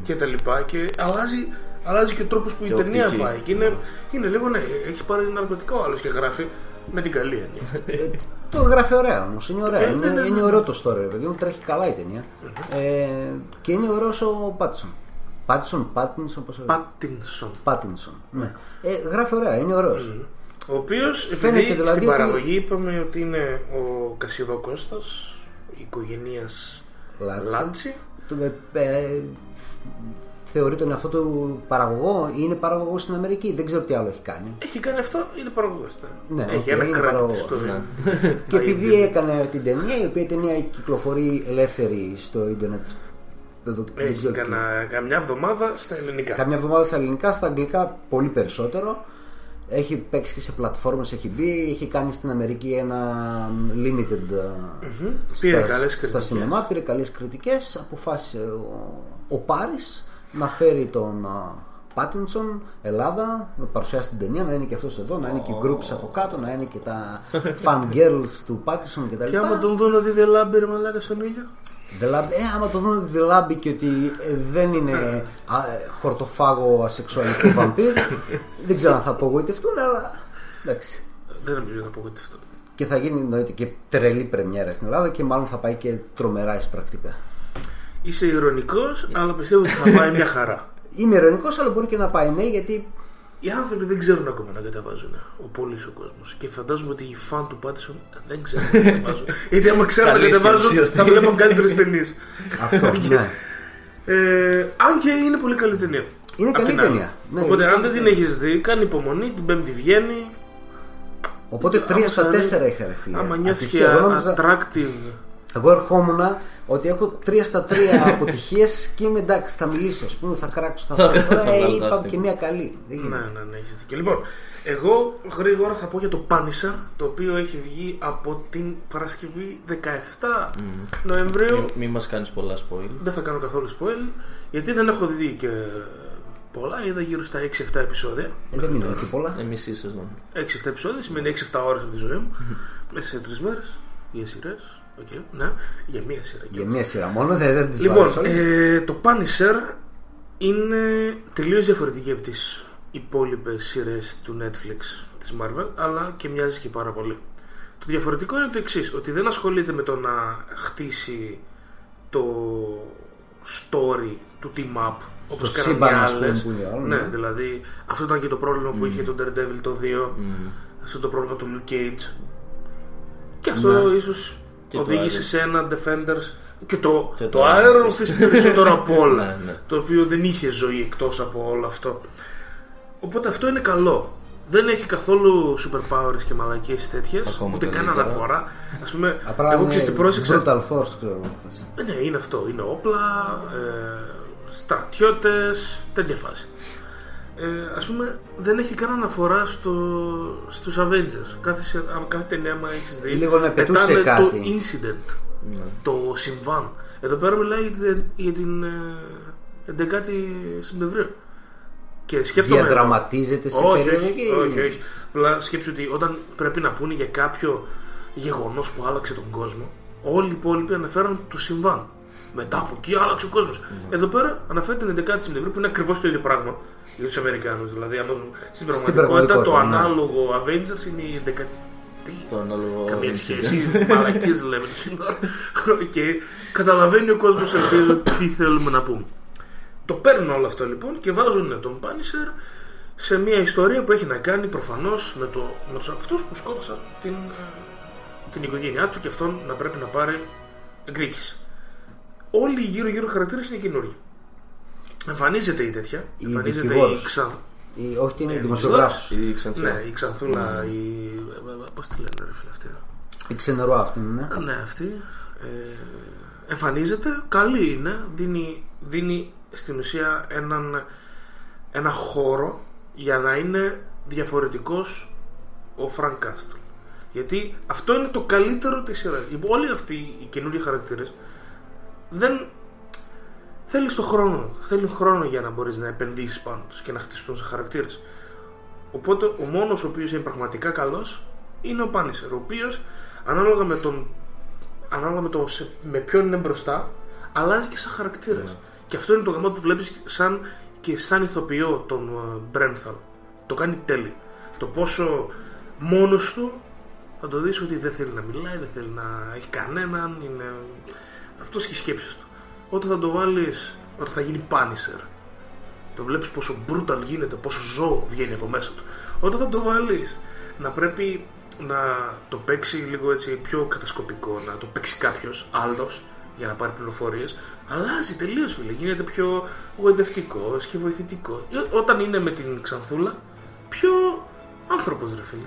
και τα λοιπά και αλλάζει, αλλάζει και ο τρόπος που Και η ταινία οπτική. πάει και είναι, είναι λίγο ναι, έχει πάρει ναρκωτικό άλλος και γράφει με την καλή έννοια. Ε, το γράφει ωραία όμως, είναι ωραία. Ε, ναι, είναι, ναι, ναι, είναι ναι. ωραίο το story, ρε παιδί μου, τρέχει καλά η ταινία. Ε, και είναι ωραίο ο Πάτισον. Πάτισον, Πάτινσον, πώς λέγεται. Πάτινσον. Πάτινσον. Ναι. Ε, γράφει ωραία, είναι ωραίος. Ο οποίος, Φαίνεται επειδή δηλαδή στην ότι- παραγωγή είπαμε ότι είναι ο Κασιδόκωστας, οικογένειας Λάτσι. Λάτσι. Θεωρεί τον εαυτό του παραγωγό ή είναι παραγωγός στην Αμερική. Δεν ξέρω τι άλλο έχει κάνει. Έχει κάνει αυτό, είναι παραγωγός. Ναι, Έχει οκ, ένα είναι credit παραγωγός, στο ναι. Και να επειδή είναι- έκανε την ταινία, η οποία η ταινία κυκλοφορεί ελεύθερη στο ίντερνετ. Εδώ, δεν Έχει ξέρω τι. κανα, καμιά εβδομάδα στα ελληνικά. Καμιά εβδομάδα στα ελληνικά, στα αγγλικά πολύ περισσότερο. Έχει παίξει και σε πλατφόρμες, έχει μπει, έχει κάνει στην Αμερική ένα limited ε, Πήρε στα, καλές στα κριτικές. σινεμά, πήρε καλές κριτικές, αποφάσισε ο, ο Πάρης να φέρει τον Πάτινσον Ελλάδα, να παρουσιάσει την ταινία, να είναι και αυτός εδώ, να είναι και groups από κάτω, να είναι και τα fan girls του Πάτινσον κτλ. Και άμα τον δουν ότι δεν λάμπει ρε μαλάκα στον ήλιο. The Lab, ε, άμα το δουν The Lab και ότι ε, δεν είναι α, ε, χορτοφάγο ασεξουαλικό βαμπύρ, δεν ξέρω αν θα απογοητευτούν, αλλά εντάξει. Δεν νομίζω να απογοητευτώ. Και θα γίνει εννοείται και τρελή πρεμιέρα στην Ελλάδα και μάλλον θα πάει και τρομερά εισπρακτικά. Είσαι ηρωνικός, αλλά πιστεύω ότι θα πάει μια χαρά. Είμαι ειρωνικό, αλλά μπορεί και να πάει ναι, γιατί Οι άνθρωποι δεν ξέρουν ακόμα να κατεβάζουν. Ο πολύς ο κόσμος. Και φαντάζομαι ότι οι φαν του Πάτισον δεν ξέρουν να κατεβάζουν. Γιατί άμα ξέρουν να Καλή κατεβάζουν, σκέψη αυτή. θα βλέπουν καλύτερες ταινίες. αυτό. ναι. Ε, αν και είναι πολύ καλή ταινία. Είναι Απ' καλή την άλλη. ταινία. Ναι, Οπότε, είναι αν καλή δεν την ταινία. έχεις δει, κάνει υπομονή. Την Πέμπτη βγαίνει. Οπότε 3 Άμα στα 4 ξαναδεί- είχα ρε φίλε. Άμα νιώθεις και Ατυχία. Εγώ νόμιζα- attractive. Εγώ ερχόμουν ότι έχω 3 στα 3 αποτυχίες και είμαι εντάξει, θα μιλήσω, ας πούμε, θα κράξω, θα πω. Τώρα Θα ε, βγάλω είπα ταύτη. και μία καλή. Δεν Ναι, γίνεται. ναι, ναι, έχεις δίκιο. Λοιπόν, εγώ γρήγορα θα πω για το Πάνισα, το οποίο έχει βγει από την Παρασκευή 17 Νοεμβρίου. Μην μη μας κάνεις πολλά spoil. Δεν θα κάνω καθόλου spoil, γιατί δεν έχω δει και πολλά. Είδα γύρω στα 6-7 επεισόδια. Ε, δεν είναι και πολλά. Εμείς η σεζόν. 6-7 επεισόδια σημαίνει 6-7 ώρες από τη ζωή μου. Μέσα σε 3 μέρες. Για σειρές. Okay, ναι, για μία σειρά. Για μία σειρά μόνο, δεν, δεν τις Λοιπόν, βάζεις όλες. ε, το Punisher είναι τελείως διαφορετική από τις υπόλοιπες σειρές του Netflix της Marvel, αλλά και μοιάζει και πάρα πολύ. Το διαφορετικό είναι το εξής ότι δεν ασχολείται με το να χτίσει το story του team up όπως κάνανε σύμπαν, οι ας πούμε, άλλες. που είναι άλλο, Ναι, ναι. δηλαδή αυτό ήταν και το πρόβλημα που είχε το Daredevil το 2, αυτό το πρόβλημα του Luke Cage. Και αυτό Ναι. ίσως Και το οδήγησε Iron. σε ένα Defenders και το, Και το, το Iron Iron Fist περισσότερο από όλα. Ναι, ναι. Το οποίο δεν είχε ζωή εκτός από όλο αυτό. Οπότε αυτό είναι καλό. Δεν έχει καθόλου superpowers και μαλακίες τέτοιες, Ακόμα ούτε καν καλύτερα. αναφορά. Ας πούμε, Απλά εγώ είναι ξέρεις τι πρόσεξα. Brutal Force, ξέρω. Ε, Ναι, είναι αυτό. Είναι όπλα, ε, στρατιώτες, τέτοια φάση. Ε, ας πούμε δεν έχει καν αναφορά στο, στους Avengers. Κάθε, σε- α, κάθε ταινία άμα έχεις δει Λίγο να πετούσε πετάνε κάτι. το incident, το συμβάν. Εδώ πέρα μιλάει για την, για την ε, 11η Σεπτεμβρίου. Και σκέφτομαι... Διαδραματίζεται σε όχι, περίοδο όχι, εκεί. όχι, όχι. Απλά σκέψου ότι όταν πρέπει να πούνε για κάποιο γεγονός που άλλαξε τον κόσμο, όλοι οι υπόλοιποι αναφέρουν το συμβάν. Μετά από εκεί άλλαξε ο κόσμος. Ναι. Εδώ πέρα αναφέρεται την 11η Σεπτεμβρίου που είναι ακριβώς το ίδιο πράγμα για τους Αμερικάνους. Δηλαδή, άμα στην πραγματικότητα πραγματικότητα, το ναι. ανάλογο Avengers είναι η 11η. Το ανάλογο. Καμία incident. σχέση. Μαλακίες λέμε το σύνορα. Και καταλαβαίνει ο κόσμος, ελπίζω, τι θέλουμε να πούμε. Το παίρνουν όλο αυτό λοιπόν και βάζουν τον Πάνισερ σε μια ιστορία που έχει να κάνει προφανώς με, το, με τους αυτούς που σκότωσαν την, ε, την οικογένειά του και αυτόν να πρέπει να πάρει εκδίκηση. Όλοι οι γύρω-γύρω χαρακτήρες είναι καινούργιοι. Εμφανίζεται η τέτοια. Η εμφανίζεται η δικηγόρος. Ξαν... Η- όχι, την Ε, δημοσιογράφος. Η Ξανθιά. Ναι, η Ξανθούλα, η. Πώς τη λένε, ρε φίλε αυτή. Η ξενερό αυτή είναι. Ναι, αυτή. Ε, εμφανίζεται, καλή είναι, δίνει, δίνει στην ουσία έναν, ένα χώρο για να είναι διαφορετικός ο Φρανκ Κάστλ. Γιατί αυτό είναι το καλύτερο της σειράς. Οι- Όλοι αυτοί οι καινούργιοι χαρακτήρες δεν θέλεις το χρόνο. Θέλει χρόνο για να μπορείς να επενδύσεις πάνω τους και να χτιστούν σε χαρακτήρες. Οπότε ο μόνος ο οποίος είναι πραγματικά καλός είναι ο Πάνισερ, ο οποίος ανάλογα με τον ανάλογα με, το σε- με ποιον είναι μπροστά, αλλάζει και σαν χαρακτήρας. Και αυτό είναι το γαμό που βλέπεις σαν και σαν ηθοποιό τον Μπρένθαλ. Το κάνει τέλειο. Το πόσο μόνος του θα το δεις ότι δεν θέλει να μιλάει, δεν θέλει να έχει κανέναν. Είναι... Αυτός και οι σκέψεις του. Όταν θα το βάλεις, όταν θα γίνει Πάνισερ, το βλέπεις πόσο brutal γίνεται, πόσο ζώο βγαίνει από μέσα του. Όταν θα το βάλεις να πρέπει να το παίξει λίγο έτσι πιο κατασκοπικό, να το παίξει κάποιος άλλος για να πάρει πληροφορίες, αλλάζει τελείως φίλε. Γίνεται πιο γοητευτικό και βοηθητικό. Ε, Όταν είναι με την Ξανθούλα, πιο άνθρωπος ρε φίλε.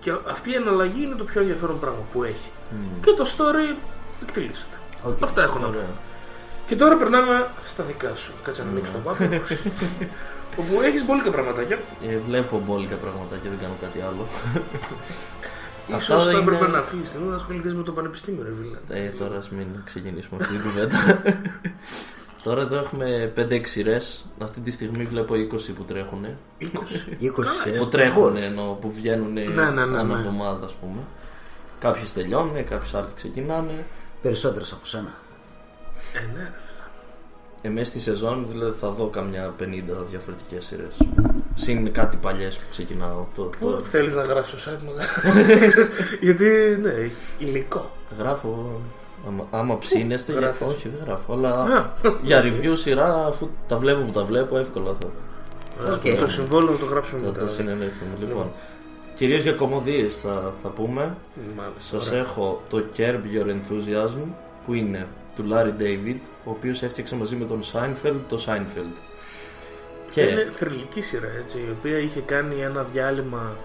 Και αυτή η εναλλαγή είναι το πιο ενδιαφέρον πράγμα που έχει. Και το story εκτυλίσσεται. Οκ. Αυτά έχω να πω. Ωραία. Και τώρα περνάμε στα δικά σου. Κάτσε να ανοίξω το πάπο. όπου έχεις μπόλικα πραγματάκια. Ε, βλέπω μπόλικα πράγματα και δεν κάνω κάτι άλλο. Ίσως Αυτά θα είναι- έπρεπε να αφήσει να ασχοληθείς με το πανεπιστήμιο, ρε Βίλα. Ε, τώρα ας μην ξεκινήσουμε αυτή την κουβέντα. τώρα εδώ έχουμε 5-6 σειρές. Αυτή τη στιγμή βλέπω 20 που τρέχουν. 20. 20 σειρές. Που τρέχουν ενώ που βγαίνουν Ναι, ναι, ναι, ανά ναι. εβδομάδα ας πούμε. Κάποιες τελειώνουν, κάποιες άλλες ξεκινάνε. Περισσότερες από σένα. Ε, ναι, ρε. Ε, μέσα στη σεζόν δηλαδή θα δω καμιά 50 διαφορετικές σειρές. Συν κάτι παλιές που ξεκινάω. Το, Πού το, θέλεις να γράψεις το site μου. Γιατί, ναι, υλικό. γράφω. Άμα, άμα ψήνεστε, για... γράφεις; όχι δεν γράφω. Αλλά Α, για review σειρά, αφού τα βλέπω που τα βλέπω, εύκολα θα, Οκ. Το συμβόλαιο το γράψουμε θα μετά. τα συνεννοηθούμε. Λοιπόν, κυρίως για κομμωδίες θα, θα πούμε. Μάλιστα. Σας ωραία. έχω το Curb Your Enthusiasm που είναι του Larry David, ο οποίος έφτιαξε μαζί με τον Seinfeld το Seinfeld. Και Είναι θρηλυκή σειρά, έτσι, η οποία είχε κάνει ένα διάλειμμα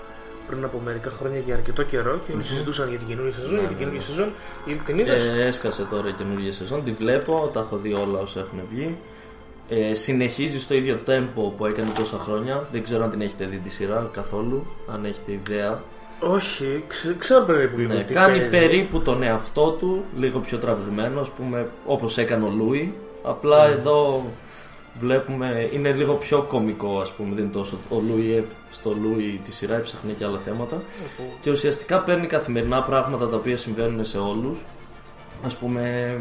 πριν από μερικά χρόνια για αρκετό καιρό και όλοι συζητούσαν για την καινούργια σεζόν, για την καινούργια σεζόν. Γιατί την είδες; Και έσκασε τώρα η καινούργια σεζόν. Τη βλέπω, τα έχω δει όλα όσα έχουν βγει. Ε, συνεχίζει στο ίδιο tempo που έκανε τόσα χρόνια. Δεν ξέρω αν την έχετε δει τη σειρά καθόλου. Αν έχετε ιδέα. Όχι, ξε- ξέρω περίπου λίγο Ναι, τι κάνει παίζει. περίπου τον εαυτό του λίγο πιο τραβηγμένο, ας πούμε, όπως έκανε ο Λούι. Απλά εδώ βλέπουμε είναι λίγο πιο κωμικό, ας πούμε. Δεν είναι τόσο. Ο Λούι, ε, στο Λούι τη σειρά έψαχνε και άλλα θέματα. Και ουσιαστικά παίρνει καθημερινά πράγματα τα οποία συμβαίνουν σε όλους. Ας πούμε,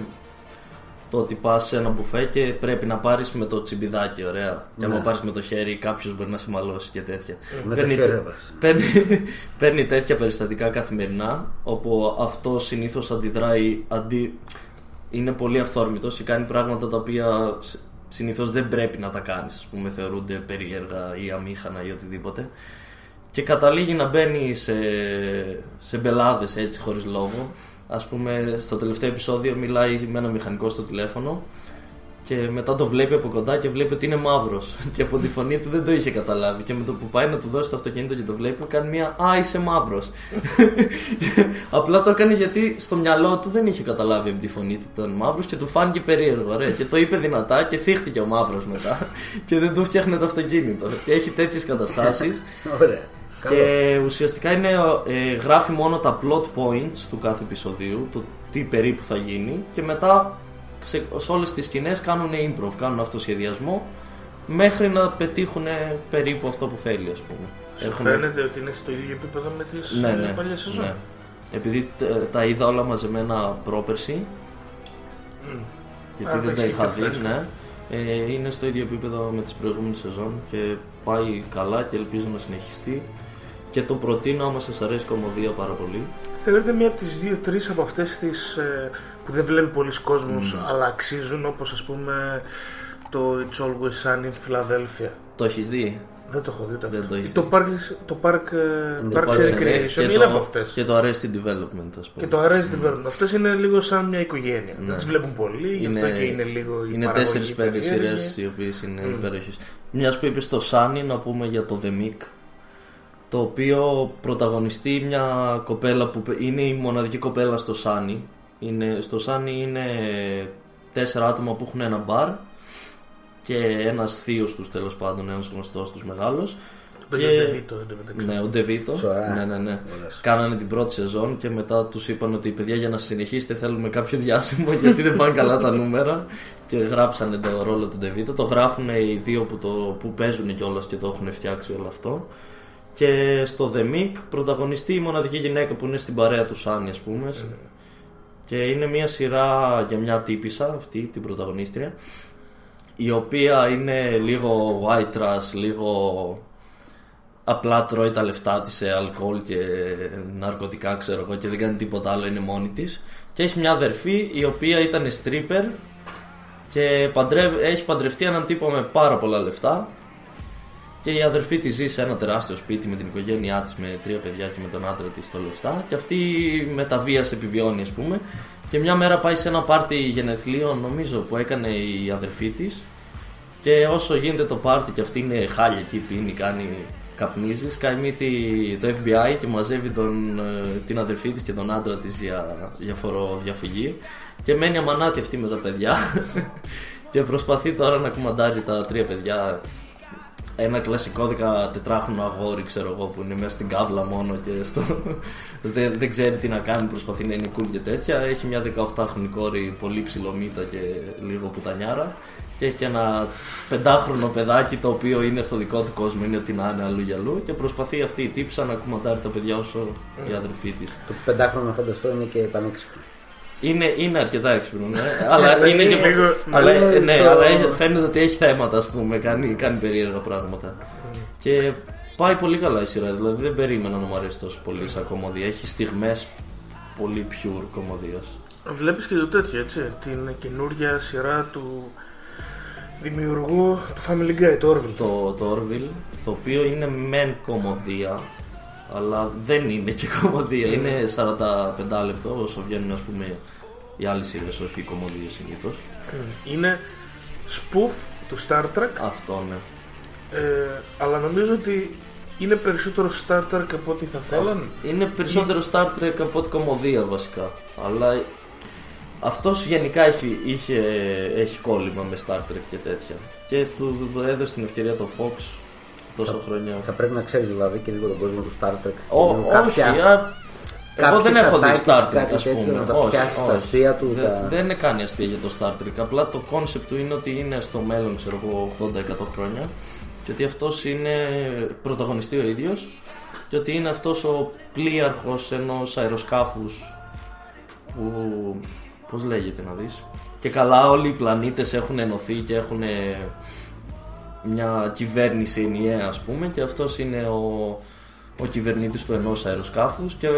το ότι πας σε ένα μπουφέ και πρέπει να πάρεις με το τσιμπιδάκι, ωραία. Και άμα Ναι. πάρεις με το χέρι, κάποιος μπορεί να σε μαλώσει και τέτοια. Με τα Παίρνει- χέρια βάζεις. παίρνει, παίρνει τέτοια περιστατικά καθημερινά, όπου αυτό συνήθως αντιδράει αντί. είναι πολύ αυθόρμητος και κάνει πράγματα τα οποία συνήθως δεν πρέπει να τα κάνεις. Α πούμε, θεωρούνται περίεργα ή αμήχανα ή οτιδήποτε. Και καταλήγει να μπαίνει σε, σε μπελάδες έτσι χωρίς λόγο. Α πούμε, στο τελευταίο επεισόδιο μιλάει με ένα μηχανικό στο τηλέφωνο Και μετά το βλέπει από κοντά και βλέπει ότι είναι μαύρος. Και από τη φωνή του δεν το είχε καταλάβει. Και με το που πάει να του δώσει το αυτοκίνητο και το βλέπει, κάνει μια Α, είσαι μαύρος. Απλά το έκανε γιατί στο μυαλό του δεν είχε καταλάβει από τη φωνή του τον μαύρος και του φάνηκε περίεργο. Ωραία. Και το είπε δυνατά και θύχτηκε ο μαύρος μετά. Και δεν του φτιάχνε το αυτοκίνητο. Και έχει τέτοιες καταστάσεις. Ωραία. Καλό. Και ουσιαστικά είναι, ε, γράφει μόνο τα plot points του κάθε επεισοδίου, το τι περίπου θα γίνει και μετά σε, σε όλες τις σκηνές κάνουν improv, κάνουν αυτοσχεδιασμό μέχρι να πετύχουν περίπου αυτό που θέλει ας πούμε. Σου Έχουνε- φαίνεται ότι είναι στο ίδιο επίπεδο με τις ναι, ε, ναι, παλιές σεζόν; ναι. Επειδή ε, τα είδα όλα μαζεμένα πρόπερση, γιατί Α, δεν τα τα έχεις είχα πιο δει, φρέσκα. ναι. Ε, είναι στο ίδιο επίπεδο με τις προηγούμενες σεζόν και πάει καλά και ελπίζω να συνεχιστεί και το προτείνω άμα σας αρέσει η κομμωδία πάρα πολύ. Θεωρείται μία από τις δύο-τρεις από αυτές τις ε, που δεν βλέπει πολλοί κόσμος αλλά αξίζουν όπως ας πούμε το It's Always Sunny in Philadelphia. Το έχεις δει; Δεν το έχω δει ούτε Δεν αυτό. το έχεις το, Park, το Park, ε, Το Parks Parks and and Recreation και είναι το, από αυτές. Και το Arrested Development ας πούμε. Και το Arrested Development. Αυτές είναι λίγο σαν μια οικογένεια. Ναι. Δεν τις βλέπουν πολύ, γι' αυτό και είναι λίγο η Είναι παραγωγή 4-5 περίεργη. σειρές οι οποίες είναι mm. υπέροχε. Μιας που είπες στο Σάνι, να πούμε για το The Mick. Το οποίο πρωταγωνιστεί μια κοπέλα που πε- είναι η μοναδική κοπέλα στο Σάνι. Είναι, στο Σάνι είναι τέσσερα άτομα που έχουν ένα μπαρ και ένας θείος τους τέλος πάντων, ένας γνωστός τους μεγάλος. Το παιδί ο Ντεβίτο, εν τω μεταξύ. Ναι, ο Ντεβίτο. Σωρά. Ναι, ναι, ναι. Ωραίος. Κάνανε την πρώτη σεζόν και μετά τους είπαν ότι παιδιά για να συνεχίσετε θέλουμε κάποιο διάσημο γιατί δεν πάνε καλά τα νούμερα. Και γράψανε το ρόλο του Ντεβίτο. Το γράφουν οι δύο που, το, που παίζουν κιόλας και το έχουν φτιάξει όλο αυτό. Και στο The Mick πρωταγωνιστεί η μοναδική γυναίκα που είναι στην παρέα του Σάνι, ας πούμε. Και είναι μια σειρά για μια τύπησα, αυτή την πρωταγωνίστρια, η οποία είναι λίγο white trash, λίγο απλά τρώει τα λεφτά της σε αλκοόλ και ναρκωτικά ξέρω εγώ και δεν κάνει τίποτα άλλο, είναι μόνη της. Και έχει μια αδερφή η οποία ήταν stripper και παντρε- έχει παντρευτεί έναν τύπο με πάρα πολλά λεφτά και η αδερφή της ζει σε ένα τεράστιο σπίτι με την οικογένειά της με τρία παιδιά και με τον άντρα της στο λεφτά. Και αυτή με τα βίας επιβιώνει ας πούμε. Και μια μέρα πάει σε ένα πάρτι γενεθλίων νομίζω που έκανε η αδερφή της. Και όσο γίνεται το πάρτι και αυτή είναι χάλια εκεί, πίνει, κάνει καπνίζεις, σκάει μύτη το FBI και μαζεύει τον, ε, την αδερφή της και τον άντρα της για, για φοροδιαφυγή και μένει αμανάτη αυτή με τα παιδιά. Και προσπαθεί τώρα να κουμαντάρει τα τρία παιδιά ένα κλασικό 14χρονο αγόρι, ξέρω εγώ, που είναι μέσα στην κάβλα μόνο και στο... δεν, δεν ξέρει τι να κάνει, προσπαθεί να είναι cool και τέτοια. Έχει μια 18χρονη κόρη, πολύ ψηλομύτα και λίγο πουτανιάρα. Και έχει και ένα πεντάχρονο παιδάκι το οποίο είναι στο δικό του κόσμο, είναι ότι να είναι αλλού για αλλού. Και προσπαθεί αυτή η τύψα να κουμαντάρει τα παιδιά όσο η αδερφή της. Το πεντάχρονο να φανταστώ είναι και πανέξυπνο. Είναι, είναι αρκετά έξυπνο, ναι. αλλά είναι και. λίγο- αλλά, είναι ναι, το- αλλά έχει- φαίνεται ότι έχει θέματα, ας πούμε. Κάνει, κάνει περίεργα πράγματα. Και πάει πολύ καλά η σειρά. Δηλαδή δεν περίμενα να μου αρέσει τόσο πολύ σαν κομμωδία. Έχει στιγμές πολύ pure κομμωδίας. Βλέπεις και το τέτοιο, έτσι, την καινούργια σειρά του δημιουργού του Family Guy, το Orville. Το, το Orville, το οποίο είναι μεν κομμωδία, αλλά δεν είναι και κομμωδία. Είναι 45 λεπτό όσο βγαίνουν, ας πούμε, οι άλλε σειρές, όχι οι κομμωδίες συνήθως. Είναι spoof του Star Trek, Αυτό ναι. ε, αλλά νομίζω ότι είναι περισσότερο Star Trek από ό,τι θα θέλαν. Είναι περισσότερο Star Trek από ότι κωμωδία βασικά. Αλλά αυτός γενικά έχει, είχε, έχει κόλλημα με Star Trek και τέτοια. Και του του έδωσε την ευκαιρία το Fox τόσα χρόνια. Θα πρέπει να ξέρεις δηλαδή και λίγο τον κόσμο του Star Trek. Ω, Λίγο όχι, α, εγώ δεν κάποιες έχω δει ατάκες, Star Trek κάτι ας τέτοιο, πούμε. να τα Όχι, πιάσεις τα όχι. αστεία του, Δεν, τα- δεν είναι κάνει αστεία για το Star Trek. Απλά το κόνσεπτ του είναι ότι είναι στο μέλλον, ξέρω εγώ, 80-100 χρόνια. Και ότι αυτός είναι πρωταγωνιστή ο ίδιος και ότι είναι αυτός ο πλοίαρχος ενός αεροσκάφους που πώς λέγεται να δεις και καλά όλοι οι πλανήτες έχουν ενωθεί και έχουν μια κυβέρνηση ενιαία ας πούμε και αυτός είναι ο, ο κυβερνήτης του ενός αεροσκάφους και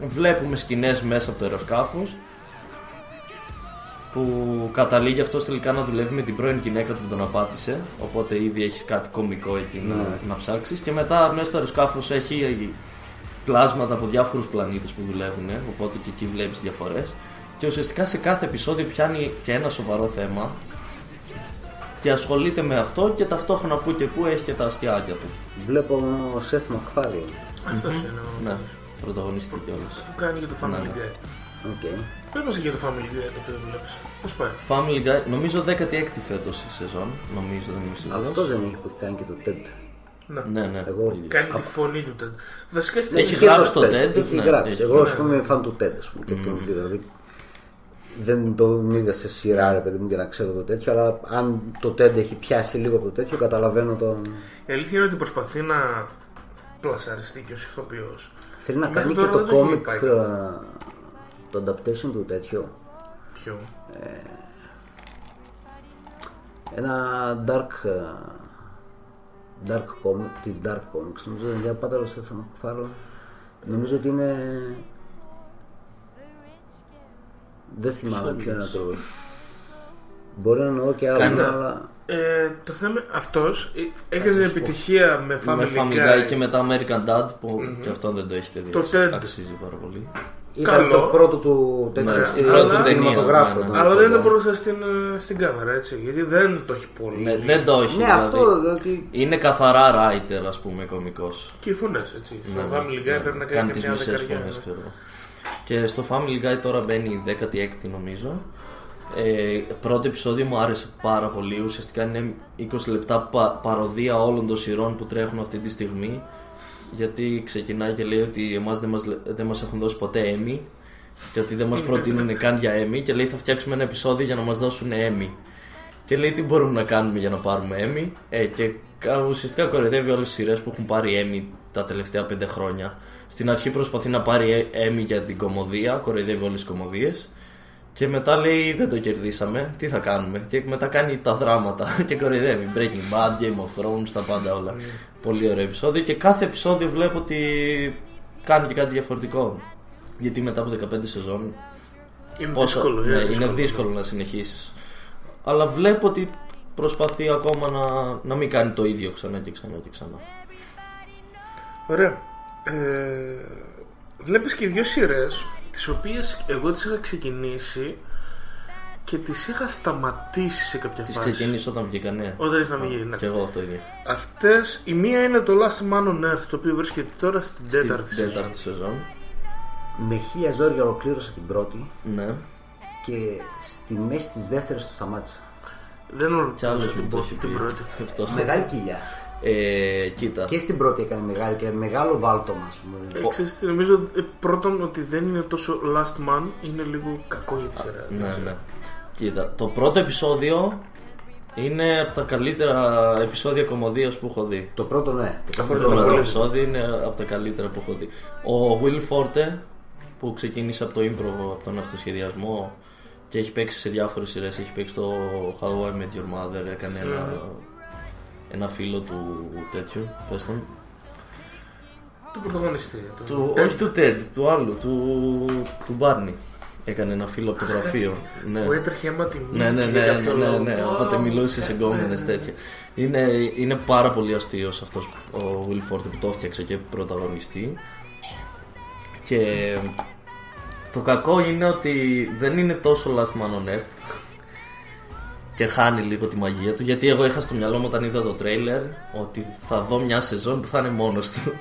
βλέπουμε σκηνές μέσα από το αεροσκάφος που καταλήγει αυτός τελικά να δουλεύει με την πρώην γυναίκα του που τον απάτησε οπότε ήδη έχεις κάτι κομικό εκεί να, να ψάξεις. Και μετά μέσα στο αεροσκάφος έχει πλάσματα από διάφορους πλανήτες που δουλεύουν οπότε και εκεί βλέπεις διαφορές. Και ουσιαστικά σε κάθε επεισόδιο πιάνει και ένα σοβαρό θέμα Και ασχολείται με αυτό και ταυτόχρονα που και που έχει και τα αστειάκια του. Βλέπω ο Σεθ Μακφάρλαν. Αυτό είναι ο. Ναι, πρωταγωνιστεί κιόλας. Που κάνει για το Family Ναι, ναι. Guy. Οκ. Πες μας για το Family Guy το οποίο βλέπεις. Πώς πάει; Family Guy, νομίζω 16η φέτος η σεζόν. Νομίζω δεν είμαι σίγουρος. Αυτό δεν έχει που κάνει και το TED. Ναι, ναι. Εγώ- ο ίδιος. Κάνει τη φωνή του Ted. Βασικά στην Έχει Και γράψει το το TED, TED, Έχει ναι, γράψει. έχει Εγώ ας γράψει. πούμε είμαι φαν του TED, ας πούμε. Και τον δηλαδή. Δεν τον είδα σε σειρά, ρε παιδί μου, για να ξέρω το τέτοιο, αλλά αν το TED έχει πιάσει λίγο από το τέτοιο, καταλαβαίνω τον. Η αλήθεια είναι ότι προσπαθεί να πλασαριστεί και ως ηθοποιός. Θέλει να Μέχρι κάνει και τώρα το δεν το έχει comic, πάει ε, καλά. το adaptation του τέτοιο. Ποιο; Ένα dark, ε, dark comic, της dark comics, νομίζω είναι για πάντα σε θα Μακφάρλον. Νομίζω ότι είναι... Δεν θυμάμαι ποιο είναι το... Μπορεί να εννοώ και άλλο, Κάνει- αλλά... Ε, το θέμα αυτός ε, έκανε επιτυχία με Family, με Family Guy και μετά American Dad που και αυτό δεν το έχετε δει. Το TED. Αξίζει πάρα πολύ. Ήταν Καλό. το πρώτο του τέτοιο Ναι, στη- η πρώτη στην ταινία, κινηματογράφο, ναι, ναι. τον Αλλά δεν πρώτο. το μπορούσα στην, ε, στην κάμερα έτσι. Γιατί δεν το έχει πολύ. Ναι, δεν το έχει. Ναι, δηλαδή. αυτό δηλαδή... Είναι καθαρά writer, ας πούμε, κωμικός. Και οι φωνές έτσι. Στο Family Guy πρέπει να κάνει, κάνει και τις μια μισές δεκαριά. φωνέ, ξέρω. εγώ. Και στο Family Guy τώρα μπαίνει η 16η νομίζω. Ε, πρώτο επεισόδιο μου άρεσε πάρα πολύ. Ουσιαστικά είναι 20 λεπτά πα- παροδία όλων των σειρών που τρέχουν αυτή τη στιγμή. Γιατί ξεκινάει και λέει ότι εμάς δεν μας, λε- δεν μας έχουν δώσει ποτέ Emmy και ότι δεν μας προτείνουν καν για Emmy και λέει θα φτιάξουμε ένα επεισόδιο για να μας δώσουν Emmy. Και λέει τι μπορούμε να κάνουμε για να πάρουμε Emmy; Ε, και κα- ουσιαστικά κοροϊδεύει όλες τις σειρές που έχουν πάρει Emmy τα τελευταία πέντε χρόνια. Στην αρχή προσπαθεί να πάρει ε- Emmy για την κομμωδία, κοροϊδεύει όλες τις κομμωδίες. Και μετά λέει δεν το κερδίσαμε, τι θα κάνουμε; Και μετά κάνει τα δράματα και κοροϊδεύει. Breaking Bad, Game of Thrones, τα πάντα όλα. Πολύ ωραίο επεισόδιο. Και κάθε επεισόδιο βλέπω ότι κάνει και κάτι διαφορετικό. Γιατί μετά από 15 σεζόν Είναι πόσο- δύσκολο. ναι, είναι είναι δύσκολο να συνεχίσεις. Αλλά βλέπω ότι προσπαθεί ακόμα να, να μην κάνει το ίδιο ξανά και ξανά και ξανά. Ωραία. Ε, βλέπεις και δύο σειρές τις οποίες εγώ τις είχα ξεκινήσει και τις είχα σταματήσει σε κάποια Τη φάση. ξεκίνησε όταν βγήκανε. Όταν είχαμε γίνει. ναι. Και εγώ το ίδιο. Αυτές, η μία είναι το Last Man on Earth, το οποίο βρίσκεται τώρα στην τέταρτη Την σεζόν. τέταρτη σεζόν. Με χίλια ζόρια ολοκλήρωσα την πρώτη Ναι. και στη μέση της δεύτερης το σταμάτησα. Δεν Κι ολοκλήρωσα άλλος την, μου το έχει πρώτη- πει. την πρώτη. Αυτό. Μεγάλη κοιλιά. Ε, κοίτα. Και στην πρώτη έκανε μεγάλη και μεγάλο βάλτομα, ας πούμε. Ε, ξέρεις τι, νομίζω ε, πρώτον ότι δεν είναι τόσο Last Man, είναι λίγο κακό για τη σειρά. Ναι, ναι. Κοίτα, το πρώτο επεισόδιο είναι από τα καλύτερα επεισόδια κομμωδίας που έχω δει. Το πρώτο ναι. Το Το πρώτο, πρώτο πολύ. επεισόδιο είναι από τα καλύτερα που έχω δει. Ο Will Forte που ξεκίνησε από το improv, από τον αυτοσχεδιασμό και έχει παίξει σε διάφορες σειρές. Έχει παίξει το How I Met Your Mother, έκανε ένα, ένα φίλο του τέτοιου, πες τον. Του πρωταγωνιστή. του- Του, όχι του Ted, του άλλου, του, του Barney. Έκανε ένα φίλο από το γραφείο. Ναι. Που έτρεχε αίμα τη μύτη Ναι, ναι, για ναι, ναι, κάποιο ναι, λόγο. ναι. Οπότε μιλούσε σε γκόμενες τέτοια. Είναι, είναι πάρα πολύ αστείος αυτός ο Will Forte που το έφτιαξε και πρωταγωνιστή. Και το κακό είναι ότι δεν είναι τόσο last man on earth και χάνει λίγο τη μαγεία του γιατί εγώ είχα στο μυαλό μου όταν είδα το τρέιλερ ότι θα δω μια σεζόν που θα είναι μόνος του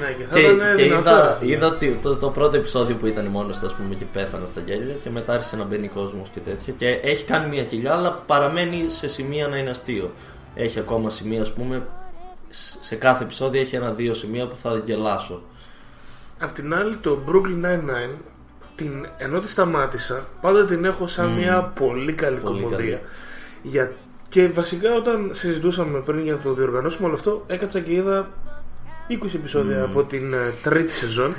Ναι, και θα και, ήταν και δυνατό, είδα, ρε φίλε. είδα ότι το, το πρώτο επεισόδιο που ήταν μόνος του, ας πούμε, και πέθανα στα γέλια και μετά άρχισε να μπαίνει κόσμος και τέτοια. Και έχει κάνει μια κοιλιά, αλλά παραμένει σε σημεία να είναι αστείο. Έχει ακόμα σημεία, ας πούμε, σ- σε κάθε επεισόδιο έχει ένα-δύο σημεία που θα γελάσω. Απ' την άλλη το Brooklyn Nine-Nine την, ενώ τη σταμάτησα πάντα την έχω σαν μια πολύ καλή Πολύ κομμωδία. Καλή. Για, και βασικά όταν συζητούσαμε πριν για να το διοργανώσουμε όλο αυτό έκατσα και είδα 20 επεισόδια από την ε, τρίτη σεζόν.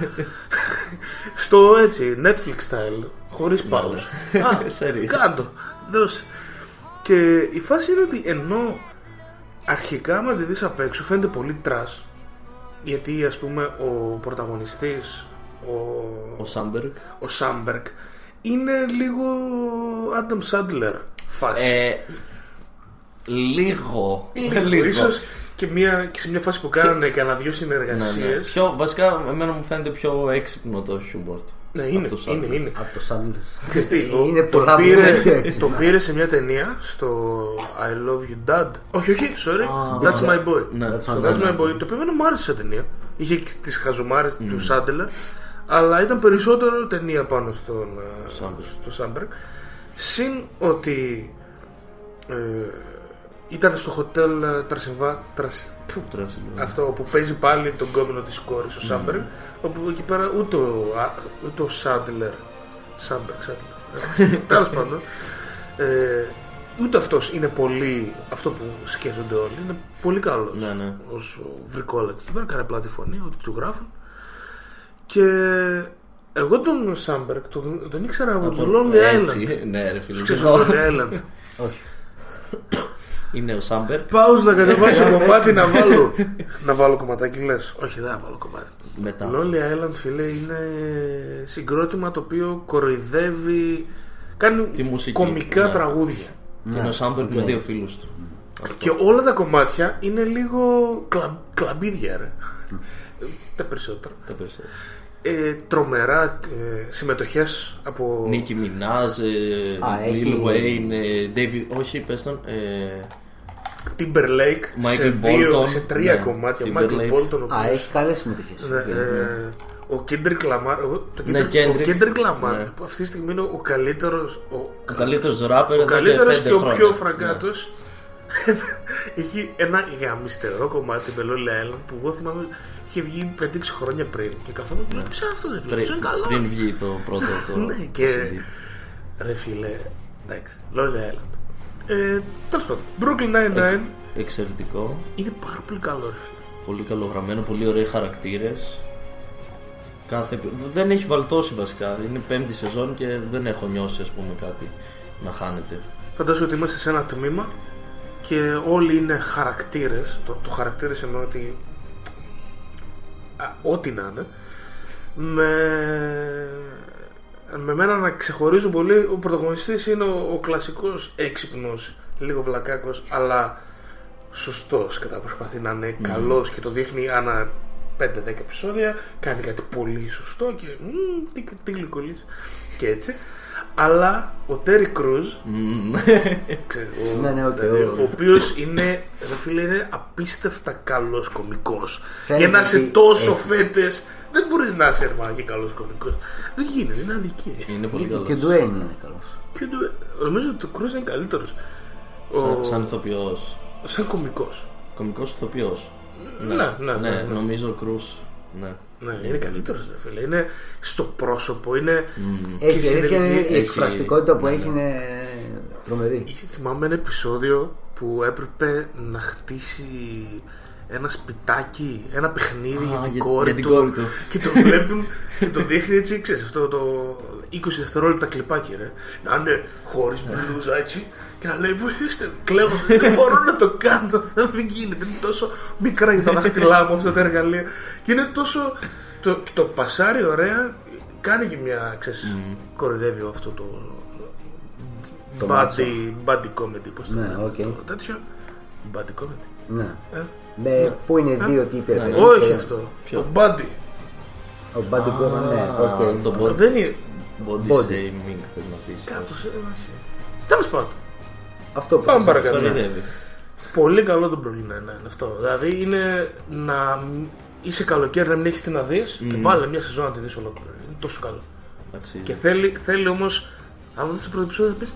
Στο έτσι Netflix style χωρίς pause. Α, Σερί. κάτω δώσε. Και η φάση είναι ότι ενώ αρχικά άμα τη δεις απ' έξω φαίνεται πολύ trash γιατί ας πούμε ο πρωταγωνιστής ο, Ο Σάμπεργκ. ο Σάμπεργκ είναι λίγο Adam Sandler φάση Ε, λίγο. λίγο. Ίσως και, μια, και σε μια φάση που κάνανε κανένα δυο Ναι, συνεργασίες ναι. Πιο, βασικά, εμένα μου φαίνεται πιο έξυπνο το χιούμορ του. Ναι, είναι, το είναι, Sandler. είναι. Από το Sandler. Ξέρεις τι, Είναι το, πολλά πήρε, που έτσι. το πήρε σε μια ταινία στο I Love You Dad. Όχι, όχι, sorry. That's my boy. Ναι, That's Στο my That's boy. my boy. Το οποίο εμένα μου άρεσε σαν ταινία. Είχε τις χαζομάρες του Σάντελερ. Αλλά ήταν περισσότερο ταινία πάνω στον, ε, Σάμπερ. στο Σάμπερ. Συν ότι ε, ήταν στο χοτέλ ε, Τρασιβά, Τρας, πού, Τρέμψιλο. αυτό που παίζει πάλι τον κόμινο της κόρης ο Σάμπερ όπου εκεί πέρα ούτε ο, α, ούτε ο Σάντλερ Σάμπερ, Σάντλερ τέλος πάντων ε, ούτε αυτός είναι πολύ αυτό που σκέφτονται όλοι είναι πολύ καλός Ναι, ναι. ως ο Βρικόλακ εκεί πέρα κάνει απλά τη φωνή ότι του γράφουν και εγώ τον Σάμπερ τον, τον ήξερα από το Lonely Island Έτσι, ναι, ρε φίλε. Ξέρεις το Lonely Island Όχι. Είναι ο Σάμπερ. Πάω να κατεβάσω κομμάτι να βάλω. να βάλω κομματάκι λες. Όχι, δεν θα βάλω κομμάτι. Μετά. Lonely Island, φίλε, είναι συγκρότημα το οποίο κοροϊδεύει. Κάνει Τη μουσική, κομικά ναι. τραγούδια. Είναι ο Σάμπερ με δύο φίλους του. Και όλα τα κομμάτια είναι λίγο κλα... κλαμπίδια, ρε. τα περισσότερα. Τα περισσότερα. Ε, τρομερά ε, συμμετοχές από Νίκη Μινάζ, Α, Lil έχει- Wayne, ε, David. Όχι, πες τον. ε, Timberlake Michael σε, δύο, Bolton, σε τρία ναι, κομμάτια. Timberlake. Michael Bolton, ο Α, οποίος- έχει καλές συμμετοχές. Ναι, ε, ο Kendrick Lamar, ο- το Ναι, Kendrick, ο Kendrick. Kendrick Lamar Ναι. που αυτή τη στιγμή είναι ο καλύτερος ο, Ο καλύτερος ράπερ ο εδώ και καλύτερος πέντε και ο χρόνια. πιο Ναι. φραγκάτος έχει ένα γαμιστερό κομμάτι με Lonely Island που εγώ θυμάμαι είχε βγει 5-6 χρόνια πριν και καθόμουν και λέω «Ποιος είναι αυτό ρε φίλε, Πριν, αυτό είναι καλό πριν βγει το πρώτο το Ναι, το και CD. ρε φίλε εντάξει Lonely Island ε, τέλος πάντων Brooklyn Nine-Nine Εξαιρετικό. είναι πάρα πολύ καλό ρε φίλε Πολύ καλογραμμένο, πολύ ωραίοι χαρακτήρες. Κάθε... Δεν έχει βαλτώσει βασικά. Είναι πέμπτη σεζόν και δεν έχω νιώσει ας πούμε κάτι να χάνεται. Φαντάζομαι ότι είμαστε σε ένα τμήμα και όλοι είναι χαρακτήρες. Το, το χαρακτήρες εννοώ ότι α, ό,τι να είναι με, με μένα να ξεχωρίζουν πολύ ο πρωταγωνιστής είναι ο, ο κλασικός έξυπνος λίγο βλακάκος αλλά σωστός κατά προσπαθεί να είναι καλός και το δείχνει ανά 5-10 επεισόδια κάνει κάτι πολύ σωστό και μ, τι, τι γλυκολής και έτσι αλλά ο Τέρι Κρούζ ξέρεις, ο, Ναι, ναι, οκ, δηλαδή, ο- ο οποίος είναι, ρε φίλε, είναι απίστευτα καλός κωμικός. Φαίνεται Για να είσαι ότι τόσο έχει- φέτες, δεν μπορείς να είσαι ρε μάνα, και καλός κωμικός. Δεν γίνεται, είναι αδικία. Είναι πολύ καλό. Και ο Ντουέιν είναι καλός. Και το- νομίζω ότι ο Κρούζ είναι καλύτερος. Σαν, σαν ηθοποιός. σαν κωμικός. Κωμικό ηθοποιός. Ναι, ναι, ναι, ναι. νομίζω ο Κρούζ. Ναι. Ναι, είναι καλύτερος, ρε φίλε. Είναι στο πρόσωπο, είναι. Έχει και αλήθεια, συνεργεί- η έχει- εκφραστικότητα που ναι, έχει ναι. είναι τρομερή. Είχε- Θυμάμαι ένα επεισόδιο που έπρεπε να χτίσει ένα σπιτάκι, ένα παιχνίδι Α, για την για- κόρη για την του. κόρη του. Και το βλέπουν και το δείχνει έτσι, ξέρεις, αυτό το 20 δευτερόλεπτα κλιπάκι, ρε. Να είναι χωρίς μπλούζα έτσι και να λέει βοηθήστε με, κλαίω, δεν μπορώ να το κάνω, δεν γίνεται, είναι τόσο μικρά για τα δάχτυλά μου αυτά τα εργαλεία. Και είναι τόσο, το, και το πασάρι ωραία, κάνει και μια, ξέρεις, κορυδεύει αυτό το, Το body, body comedy, πώς το Ναι, λένε, οκ. το τέτοιο, body comedy. Ναι. Ε, Με, Πού είναι δύο τύποι. ρε, όχι και- αυτό, Ποιο; το body. Ο Μπάντι Γκόμαν, ναι, οκ. Το body, Δεν είναι, body Body. shaming θες να πεις. κάπως, ε, όχι. Τέλος πάντων. Αυτό που Πάμε θες. παρακάτω. Κορυδεύει. Πολύ καλό το Brooklyn Nine-Nine αυτό. Δηλαδή είναι να μ- είσαι καλοκαίρι να μην έχεις τι να δεις και βάλε μια σεζόν να τη δεις ολόκληρη. Είναι τόσο καλό. Αξίζει. Και θέλει, θέλει όμως, αν δεις το πρώτο επεισόδιο, πει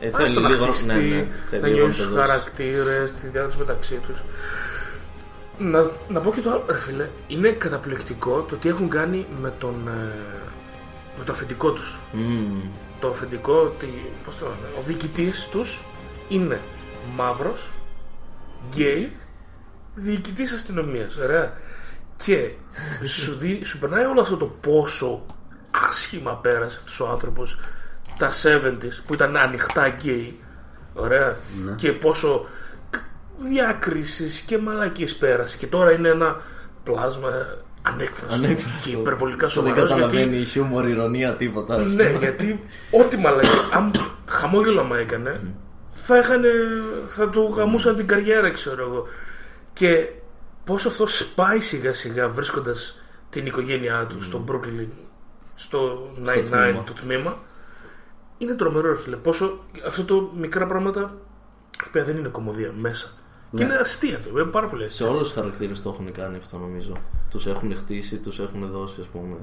Ε, ε, θέλει άστο να λίγο χτιστεί, ναι, ναι, θέλει να λίγο νιώσεις να του το δώσεις. χαρακτήρες, τη διάθεση μεταξύ τους. Να, να πω και το άλλο, ρε φίλε. Είναι καταπληκτικό το τι έχουν κάνει με τον. ε, με το αφεντικό τους. Μμμ. Το αφεντικό, ότι, πώς το λένε, ο διοικητής τους είναι μαύρος, γκέι, διοικητής αστυνομίας. Ωραία. Και σου, δι, σου περνάει όλο αυτό το πόσο άσχημα πέρασε αυτός ο άνθρωπος τα 70s που ήταν ανοιχτά γκέι. Ωραία. Και πόσο διακρίσεις και μαλακίες πέρασε. Και τώρα είναι ένα πλάσμα ανέκφραστο, Ανέκφραστο. και υπερβολικά Δεν σοβαρός. καταλαβαίνει χιούμορ, ηρωνία, τίποτα. ας Ναι, πούμε. γιατί ό,τι μαλακή, αν χαμόγελο άμα έκανε, θα, είχανε, θα του γαμούσαν την καριέρα, ξέρω εγώ. Και πόσο αυτό σπάει σιγά σιγά βρίσκοντας την οικογένειά του στο Brooklyn στο 99 τμήμα. το τμήμα. Είναι τρομερό, ρε φίλε. Πόσο αυτό το μικρά πράγματα που δεν είναι κομμωδία μέσα. Και είναι αστεία αυτό. Είναι πάρα πολύ Σε αστεία. όλους τους χαρακτήρες το έχουν κάνει αυτό νομίζω. Τους έχουν χτίσει, τους έχουν δώσει, ας πούμε.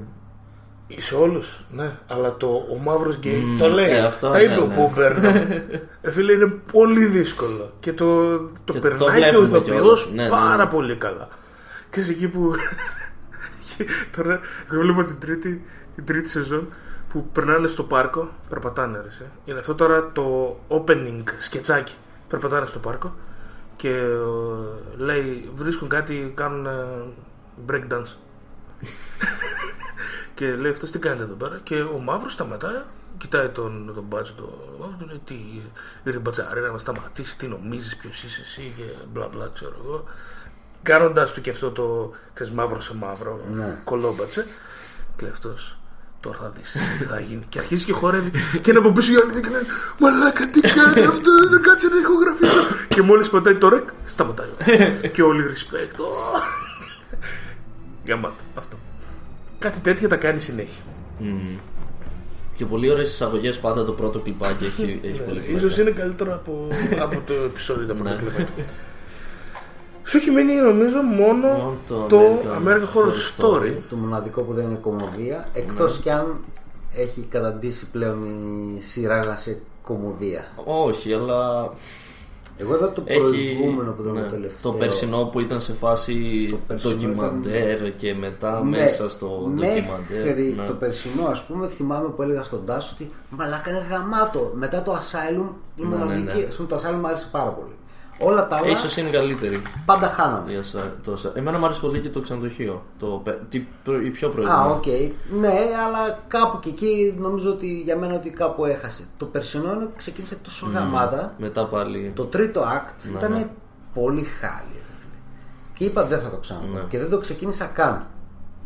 Σε όλους, ναι. Αλλά το, ο μαύρος γκέι το λέει. ε, αυτό, Τα ναι, είπε ο ναι. Πούμπερ. ε, φίλε, είναι πολύ δύσκολο. Και το, το Και το περνάει και ο βλέπουμε ηθοποιός κιόλας. Ναι, ναι, πάρα ναι. πολύ καλά. Και σε εκεί που. και τώρα, εγώ βλέπω την τρίτη, την τρίτη σεζόν που περνάνε στο πάρκο. Περπατάνε, ρε. σε. Είναι αυτό τώρα το opening σκετσάκι. Περπατάνε στο πάρκο και ε, λέει, βρίσκουν κάτι, κάνουν ε, break dance. Και λέει αυτός τι κάνετε εδώ πέρα; Και ο μαύρος σταματάει, κοιτάει τον, τον μπάτσο, τον μαύρο, του λέει τι ήρθε μπατσάρι να μας σταματήσει, τι νομίζεις, ποιος είσαι εσύ και μπλα μπλα, ξέρω εγώ. Κάνοντας του και αυτό το ξέρεις, μαύρο σε μαύρο, Ναι. κολόμπατσε. Και λέει αυτός, τώρα θα δεις τι θα γίνει. και αρχίζει και χορεύει. και είναι από πίσω οι άλλοι και λένε Μαλάκα, τι κάνει αυτό, δεν κάτσε να ηχογραφήσω. και μόλις πατάει το ρεκ, σταματάει. και όλοι respect. Ω. Γαμάτο, αυτό. Κάτι τέτοια τα κάνει συνέχεια. Μμμ. Και πολύ ωραίες εισαγωγές πάντα το πρώτο κλιπάκι έχει, έχει πολύ πλάκα. Ίσως είναι καλύτερο από, από το επεισόδιο τα πρώτα Ναι. κλιπάκια. Σου έχει μείνει νομίζω μόνο Μόνο το το American American Horror Horror Story. Το μοναδικό που δεν είναι κομμωδία, εκτός κι αν έχει καταντήσει πλέον η σειρά σε κωμωδία. Όχι, αλλά Εγώ είδα το έχει. προηγούμενο που ήταν ναι, το τελευταίο. το περσινό που ήταν σε φάση Το περσινό ντοκιμαντέρ και μετά Ναι, μέσα στο ντοκιμαντέρ. Μέχρι ναι. το περσινό, ας πούμε, θυμάμαι που έλεγα στον Τάσο ότι μαλάκα είναι γαμάτο. Μετά το Asylum, η Ναι, ναι, μοναδική. ναι. ας πούμε, το Asylum μου άρεσε πάρα πολύ. Όλα τα άλλα Ίσως είναι καλύτερη. πάντα χάνανε. η ασα- το ασα- Εμένα μου άρεσε πολύ και το ξενοδοχείο. Το, πε- τι προ- η πιο Α, προηγούμενη. οκ. Ναι, αλλά κάπου και εκεί νομίζω ότι για μένα ότι κάπου έχασε. Το περσινό είναι- ξεκίνησε τόσο γαμάτα. Μετά πάλι. Το τρίτο act Ναι, ήταν ναι. πολύ χάλι. ρε φίλε. Και είπα δεν θα το ξαναδώ. Ναι. Και δεν το ξεκίνησα καν.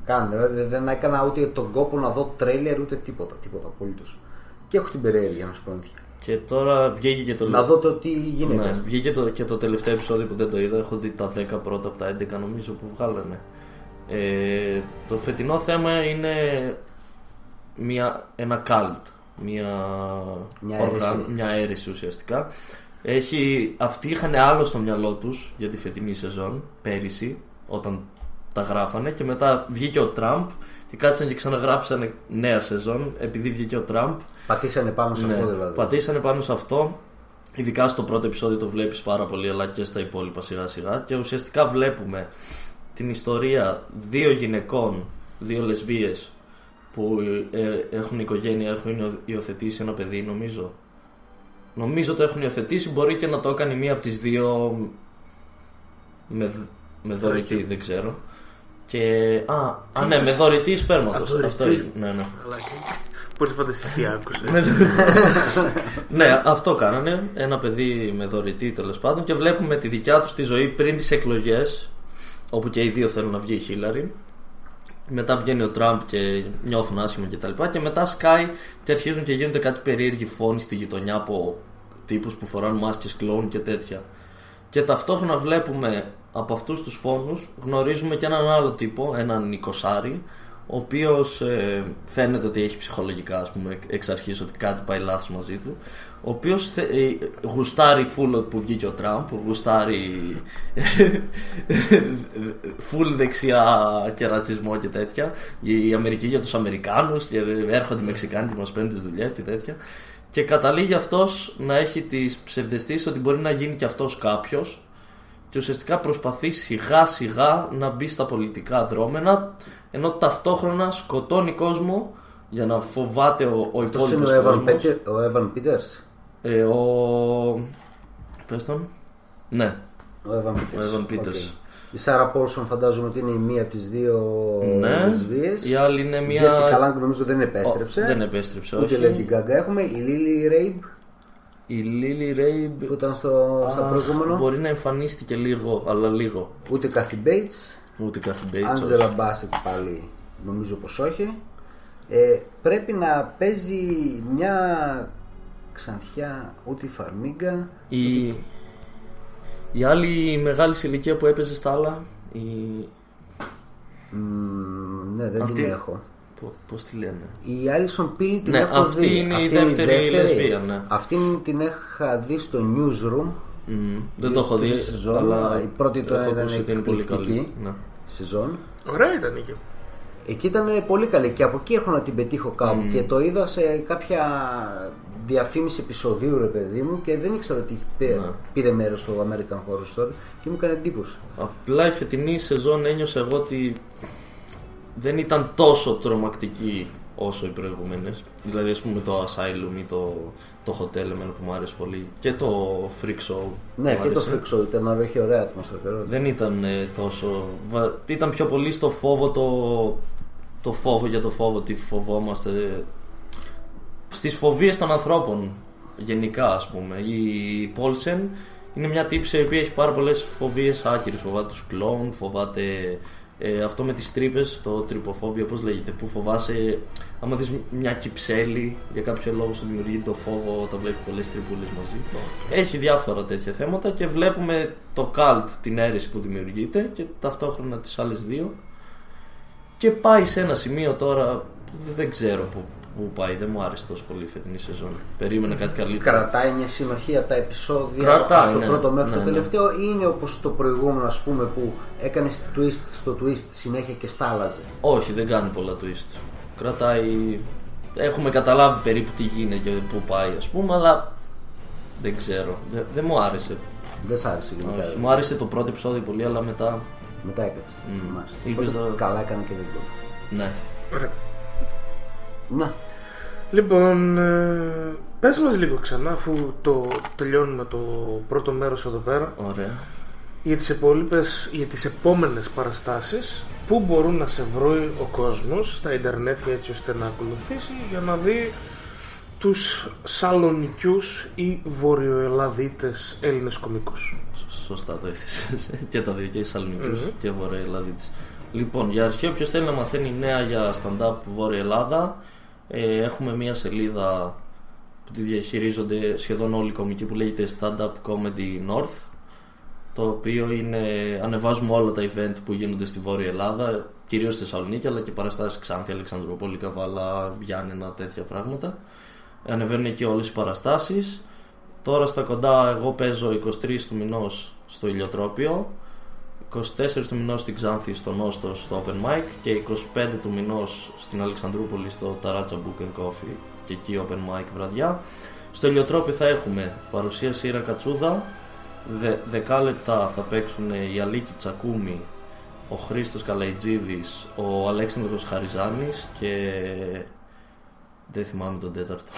Καν. Δηλαδή δεν έκανα ούτε τον κόπο να δω τρέιλερ ούτε τίποτα. Τίποτα απολύτως. Και έχω την περιέργεια να σου πω αλήθεια. Και τώρα βγήκε και το Να δω το τι γίνεται. Ναι, βγήκε το, και το τελευταίο επεισόδιο που δεν το είδα. Έχω δει τα 10 πρώτα από τα 11 νομίζω που βγάλανε. Ε, το φετινό θέμα είναι μια, ένα cult. Μια, Μια αίρεση. μια αίρεση ουσιαστικά. Έχει, αυτοί είχαν άλλο στο μυαλό τους για τη φετινή σεζόν πέρυσι όταν τα γράφανε και μετά βγήκε ο Τραμπ και κάτσαν και ξαναγράψανε νέα σεζόν επειδή βγήκε ο Τραμπ Πατήσανε πάνω σε ναι, αυτό δηλαδή. πατήσανε πάνω σε αυτό. Ειδικά στο πρώτο επεισόδιο το βλέπεις πάρα πολύ, αλλά και στα υπόλοιπα σιγά σιγά. Και ουσιαστικά βλέπουμε την ιστορία δύο γυναικών, δύο λεσβείες που ε, έχουν οικογένεια, έχουν υιοθετήσει ένα παιδί νομίζω. Νομίζω το έχουν υιοθετήσει, μπορεί και να το έκανε μία από τις δύο με, με δωρητή, δεν ξέρω. Και, α, α, ναι, με δωρητή σπέρματος. Δωρητή. Αυτό είναι, ναι, ναι. Μπορεί να φανταστείς τι άκουσες; Ναι, αυτό κάνανε. Ένα παιδί με δωρητή τέλος πάντων και βλέπουμε τη δικιά τους τη ζωή πριν τις εκλογές. Όπου και οι δύο θέλουν να βγει η Χίλαρη. Μετά βγαίνει ο Τραμπ και νιώθουν άσχημα κτλ. Και, τα λοιπά. και μετά σκάει και αρχίζουν και γίνονται κάτι περίεργοι φόνοι στη γειτονιά από τύπους που φοράνε μάσκες κλόουν και τέτοια. Και ταυτόχρονα βλέπουμε από αυτούς τους φόνους γνωρίζουμε και έναν άλλο τύπο, έναν Νικοσάρη, ο οποίος ε, φαίνεται ότι έχει ψυχολογικά ας πούμε εξ αρχής ότι κάτι πάει λάθος μαζί του ο οποίος θε, ε, γουστάρει full που βγήκε ο Τραμπ γουστάρει full δεξιά και ρατσισμό και τέτοια. Η Αμερική για τους Αμερικάνους και έρχονται οι Μεξικάνοι που μας παίρνουν τις δουλειές και τέτοια. Και καταλήγει αυτός να έχει τις ψευδεστήσεις ότι μπορεί να γίνει και αυτός κάποιος και ουσιαστικά προσπαθεί σιγά σιγά να μπει στα πολιτικά δρόμενα ενώ ταυτόχρονα σκοτώνει κόσμο για να φοβάται ο, ο Αυτός είναι υπόλοιπος ο Evan, κόσμος. Peter, ο Evan Peters. Ε, ο... Πες τον. Ναι. Ο Evan Peters. Evan Peters. Οκ. Η Σάρα Πόλσον φαντάζομαι ότι είναι η μία από τις δύο Ναι. λεσβίες. Η άλλη είναι Η μια... Jessica Lange νομίζω δεν επέστρεψε. Ο, δεν επέστρεψε, Ούτε όχι. Lady Gaga έχουμε. Η Lily Rabe Η Lily Rabe που ήταν στο, στα προηγούμενο. μπορεί να εμφανίστηκε λίγο, αλλά λίγο. Ούτε Kathy Bates. Ούτε Kathy Bates. Άντζελα όχι. Μπάσετ πάλι νομίζω πως όχι. Ε, πρέπει να παίζει μια ξανθιά ούτε η Φαρμίγκα. Η... η άλλη μεγάλη σε ηλικία που έπαιζε στα άλλα. Η... Μ, ναι, δεν Αυτή- την έχω. Πώς τη λένε; Η Alison Pill την Ναι, έχω αυτή δει. είναι η δεύτερη λεσβία, ναι. Αυτήν την είχα δει στο Newsroom. Μμμ. Δεν το έχω δει, Τρίτη σεζόν, αλλά η πρώτη τώρα έχω ήταν ακούσει ότι είναι πολύ εκπληκτική καλή. Ναι. σεζόν. Ωραία ήταν εκεί. Εκεί ήταν πολύ καλή και από εκεί έχω να την πετύχω κάπου και το είδα σε κάποια διαφήμιση επεισοδίου ρε παιδί μου και δεν ήξερα ότι πήρε, Ναι. πήρε μέρος στο American Horror Story και μου έκανε εντύπωση. Απλά η φετινή σεζόν ένιωσα εγώ ότι δεν ήταν τόσο τρομακτική όσο οι προηγούμενες. Δηλαδή, ας πούμε, το Asylum ή το, το Hotel εμένα που μου άρεσε πολύ και το Freak Show. Ναι, μου και το άρεσε. Freak Show ήταν ωραίο, είχε ωραία ατμόσφαιρα. Δεν ήταν ε, τόσο. βα- Ήταν πιο πολύ στο φόβο το, το φόβο για το φόβο, τι φοβόμαστε. Στις φοβίες των ανθρώπων γενικά ας πούμε. Η Πόλσεν είναι μια τύψη η οποία έχει πάρα πολλές φοβίες άκυρες. Φοβάται τους κλόουν, φοβάται ε, αυτό με τις τρύπες, το τρυποφόβιο πώς λέγεται, που φοβάσαι άμα δεις μια κυψέλη για κάποιο λόγο σου δημιουργεί το φόβο όταν βλέπεις πολλές τρυπούλες μαζί. Έχει διάφορα τέτοια θέματα και βλέπουμε το cult, την αίρεση που δημιουργείται και ταυτόχρονα τις άλλες δύο. Και πάει σε ένα σημείο τώρα που δεν ξέρω που, που πάει, δεν μου άρεσε τόσο πολύ η φετινή σεζόν. Περίμενα κάτι καλύτερο. Κρατάει μια συνοχή από τα επεισόδια Κρατάει, από το ναι. πρώτο μέχρι Ναι, το ναι. τελευταίο ή είναι όπως το προηγούμενο ας πούμε που έκανε twist στο twist συνέχεια και στάλαζε. Όχι, δεν κάνει πολλά twist. Κρατάει. Έχουμε καταλάβει περίπου τι γίνεται και πού πάει, ας πούμε, αλλά δεν ξέρω. Δεν, δεν μου άρεσε. Δεν σ' άρεσε γενικά. Όχι, μου άρεσε το πρώτο επεισόδιο πολύ, αλλά μετά. Μετά έκατσε. Μμ. Μάλιστα. Είπες Οπότε το- Καλά έκανε και δεν το. Ναι. Ωραία. Να, Λοιπόν, ε, πες μας λίγο ξανά αφού το τελειώνουμε το πρώτο μέρος εδώ πέρα Ωραία. για τις, υπόλοιπες, για τις επόμενες παραστάσεις που μπορούν να σε βρει ο κόσμος στα ίντερνετ έτσι ώστε να ακολουθήσει για να δει τους σαλονικιούς ή βορειοελλαδίτες Έλληνες κομικούς. Σ- Σωστά το έθεσες. και τα δύο, και οι Σαλονικούς και Βόρεια Ελλάδης. Λοιπόν, για αρχαίο, ποιος θέλει να μαθαίνει νέα για stand-up Βόρεια Ελλάδα, ε, έχουμε μία σελίδα που τη διαχειρίζονται σχεδόν όλοι οι κομικοί που λέγεται Stand-up Comedy North. Το οποίο είναι, ανεβάζουμε όλα τα event που γίνονται στη Βόρεια Ελλάδα, κυρίως στη Θεσσαλονίκη, αλλά και παραστάσεις Ξάνθη, Αλεξανδρούπολη, Καβάλα, Γιάννενα, τέτοια πράγματα. Ανεβαίνουν εκεί όλες οι παραστάσεις. Τώρα στα κοντά εγώ παίζω 23 του μηνός στο Ηλιοτρόπιο 24 του μηνός στην Ξάνθη στο Νόστο στο Open Mic και 25 του μηνός στην Αλεξανδρούπολη στο Ταράτσα Book and Coffee. Και εκεί Open Mic βραδιά. Στο Ηλιοτρόπιο θα έχουμε παρουσίαση Ήρα Κατσούδα. Δε, δεκάλεπτα θα παίξουν η Αλίκη Τσακούμη ο Χρήστος Καλαϊτζίδης ο Αλέξανδρος Χαριζάνης και δεν θυμάμαι τον τέταρτο.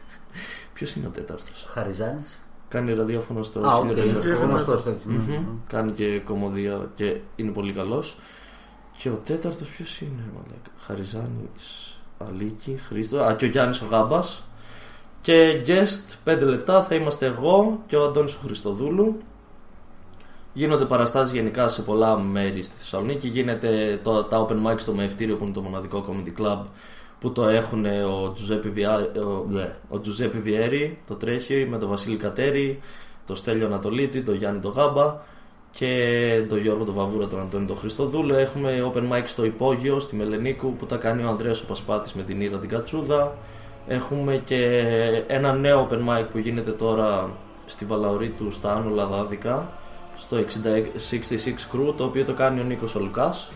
Ποιος είναι ο τέταρτος; Χαριζάνης. Κάνει ραδιόφωνο στο Α, οκ. συνεργείο. Ο γνωστός τέτοιος. Μμμ. Κάνει και κωμωδία και είναι πολύ καλός. Και ο τέταρτος ποιος είναι, μαλάκα; Χαριζάνης, Αλίκη, Χρήστο. Α, και ο Γιάννης ο Γάμπας. Και guest 5 λεπτά θα είμαστε εγώ και ο Αντώνης ο Χριστοδούλου. Γίνονται παραστάσεις γενικά σε πολλά μέρη στη Θεσσαλονίκη. Γίνεται το, τα open mic στο Μαιευτήριο που είναι το μοναδικό comedy club που το έχουν ο Τζουζέπι, Βιά, ο, ναι, ο Τζουζέπι Βιέρη, το τρέχει με τον Βασίλη Κατέρη, το Στέλιο Ανατολίτη, τον Γιάννη τον Γάμπα και τον Γιώργο τον Βαβούρα, τον Αντώνη τον Χριστοδούλο. Έχουμε open mic στο Υπόγειο, στη Μελενίκου που τα κάνει ο Ανδρέας ο Πασπάτης με την Ήρα την Κατσούδα. Έχουμε και ένα νέο open mic που γίνεται τώρα στη Βαλαωρίτου στα Άνω Λαδάδικα στο 66 Crew το οποίο το κάνει ο Νίκος ο Λουκάς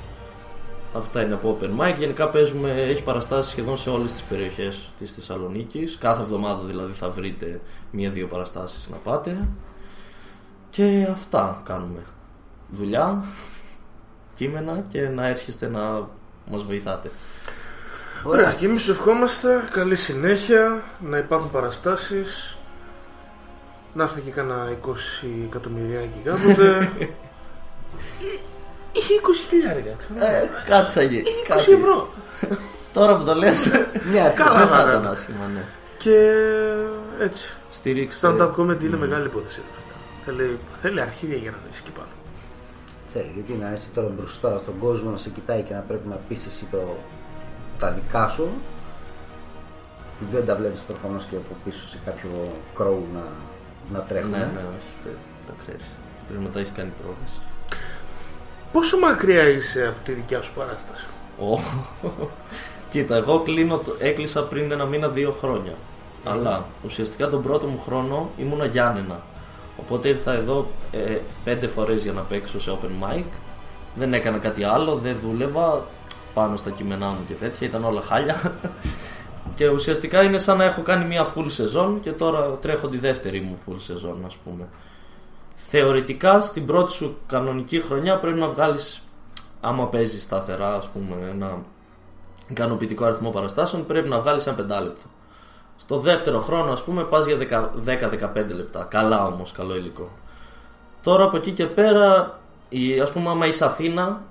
Αυτά είναι από open mic. Γενικά παίζουμε, έχει παραστάσεις σχεδόν σε όλες τις περιοχές της Θεσσαλονίκης. Κάθε εβδομάδα δηλαδή θα βρείτε μία-δύο παραστάσεις να πάτε. Και αυτά κάνουμε. Δουλειά, κείμενα και να έρχεστε να μας βοηθάτε. Ωραία, και εμείς σου ευχόμαστε καλή συνέχεια, να υπάρχουν παραστάσεις, να έρθει και κανένα 20 εκατομμυριάκι κάποτε. Είχε 20 χιλιάρικα. Ε, κάτι θα γίνει. Είχε 20 κάτι. ευρώ. Τώρα που το λες, Μια Καλά δεν θα θα ήταν. ήταν άσχημα, ναι. Και έτσι. Στηρίξτε. Stand-up comedy είναι μεγάλη υπόθεση. ρε φίλε. Θέλει, θέλει αρχίδια για να δεις εκεί πάνω. Θέλει, γιατί να είσαι τώρα μπροστά στον κόσμο να σε κοιτάει και να πρέπει να πεις εσύ το, τα δικά σου. Δεν τα βλέπεις προφανώς και από πίσω σε κάποιο κρόου να, να τρέχουν. Ναι, ναι, όχι, δεν- τα ξέρεις. Πρέπει να τα έχεις κάνει πρόβες. Πόσο μακριά είσαι από τη δικιά σου παράσταση; Ω, Κοίτα, εγώ κλείνω, το- έκλεισα πριν ένα μήνα, δύο χρόνια. Αλλά ουσιαστικά τον πρώτο μου χρόνο ήμουνα Γιάννενα. Οπότε ήρθα εδώ ε, πέντε φορές για να παίξω σε open mic. Δεν έκανα κάτι άλλο, δεν δούλευα πάνω στα κείμενά μου και τέτοια, ήταν όλα χάλια. και ουσιαστικά είναι σαν να έχω κάνει μια full σεζόν και τώρα τρέχω τη δεύτερη μου full σεζόν, ας πούμε. Θεωρητικά στην πρώτη σου κανονική χρονιά πρέπει να βγάλεις, άμα παίζεις σταθερά, ας πούμε, ένα ικανοποιητικό αριθμό παραστάσεων, πρέπει να βγάλεις ένα πεντάλεπτο. Στο δεύτερο χρόνο, ας πούμε, πας για 10-15 λεπτά. Καλά όμως, καλό υλικό. Τώρα από εκεί και πέρα, η, ας πούμε, άμα είσαι Αθήνα,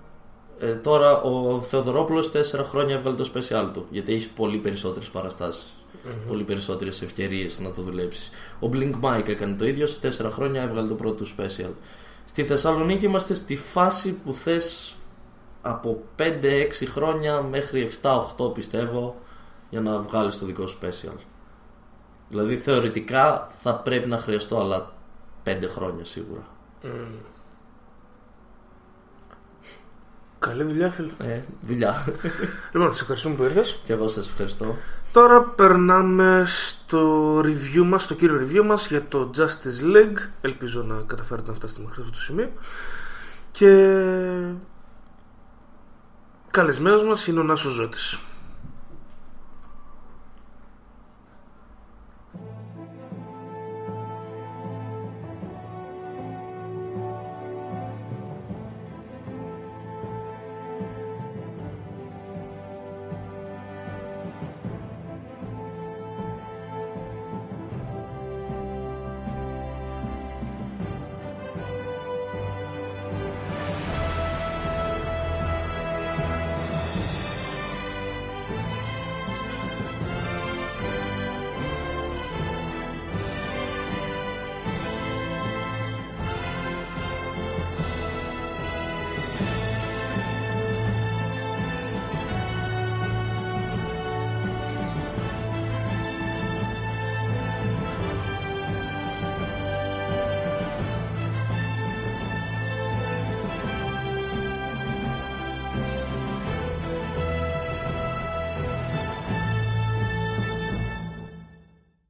ε, τώρα ο Θεοδωρόπουλος 4 χρόνια έβγαλε το special του. Γιατί έχεις πολύ περισσότερες παραστάσεις. Πολύ περισσότερες ευκαιρίες να το δουλέψεις. Ο Blink Mike έκανε το ίδιο, σε 4 χρόνια έβγαλε το πρώτο του special. Στη Θεσσαλονίκη είμαστε στη φάση που θες από 5-6 χρόνια μέχρι 7-8 πιστεύω για να βγάλεις το δικό σου special. Δηλαδή θεωρητικά θα πρέπει να χρειαστώ άλλα 5 χρόνια σίγουρα. Καλή δουλειά, φίλε. Ε, δουλειά. Λοιπόν, σε ευχαριστούμε που ήρθες. και εγώ σας ευχαριστώ. Τώρα περνάμε στο review μας, στο κύριο review μας για το Justice League. Ελπίζω να καταφέρετε να φτάσετε μέχρι αυτό το σημείο. Και καλεσμένος μας είναι ο Νάσος Ζώτης.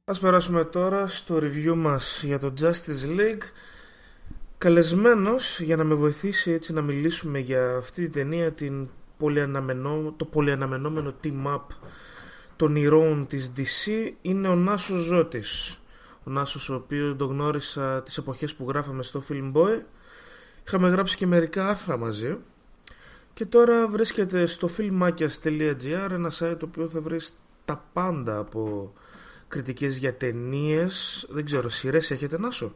Ας περάσουμε τώρα στο review μας για το Justice League. Καλεσμένος για να με βοηθήσει έτσι να μιλήσουμε για αυτή την ταινία την πολυαναμενό, το πολυαναμενόμενο team-up των ηρώων της DC είναι ο Νάσος Ζώτης. Ο Νάσος ο οποίος τον γνώρισα τις εποχές που γράφαμε στο Film Boy είχαμε γράψει και μερικά άρθρα μαζί. Και τώρα βρίσκεται στο filmmakias.gr ένα site το οποίο θα βρεις τα πάντα από κριτικές για ταινίες. Δεν ξέρω, σειρές έχετε Νάσο;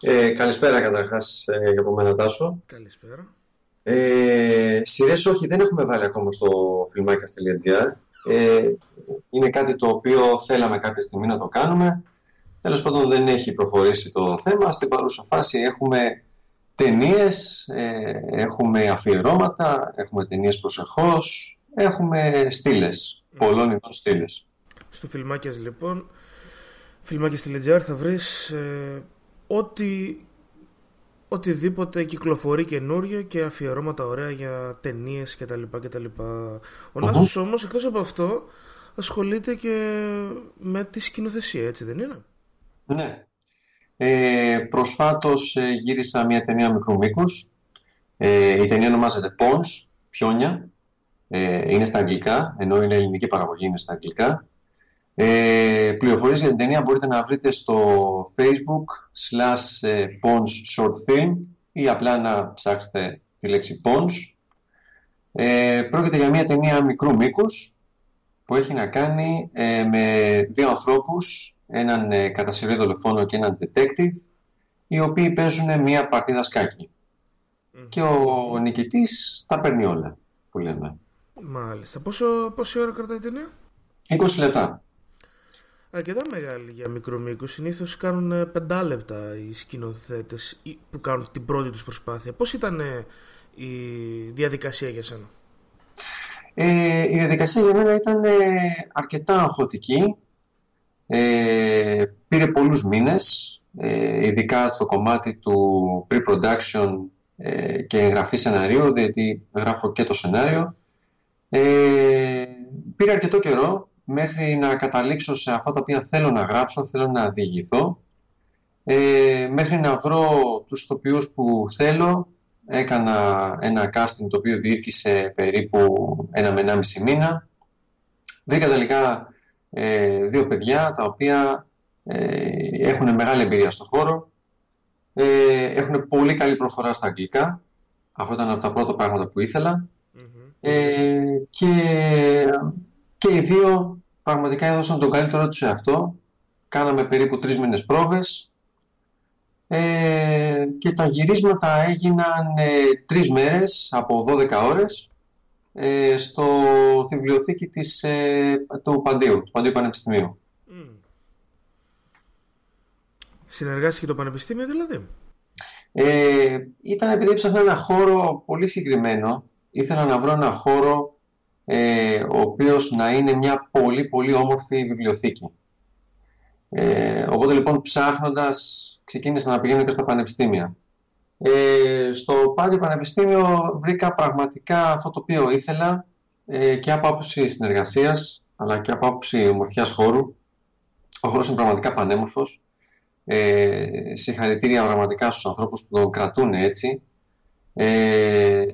Ε, καλησπέρα καταρχάς ε, για από μένα Τάσο. Καλησπέρα. Ε, σειρές όχι, δεν έχουμε βάλει ακόμα στο filmmakers.gr. Ε, είναι κάτι το οποίο θέλαμε κάποια στιγμή να το κάνουμε. Τέλος πάντων δεν έχει προχωρήσει το θέμα. Στην παρούσα φάση έχουμε ταινίες, ε, έχουμε αφιερώματα, έχουμε ταινίες προσεχώς, έχουμε στήλες, πολλών ειδών στήλες. Στο Φιλμάκιας λοιπόν, Φιλμάκιας.gr θα βρεις ε, ό,τι οτιδήποτε κυκλοφορεί καινούριο και αφιερώματα ωραία για ταινίες κτλ. κτλ. Ο Νάσος όμως εκτός από αυτό ασχολείται και με τη σκηνοθεσία έτσι δεν είναι; Ναι. Ε, προσφάτως ε, γύρισα μια ταινία μικρού μήκους. Ε, η ταινία ονομάζεται Pons, Πιόνια. Ε, είναι στα αγγλικά, ενώ είναι ελληνική παραγωγή, είναι στα αγγλικά. Ε, πληροφορίες για την ταινία μπορείτε να βρείτε στο facebook slash ε, Pons Short Film ή απλά να ψάξετε τη λέξη Pons. Ε, πρόκειται για μια ταινία μικρού μήκους που έχει να κάνει ε, με δύο ανθρώπους, έναν ε, κατασυρρή δολοφόνο και έναν detective, οι οποίοι παίζουν μια παρτίδα σκάκι. Και ο νικητής τα παίρνει όλα, που λέμε. Μάλιστα. Πόσο, πόση ώρα κρατάει η ταινία; 20 λεπτά. Αρκετά μεγάλη για μικρό μήκο. Συνήθως κάνουν ε, πεντάλεπτα οι σκηνοθέτες που κάνουν την πρώτη τους προσπάθεια. Πώς ήταν ε, η διαδικασία για σένα, Ε, η διαδικασία για μένα ήταν ε, αρκετά αγχωτική. Ε, πήρε πολλούς μήνες, ε, ειδικά στο κομμάτι του pre-production ε, και εγγραφή σεναρίου, διότι γράφω και το σενάριο. Ε, πήρε αρκετό καιρό μέχρι να καταλήξω σε αυτά τα οποία θέλω να γράψω, θέλω να διηγηθώ. Ε, μέχρι να βρω τους ηθοποιούς που θέλω, έκανα ένα casting το οποίο διήρκησε περίπου ένα με ένα μισή μήνα. Βρήκα τελικά ε, δύο παιδιά τα οποία ε, έχουν μεγάλη εμπειρία στο χώρο, ε, έχουν πολύ καλή προφορά στα αγγλικά, αυτό ήταν από τα πρώτα πράγματα που ήθελα ε, και, και οι δύο πραγματικά έδωσαν τον καλύτερό τους σε αυτό. Κάναμε περίπου τρεις μήνες πρόβες ε, και τα γυρίσματα έγιναν ε, τρεις μέρες από 12 ώρες ε, στο, στη βιβλιοθήκη της, ε, του Παντίου, του Παντίου Πανεπιστημίου. Mm. Συνεργάστηκε το Πανεπιστήμιο δηλαδή; Ε, ήταν επειδή έψαχνα ένα χώρο πολύ συγκεκριμένο. Ήθελα να βρω ένα χώρο ε, ο οποίος να είναι μια πολύ πολύ όμορφη βιβλιοθήκη. Ε, οπότε λοιπόν ψάχνοντας ξεκίνησα να πηγαίνω και στα πανεπιστήμια. Ε, στο Πάντιο Πανεπιστήμιο βρήκα πραγματικά αυτό το οποίο ήθελα ε, και από άποψη συνεργασίας αλλά και από άποψη ομορφιάς χώρου. Ο χώρος είναι πραγματικά πανέμορφος. Ε, συγχαρητήρια πραγματικά στους ανθρώπους που τον κρατούν έτσι. Ε,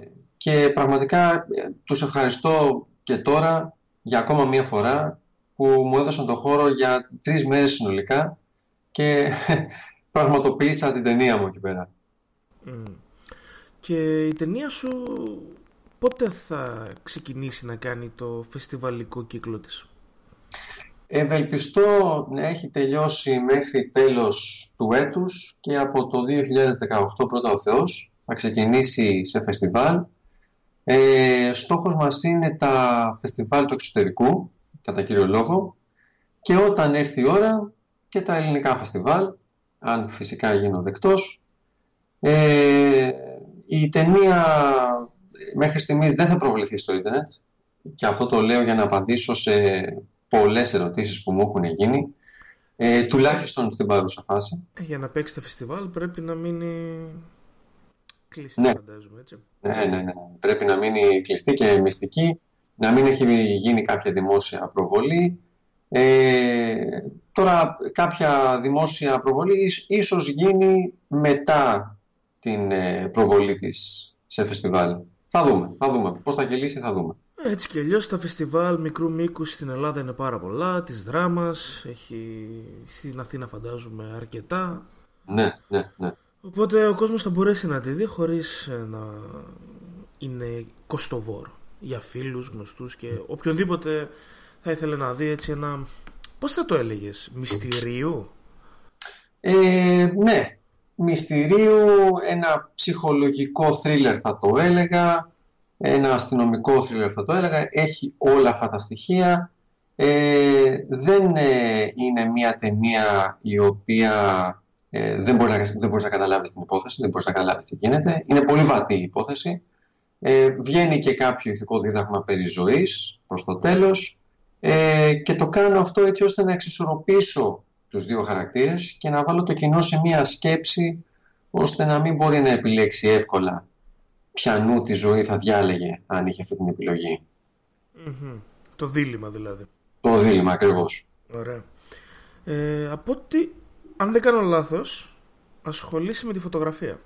και πραγματικά ε, τους ευχαριστώ και τώρα για ακόμα μία φορά που μου έδωσαν το χώρο για τρεις μέρες συνολικά και πραγματοποίησα την ταινία μου εκεί πέρα. Και η ταινία σου πότε θα ξεκινήσει να κάνει το φεστιβαλικό κύκλο της; Ευελπιστώ να έχει τελειώσει μέχρι τέλος του έτους και από το 2018 πρώτα ο Θεός θα ξεκινήσει σε φεστιβάλ. Ε, στόχος μας είναι τα φεστιβάλ του εξωτερικού, κατά κύριο λόγο, και όταν έρθει η ώρα και τα ελληνικά φεστιβάλ, αν φυσικά γίνω δεκτός. Ε, η ταινία μέχρι στιγμής δεν θα προβληθεί στο ίντερνετ και αυτό το λέω για να απαντήσω σε πολλές ερωτήσεις που μου έχουν γίνει. Ε, τουλάχιστον στην παρούσα φάση. Ε, για να παίξει το φεστιβάλ πρέπει να μείνει κλειστή, ναι. φαντάζομαι, έτσι. Ναι, ναι, ναι. Πρέπει να μείνει κλειστή και μυστική, να μην έχει γίνει κάποια δημόσια προβολή. Ε, τώρα, κάποια δημόσια προβολή ίσως γίνει μετά την ε, προβολή της σε φεστιβάλ. Θα δούμε, θα δούμε. Πώς θα γελίσει θα δούμε. Έτσι κι αλλιώς τα φεστιβάλ μικρού μήκους στην Ελλάδα είναι πάρα πολλά. Της δράμας έχει στην Αθήνα, φαντάζομαι, αρκετά. Ναι, ναι, ναι. Οπότε ο κόσμος θα μπορέσει να τη δει χωρίς να είναι κοστοβόρο για φίλους, γνωστούς και οποιονδήποτε θα ήθελε να δει έτσι ένα, πώς θα το έλεγες, μυστηρίου; Ε, ναι, μυστηρίου, ένα ψυχολογικό θρίλερ θα το έλεγα, ένα αστυνομικό θρίλερ θα το έλεγα, έχει όλα αυτά τα στοιχεία. Ε, δεν ε, είναι μια ταινία η οποία ε, δεν, μπορείς να, δεν μπορείς να καταλάβεις την υπόθεση, δεν μπορείς να καταλάβεις τι γίνεται. Είναι πολύ βατή η υπόθεση. Ε, βγαίνει και κάποιο ηθικό δίδαγμα περί ζωής προς το τέλος ε, και το κάνω αυτό έτσι ώστε να εξισορροπήσω τους δύο χαρακτήρες και να βάλω το κοινό σε μια σκέψη ώστε να μην μπορεί να επιλέξει εύκολα ποιανού τη ζωή θα διάλεγε αν είχε αυτή την επιλογη Το δίλημα δηλαδή. Το δίλημα ακριβώς. Ωραία. Ε, από ότι, αν δεν κάνω λάθος, ασχολείσαι με τη φωτογραφία.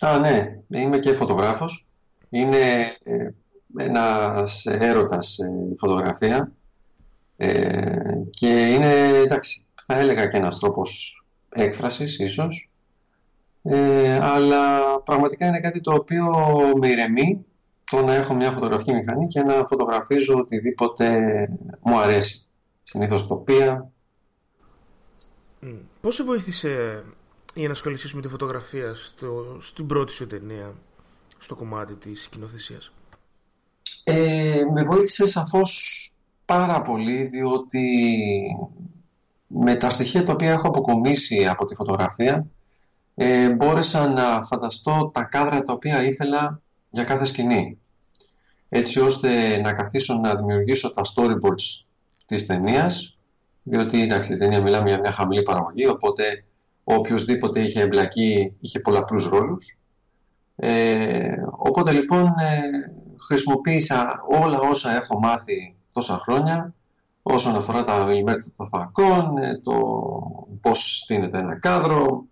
Α, ναι. Είμαι και φωτογράφος. Είναι ε, ένας έρωτας ε, φωτογραφία ε, και είναι, εντάξει, θα έλεγα και ένας τρόπος έκφρασης ίσως ε, αλλά πραγματικά είναι κάτι το οποίο με ηρεμεί το να έχω μια φωτογραφική μηχανή και να φωτογραφίζω οτιδήποτε μου αρέσει. Συνήθως τοπία. Mm. Πώς σε βοήθησε η ενασχόλησή με τη φωτογραφία στο, στην πρώτη σου ταινία, στο κομμάτι της σκηνοθεσίας; Ε, με βοήθησε σαφώς πάρα πολύ διότι με τα στοιχεία τα οποία έχω αποκομίσει από τη φωτογραφία ε, μπόρεσα να φανταστώ τα κάδρα τα οποία ήθελα για κάθε σκηνή. Έτσι ώστε να καθίσω να δημιουργήσω τα storyboards της ταινίας, διότι εντάξει, η ταινία μιλάμε για μια χαμηλή παραγωγή, οπότε οποιοδήποτε είχε εμπλακεί είχε πολλαπλούς ρόλους. Ε, οπότε λοιπόν ε, χρησιμοποίησα όλα όσα έχω μάθει τόσα χρόνια όσον αφορά τα μιλιμέτρα των φακών, ε, το πώς στείνεται ένα κάδρο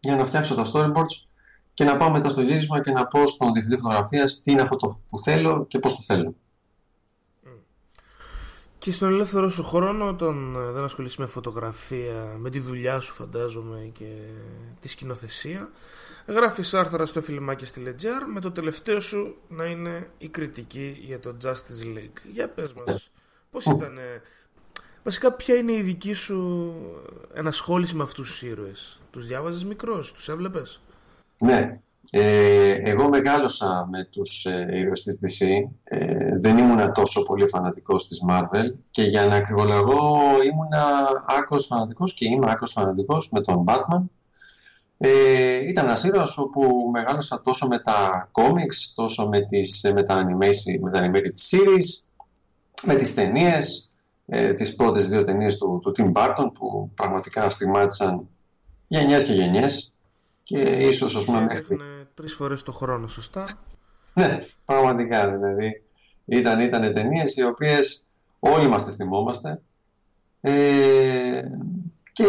για να φτιάξω τα storyboards και να πάω μετά στο γύρισμα και να πω στον διευθυντή φωτογραφίας τι είναι αυτό το που θέλω και πώς το θέλω. Και στον ελεύθερο σου χρόνο, όταν ε, δεν ασχολείσαι με φωτογραφία, με τη δουλειά σου φαντάζομαι και τη σκηνοθεσία, γράφεις άρθρα στο φιλμάκι στη Ledger με το τελευταίο σου να είναι η κριτική για το Justice League. Για πες μας, πώς ήταν, βασικά ποια είναι η δική σου ενασχόληση με αυτούς τους ήρωες; Τους διάβαζες μικρός, τους έβλεπες; Ναι, ε, εγώ μεγάλωσα με τους ε, ήρωες της DC, ε, δεν ήμουνα τόσο πολύ φανατικός της Marvel και για να ακριβολογώ ήμουνα άκρος φανατικός και είμαι άκρος φανατικός με τον Batman. Ε, ήταν ένας ήρωας όπου μεγάλωσα τόσο με τα comics, τόσο με, τις, με τα animation, με τα animated series, με τις ταινίες, ε, τις πρώτες δύο ταινίες του, του Tim Burton που πραγματικά στιγμάτισαν γενιές και γενιές και ίσως ας πούμε μέχρι τρεις φορές το χρόνο, σωστά; ναι, πραγματικά δηλαδή. Ήταν, ήταν ταινίες οι οποίες όλοι μας τις θυμόμαστε. Ε, και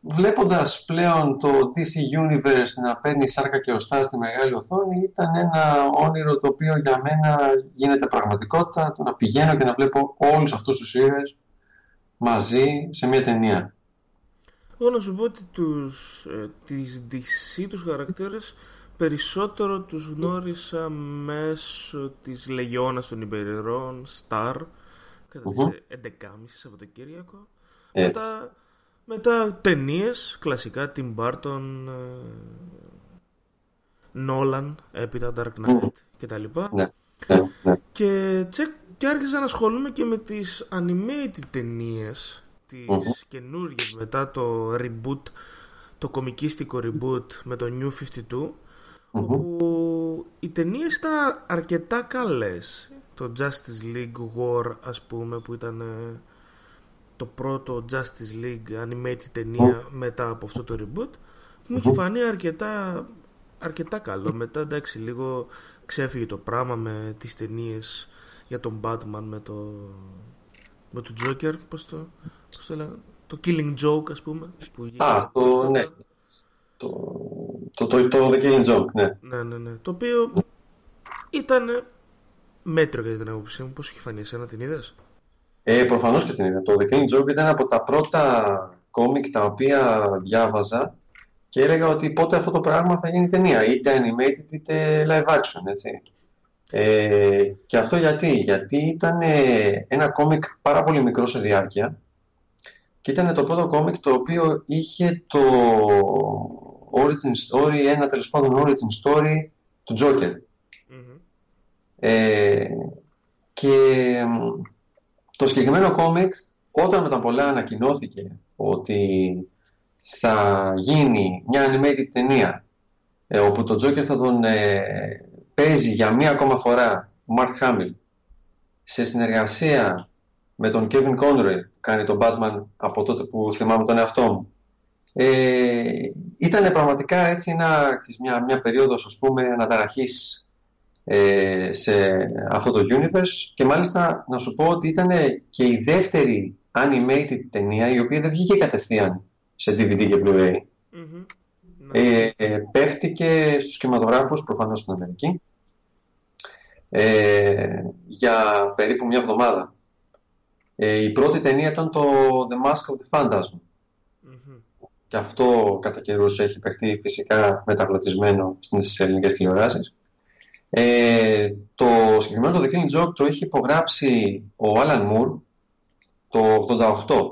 βλέποντας πλέον το DC Universe να παίρνει σάρκα και οστά στη μεγάλη οθόνη ήταν ένα όνειρο το οποίο για μένα γίνεται πραγματικότητα το να πηγαίνω και να βλέπω όλους αυτούς τους ήρωες μαζί σε μια ταινία. Εγώ να σου πω ότι τους, ε, τις DC τους χαρακτήρες περισσότερο τους γνώρισα μέσω της Λεγιώνας των Υπερηρών, Star, κατά τις 11.30 Σαββατοκύριακο. Μετά, μετά ταινίες, κλασικά, Tim Burton, Nolan, έπειτα Dark Knight κτλ. Ναι, ναι, ναι. Και, τσεκ, και άρχισα να ασχολούμαι και με τις animated ταινίες, τις mm καινούργιες μετά το reboot, το κομικίστικο reboot με το New 52 όπου οι ταινίες ήταν αρκετά καλές. Το Justice League War ας πούμε που ήταν ε, το πρώτο Justice League animated ταινία μετά από αυτό το reboot μου είχε φανεί αρκετά, αρκετά καλό. Μετά εντάξει λίγο ξέφυγε το πράγμα με τις ταινίες για τον Batman με το, με το Joker, πώς το, πώς το, το Killing Joke ας πούμε. Που Α, το, ναι, το, το, το, το The Killing Joke, ναι. Ναι, ναι, ναι. Το οποίο ήταν μέτριο για την άποψή μου. Πώς έχει φανεί εσένα, την είδες; Ε, προφανώς και την είδα. Το The Killing Joke ήταν από τα πρώτα κόμικ τα οποία διάβαζα και έλεγα ότι πότε αυτό το πράγμα θα γίνει ταινία, είτε animated είτε live action, έτσι. Ε, και αυτό γιατί, γιατί ήταν ένα κόμικ πάρα πολύ μικρό σε διάρκεια και ήταν το πρώτο κόμικ το οποίο είχε το origin story, ένα τέλος πάντων origin story του Joker. Ε, και το συγκεκριμένο κόμικ όταν με τα πολλά ανακοινώθηκε ότι θα γίνει μια animated ταινία ε, όπου το Joker θα τον ε, παίζει για μία ακόμα φορά ο Mark Hamill σε συνεργασία με τον Kevin Conroy που κάνει τον Batman από τότε που θυμάμαι τον εαυτό μου ε, ήταν πραγματικά έτσι ένα, μια, μια περίοδος ας πούμε αναταραχής ε, σε αυτό το universe. Και μάλιστα να σου πω ότι ήταν και η δεύτερη animated ταινία η οποία δεν βγήκε κατευθείαν σε DVD και Blu-ray. Mm ε, ε, παίχτηκε στους κινηματογράφους προφανώς στην Αμερική. Ε, για περίπου μια εβδομάδα. Ε, η πρώτη ταινία ήταν το The Mask of the Phantasm και αυτό κατά καιρούς έχει παιχτεί φυσικά μεταγλωτισμένο στις ελληνικές τηλεοράσεις. Ε, το συγκεκριμένο το The Killing Joke το έχει υπογράψει ο Alan Moore το 88.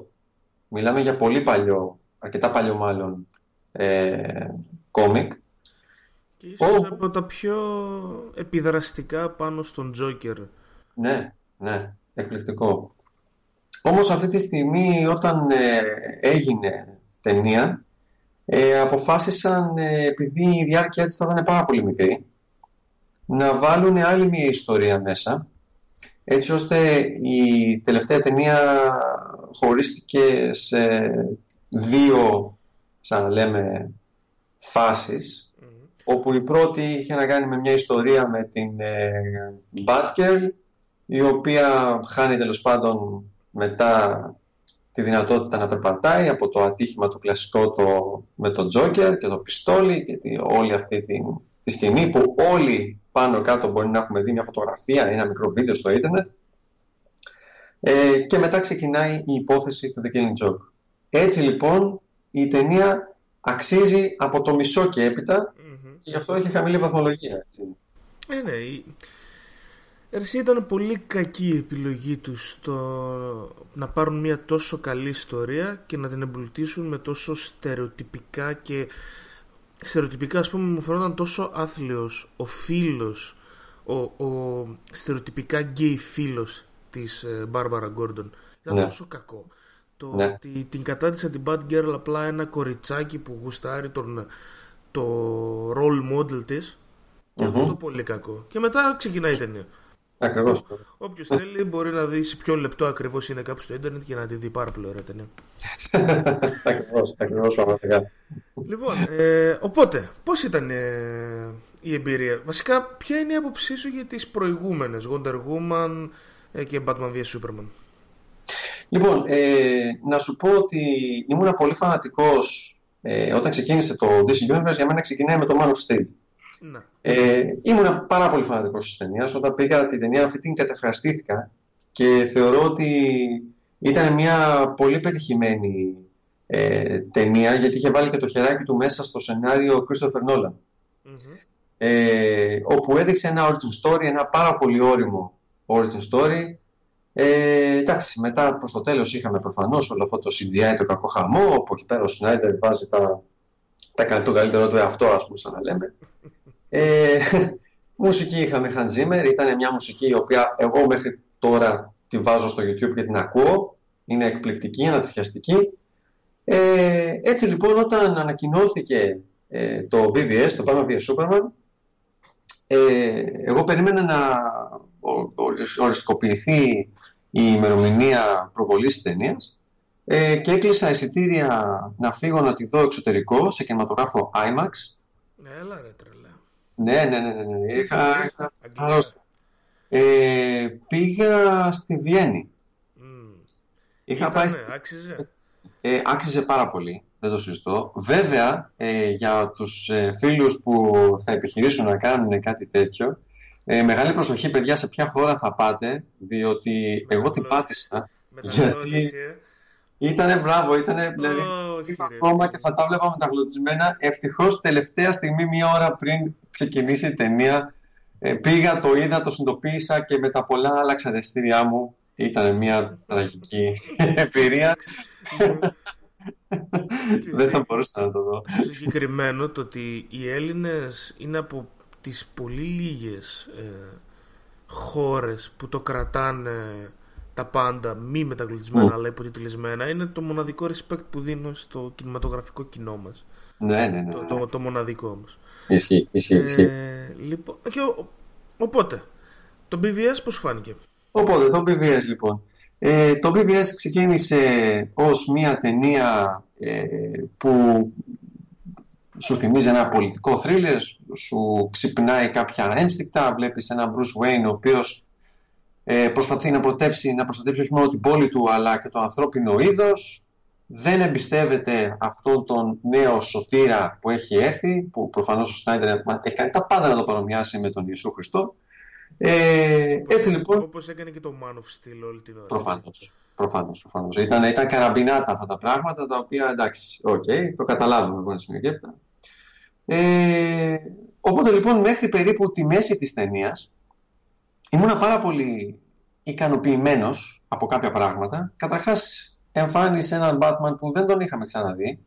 Μιλάμε για πολύ παλιό, αρκετά παλιό μάλλον, ε, κόμικ. Και ίσως από τα πιο επιδραστικά πάνω στον Joker. Ναι, ναι, εκπληκτικό. Όμως αυτή τη στιγμή όταν ε, έγινε ταινία, ε, αποφάσισαν, ε, επειδή η διάρκεια της θα ήταν πάρα πολύ μικρή, να βάλουν άλλη μια ιστορία μέσα, έτσι ώστε η τελευταία ταινία χωρίστηκε σε δύο, σαν λέμε, φάσεις, όπου η πρώτη είχε να κάνει με μια ιστορία με την ε, Batgirl η οποία χάνει τέλος πάντων μετά τη δυνατότητα να περπατάει από το ατύχημα το κλασικό το, με το Τζόκερ και το πιστόλι και τη, όλη αυτή τη, τη σκηνή που όλοι πάνω κάτω μπορεί να έχουμε δει μια φωτογραφία ή ένα μικρό βίντεο στο ίντερνετ ε, και μετά ξεκινάει η υπόθεση του The Killing Joke. Έτσι λοιπόν η ταινία αξίζει από το μισό και έπειτα και γι' αυτό έχει χαμηλή βαθμολογία. Έτσι. Ε, ναι. Η- Ερσή ήταν πολύ κακή η επιλογή τους στο να πάρουν μια τόσο καλή ιστορία και να την εμπλουτίσουν με τόσο στερεοτυπικά και στερεοτυπικά ας πούμε μου φαινόταν τόσο άθλιος ο φίλος ο, ο στερεοτυπικά γκέι φίλος της ε, Μπάρμπαρα Γκόρντον ήταν Ναι. τόσο κακό το Ναι. ότι την κατάτησε την Bad Girl απλά ένα κοριτσάκι που γουστάρει τον, το role model της και Μμμ. αυτό πολύ κακό και μετά ξεκινάει η ταινία Ακριβώς. Όποιος θέλει μπορεί να δει σε ποιο λεπτό ακριβώς είναι κάπου στο Ιντερνετ και να τη δει πάρα πολύ ωραία ταινία. ακριβώς, ακριβώς πραγματικά. λοιπόν, ε, οπότε, πώς ήταν ε, η εμπειρία; Βασικά, ποια είναι η άποψή σου για τις προηγούμενες Wonder Woman ε, και Batman vs Superman; Λοιπόν, ε, να σου πω ότι ήμουν πολύ φανατικός ε, όταν ξεκίνησε το DC Universe, για μένα ξεκινάει με το Man of Steel. Ναι. Ε, ήμουν πάρα πολύ φανατικός της ταινίας. Όταν πήγα την ταινία αυτή την κατεφραστήθηκα και θεωρώ ότι ήταν μια πολύ πετυχημένη ε, ταινία γιατί είχε βάλει και το χεράκι του μέσα στο σενάριο Christopher Nolan. Μμμ. ε, όπου έδειξε ένα origin story, ένα πάρα πολύ όριμο origin story. Ε, εντάξει, μετά προς το τέλος είχαμε προφανώς όλο αυτό το CGI, το κακό χαμό, όπου εκεί πέρα ο Σνάιντερ βάζει τα, τα, καλ- το καλύτερο του εαυτό, ας πούμε, σαν να λέμε. Ε, μουσική είχαμε Hans Zimmer, ήταν μια μουσική η οποία εγώ μέχρι τώρα τη βάζω στο YouTube και την ακούω. Είναι εκπληκτική, ανατριχιαστική. Ε, έτσι λοιπόν όταν ανακοινώθηκε ε, το BVS, το Batman vs Superman, ε, εγώ περίμενα να ο- ορισ- οριστικοποιηθεί η ημερομηνία προβολής της ταινίας ε, και έκλεισα εισιτήρια να φύγω να τη δω εξωτερικό σε κινηματογράφο IMAX. Ναι, έλα ρε τρελά. Ναι, ναι, ναι, ναι, ναι. Είχα, είχα Αγγλία. αρρώστια. Ε, πήγα στη Βιέννη. Μμ. Είχα πάει, Ήτανε, άξιζε. ε, άξιζε πάρα πολύ, δεν το συζητώ. Βέβαια, ε, για τους ε, φίλους που θα επιχειρήσουν να κάνουν κάτι τέτοιο, ε, μεγάλη προσοχή παιδιά σε ποια χώρα θα πάτε, διότι εγώ την πάτησα. Μεταγλώτηση, ε. Ήτανε μπράβο, ήτανε δηλαδή Όχι, Είπα ρε. ακόμα και θα τα βλέπα μεταγλωτισμένα. Ευτυχώς τελευταία στιγμή, μία ώρα πριν ξεκινήσει η ταινία, ε, πήγα, το είδα, το συνειδητοποίησα και με τα πολλά άλλαξα τα εισιτήριά μου. Ήταν μια τραγική εμπειρία. Δεν θα μπορούσα να το δω. Το συγκεκριμένο το ότι οι Έλληνες είναι από τις πολύ λίγες ε, χώρες που το κρατάνε τα πάντα μη μεταγλωτισμένα Μμ. αλλά υποτιτλισμένα είναι το μοναδικό respect που δίνω στο κινηματογραφικό κοινό μας. Ναι, ναι, ναι. Το, ναι. το, το μοναδικό όμως. Ισχύει, ισχύει, ισχύει. Ε, λοιπόν, και ο- οπότε, το BVS πώς σου φάνηκε; Οπότε, το BVS λοιπόν. Ε, το BVS ξεκίνησε ως μια ταινία ε, που σου θυμίζει ένα πολιτικό θρίλερ, σου ξυπνάει κάποια ένστικτα, βλέπεις έναν Bruce Wayne ο οποίος ε, προσπαθεί να προστατεύσει, να προστατεύσει όχι μόνο την πόλη του αλλά και το ανθρώπινο είδος, δεν εμπιστεύεται αυτόν τον νέο σωτήρα που έχει έρθει, που προφανώς ο Σνάιντερ έχει κάνει τα πάντα να το παρομοιάσει με τον Ιησού Χριστό. Ε, έτσι λοιπόν Όπως έκανε και το Man of Steel όλη την ώρα. Προφανώς. Προφανώς, προφανώς. Ήταν, ήταν καραμπινάτα αυτά τα πράγματα τα οποία εντάξει, οκ, το καταλάβουμε από ένα σημείο και έπειτα. Ε, οπότε λοιπόν μέχρι περίπου τη μέση της ταινίας ήμουνα πάρα πολύ ικανοποιημένος από κάποια πράγματα. Καταρχάς εμφάνισε έναν Batman που δεν τον είχαμε ξαναδεί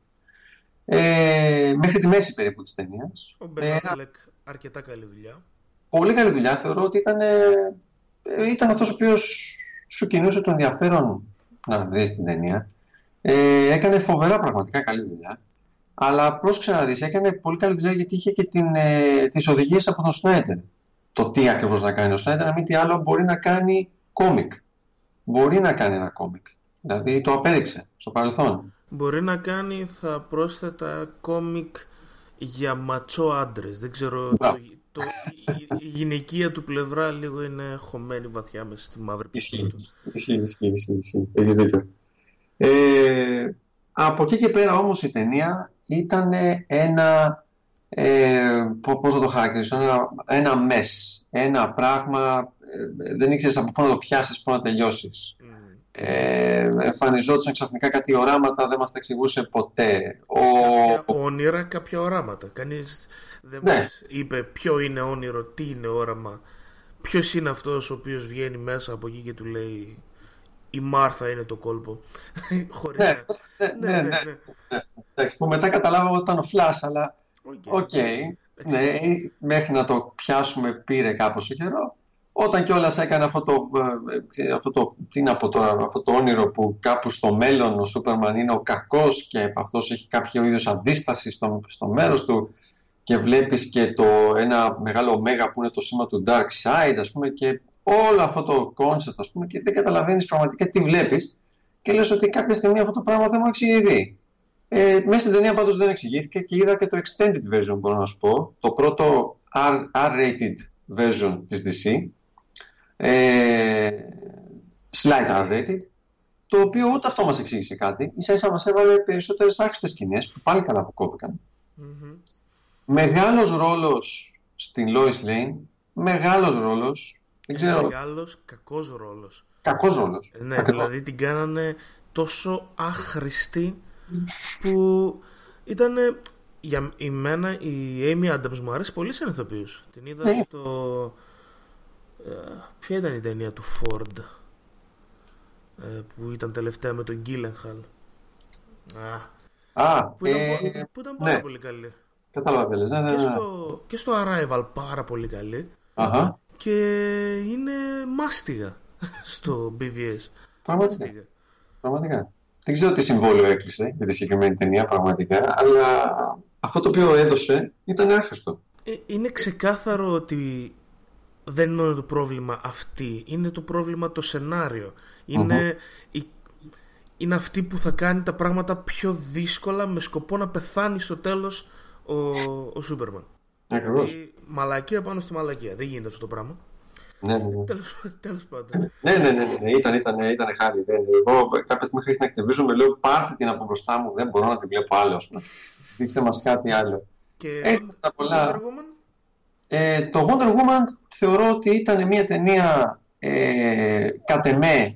ε, μέχρι τη μέση περίπου της ταινίας. Ο Ε, Ben ένα- Affleck αρκετά καλή δουλειά. πολύ καλή δουλειά. Θεωρώ ότι ήταν, ε, ήταν αυτός ο οποίος σου κινούσε το ενδιαφέρον να δεις την ταινία. Ε, έκανε φοβερά πραγματικά καλή δουλειά. Αλλά πρόσεξε να δεις, έκανε πολύ καλή δουλειά γιατί είχε και την, ε, τις οδηγίες από τον Σνάιντερ. Το τι ακριβώς να κάνει ο Σνάιντερ, να μην τι άλλο μπορεί να κάνει κόμικ. Μπορεί να κάνει ένα κόμικ. Δηλαδή το απέδειξε στο παρελθόν. Μπορεί να κάνει, θα πρόσθετα, κόμικ για ματσό άντρες. Δεν ξέρω Μπράβο. το, το, η, η γυναικεία του πλευρά λίγο είναι χωμένη βαθιά μέσα στη μαύρη Ισχύει, του. ισχύει, ισχύει, ισχύει, ισχύει. Έχεις δίκιο. Ε, από εκεί και πέρα όμως η ταινία ήταν ένα, ε, πο- πώς να το χαρακτηρίσω, ένα, ένα μες, ένα πράγμα, ε, δεν ήξερες από πού να το πιάσεις, πού να τελειώσεις. Μμ. Ε, εμφανιζόντουσαν ξαφνικά κάτι οράματα, δεν μας τα εξηγούσε ποτέ. Ο, Κάποια όνειρα, κάποια οράματα. Κανείς δεν Ναι. μας είπε ποιο είναι όνειρο, τι είναι όραμα. Ποιος είναι αυτός ο οποίος βγαίνει μέσα από εκεί και του λέει η Μάρθα είναι το κόλπο. Χωρίς Ναι, να- ναι, ναι, ναι. εντάξει, που μετά καταλάβαμε ότι ήταν ο Flash, αλλά Οκ. Οκ, ναι, μέχρι να το πιάσουμε πήρε κάπως ο καιρό. Όταν κιόλας έκανε αυτό το, ε, αυτό το, τι να πω τώρα, αυτό το όνειρο που κάπου στο μέλλον ο Superman είναι ο κακός και αυτός έχει κάποιο είδους αντίσταση στο, στο μέρος του και βλέπεις και το ένα μεγάλο ωμέγα που είναι το σήμα του Dark Side ας πούμε και όλο αυτό το concept ας πούμε και δεν καταλαβαίνεις πραγματικά τι βλέπεις και λες ότι κάποια στιγμή αυτό το πράγμα δεν μου εξηγηθεί. Ε, μέσα στην ταινία πάντως δεν εξηγήθηκε και είδα και το extended version μπορώ να σου πω, το πρώτο R- R-rated version της DC, ε, slight R-rated, το οποίο ούτε αυτό μας εξήγησε κάτι, ίσα ίσα μας έβαλε περισσότερες άχρηστες σκηνές που πάλι καλά που κόπηκαν. Μμμ. Μεγάλος ρόλος στην Lois Lane, μεγάλος ρόλος, δεν ξέρω, Μεγάλος κακός ρόλος. κακός ρόλος. Ναι, Ακριβώς. δηλαδή την κάνανε τόσο άχρηστη που ήταν για η μένα η Amy Adams μου αρέσει πολύ σαν ηθοποιούς. Την είδα Ναι. στο... ε, ποια ήταν η ταινία του Ford ε, που ήταν τελευταία με τον Gyllenhaal; Α, Α, που, ήταν, ε, που ήταν πάρα ναι, πολύ καλή. κατάλαβα τι λες. Ναι, ναι, Και ναι. στο, και στο Arrival πάρα πολύ καλή. Αχα, Και είναι μάστιγα στο BVS. πραγματικά. Μάστιγα. Πραγματικά. Δεν ξέρω τι συμβόλαιο έκλεισε για τη συγκεκριμένη ταινία πραγματικά, αλλά αυτό το οποίο έδωσε ήταν άχρηστο. Ε, είναι ξεκάθαρο ότι δεν είναι το πρόβλημα αυτή. Είναι το πρόβλημα το σενάριο. Είναι, η- είναι αυτή που θα κάνει τα πράγματα πιο δύσκολα με σκοπό να πεθάνει στο τέλος ο, ο Σούπερμαν. Ακριβώς. Η μαλακία πάνω στη μαλακία. Δεν γίνεται αυτό το πράγμα. Ναι, ναι, ναι. Τέλος, τέλος πάντων. Ναι, ναι, ναι, ναι, ναι, ήταν, ήταν, ήταν χάρη. Δεν, εγώ κάποια στιγμή χρειάζεται να εκτεβίζομαι, λέω πάρτε την από μπροστά μου, δεν μπορώ να την βλέπω άλλο. ας πούμε. Δείξτε μας κάτι άλλο. Και Έχουν τα πολλά. Wonder Woman, Ε, το Wonder Woman θεωρώ ότι ήταν μια ταινία ε, κατ' εμέ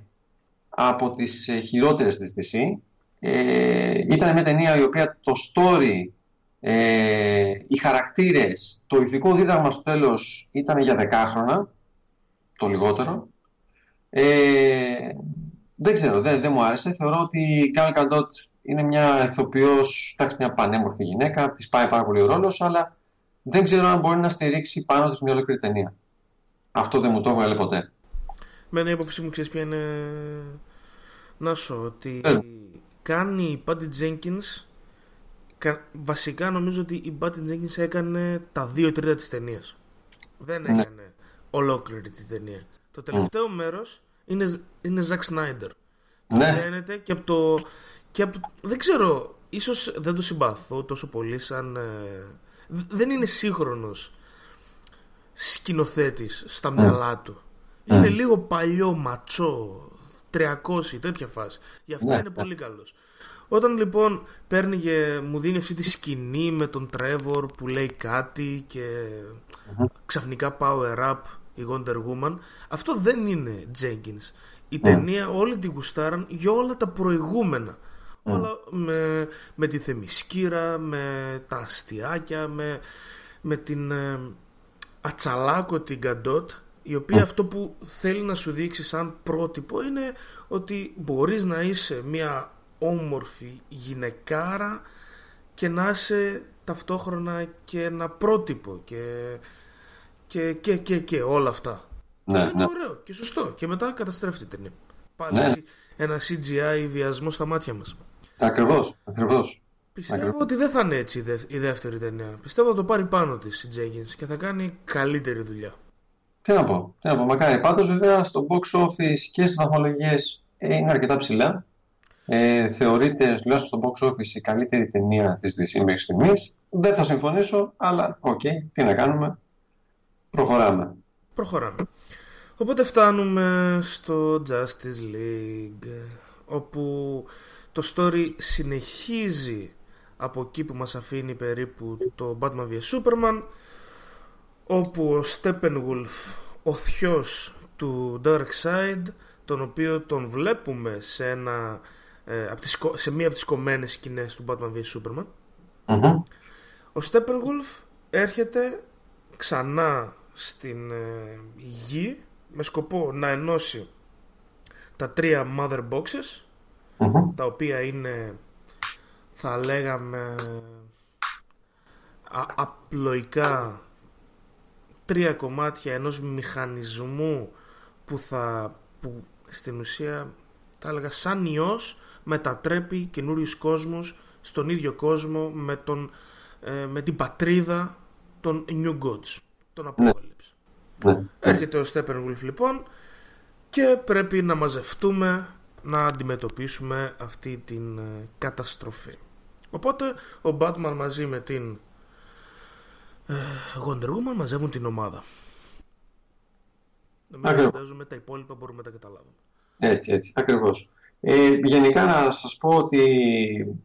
από τις ε, χειρότερες της DC. Ε, ήταν μια ταινία η οποία το story, ε, οι χαρακτήρες, το ηθικό δίδαγμα στο τέλος ήταν για δεκάχρονα, το λιγότερο. Ε, δεν ξέρω, δεν, δεν μου άρεσε. Θεωρώ ότι η Gal Gadot είναι μια ηθοποιός, εντάξει, μια πανέμορφη γυναίκα, της πάει πάρα πολύ ο ρόλος, αλλά δεν ξέρω αν μπορεί να στηρίξει πάνω της μια ολόκληρη ταινία. Αυτό δεν μου το έβγαλε ποτέ. με ένα υπόψη μου ξέρεις ποια είναι να σου ότι Ε. κάνει η Patty Jenkins κα- βασικά νομίζω ότι η Patty Jenkins έκανε τα δύο τρίτα της ταινίας δεν Ναι. έκανε ολόκληρη τη ταινία το τελευταίο μέρος είναι, είναι Zack Snyder Ναι, φαίνεται και από το, και από, δεν ξέρω ίσως δεν το συμπαθώ τόσο πολύ σαν ε, δ- δεν είναι σύγχρονος σκηνοθέτης στα μυαλά του. Είναι λίγο παλιό ματσό 300 τέτοια φάση. Γι' αυτό Ναι, είναι ναι. πολύ καλός. Όταν λοιπόν παίρνει και μου δίνει αυτή τη σκηνή με τον Τρέβορ που λέει κάτι και ξαφνικά power up η Wonder Woman αυτό δεν είναι Jenkins. Η ταινία όλη την γουστάραν για όλα τα προηγούμενα όλα με, με τη θεμισκύρα με τα αστιάκια με, με την ε, ατσαλάκο την Καντότ η οποία αυτό που θέλει να σου δείξει σαν πρότυπο είναι ότι μπορείς να είσαι μια όμορφη γυναικάρα και να είσαι ταυτόχρονα και ένα πρότυπο και, και, και, και, και όλα αυτά. Ναι, και είναι ναι. ωραίο και σωστό. Και μετά καταστρέφει την ταινία. Πάλι Ναι. έτσι ένα CGI βιασμό στα μάτια μας. Ακριβώς, ακριβώς. Πιστεύω Ακριβώς. ότι δεν θα είναι έτσι η δε- η δεύτερη ταινία. Πιστεύω θα το πάρει πάνω της η Jenkins και θα κάνει καλύτερη δουλειά. Τι να πω, τι να πω, μακάρι. Πάντως βέβαια στο box office και στις βαθμολογίες ε, είναι αρκετά ψηλά. Ε, θεωρείται τουλάχιστον στο box office η καλύτερη ταινία της DC μέχρι στιγμής. Δεν θα συμφωνήσω, αλλά οκ, τι να κάνουμε. Προχωράμε. Προχωράμε. Οπότε φτάνουμε στο Justice League όπου το story συνεχίζει από εκεί που μας αφήνει περίπου το Batman vs. Superman όπου ο Steppenwolf, ο θειός του Darkseid τον οποίο τον βλέπουμε σε, ένα, ε, από τις, σε μία από τις κομμένες σκηνές του Batman vs. Superman ο Steppenwolf έρχεται ξανά στην ε, γη με σκοπό να ενώσει τα τρία mother boxes τα οποία είναι θα λέγαμε α, απλοϊκά τρία κομμάτια ενός μηχανισμού που θα που στην ουσία θα έλεγα σαν ιός μετατρέπει καινούριους κόσμους στον ίδιο κόσμο με, τον, ε, με την πατρίδα των New Gods, τον Apocalypse. Ναι. Έρχεται ο Steppenwolf λοιπόν και πρέπει να μαζευτούμε να αντιμετωπίσουμε αυτή την ε, καταστροφή. Οπότε ο Batman μαζί με την ε, Wonder Woman μαζεύουν την ομάδα. Νομίζω Ακριβώς. φαντάζομαι τα υπόλοιπα μπορούμε να τα καταλάβουμε. Έτσι, έτσι, ακριβώς. Ε, γενικά να σας πω ότι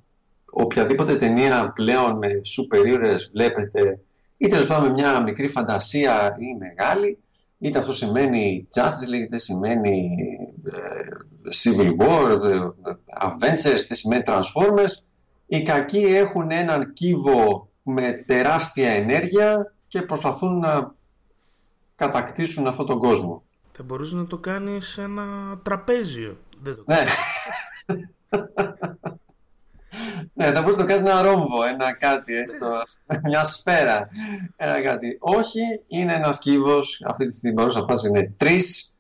οποιαδήποτε ταινία πλέον με σούπερ ήρωες βλέπετε ή τέλος πάντων με μια μικρή φαντασία ή μεγάλη είτε αυτό σημαίνει Justice League, είτε σημαίνει ε, Civil War, ε, Avengers, είτε σημαίνει Transformers οι κακοί έχουν έναν κύβο με τεράστια ενέργεια και προσπαθούν να κατακτήσουν αυτόν τον κόσμο. Θα μπορούσες να το κάνεις σε ένα τραπέζιο. Δεν το Ναι. ναι, θα μπορείς να το κάνεις ένα ρόμβο, ένα κάτι, έστω, ας πούμε, μια σφαίρα, ένα κάτι. Όχι, είναι ένας κύβος, αυτή τη στιγμή παρούσα φάση είναι τρεις,